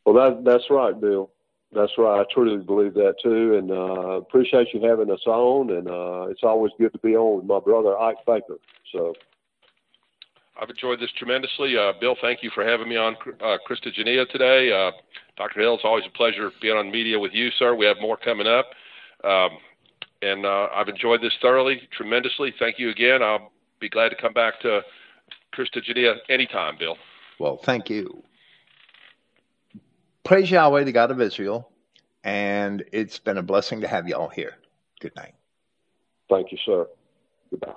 Well, that that's right, Bill. That's right. I truly believe that too, and uh, appreciate you having us on. And uh, it's always good to be on with my brother Ike Baker. So. I've enjoyed this tremendously. Uh, Bill, thank you for having me on uh, Christogenea today. Uh, Dr. Hill, it's always a pleasure being on media with you, sir. We have more coming up. Um, and uh, I've enjoyed this thoroughly, tremendously. Thank you again. I'll be glad to come back to Christogenea anytime, Bill. Well, thank you. Praise Yahweh, the God of Israel. And it's been a blessing to have you all here. Good night. Thank you, sir. Goodbye.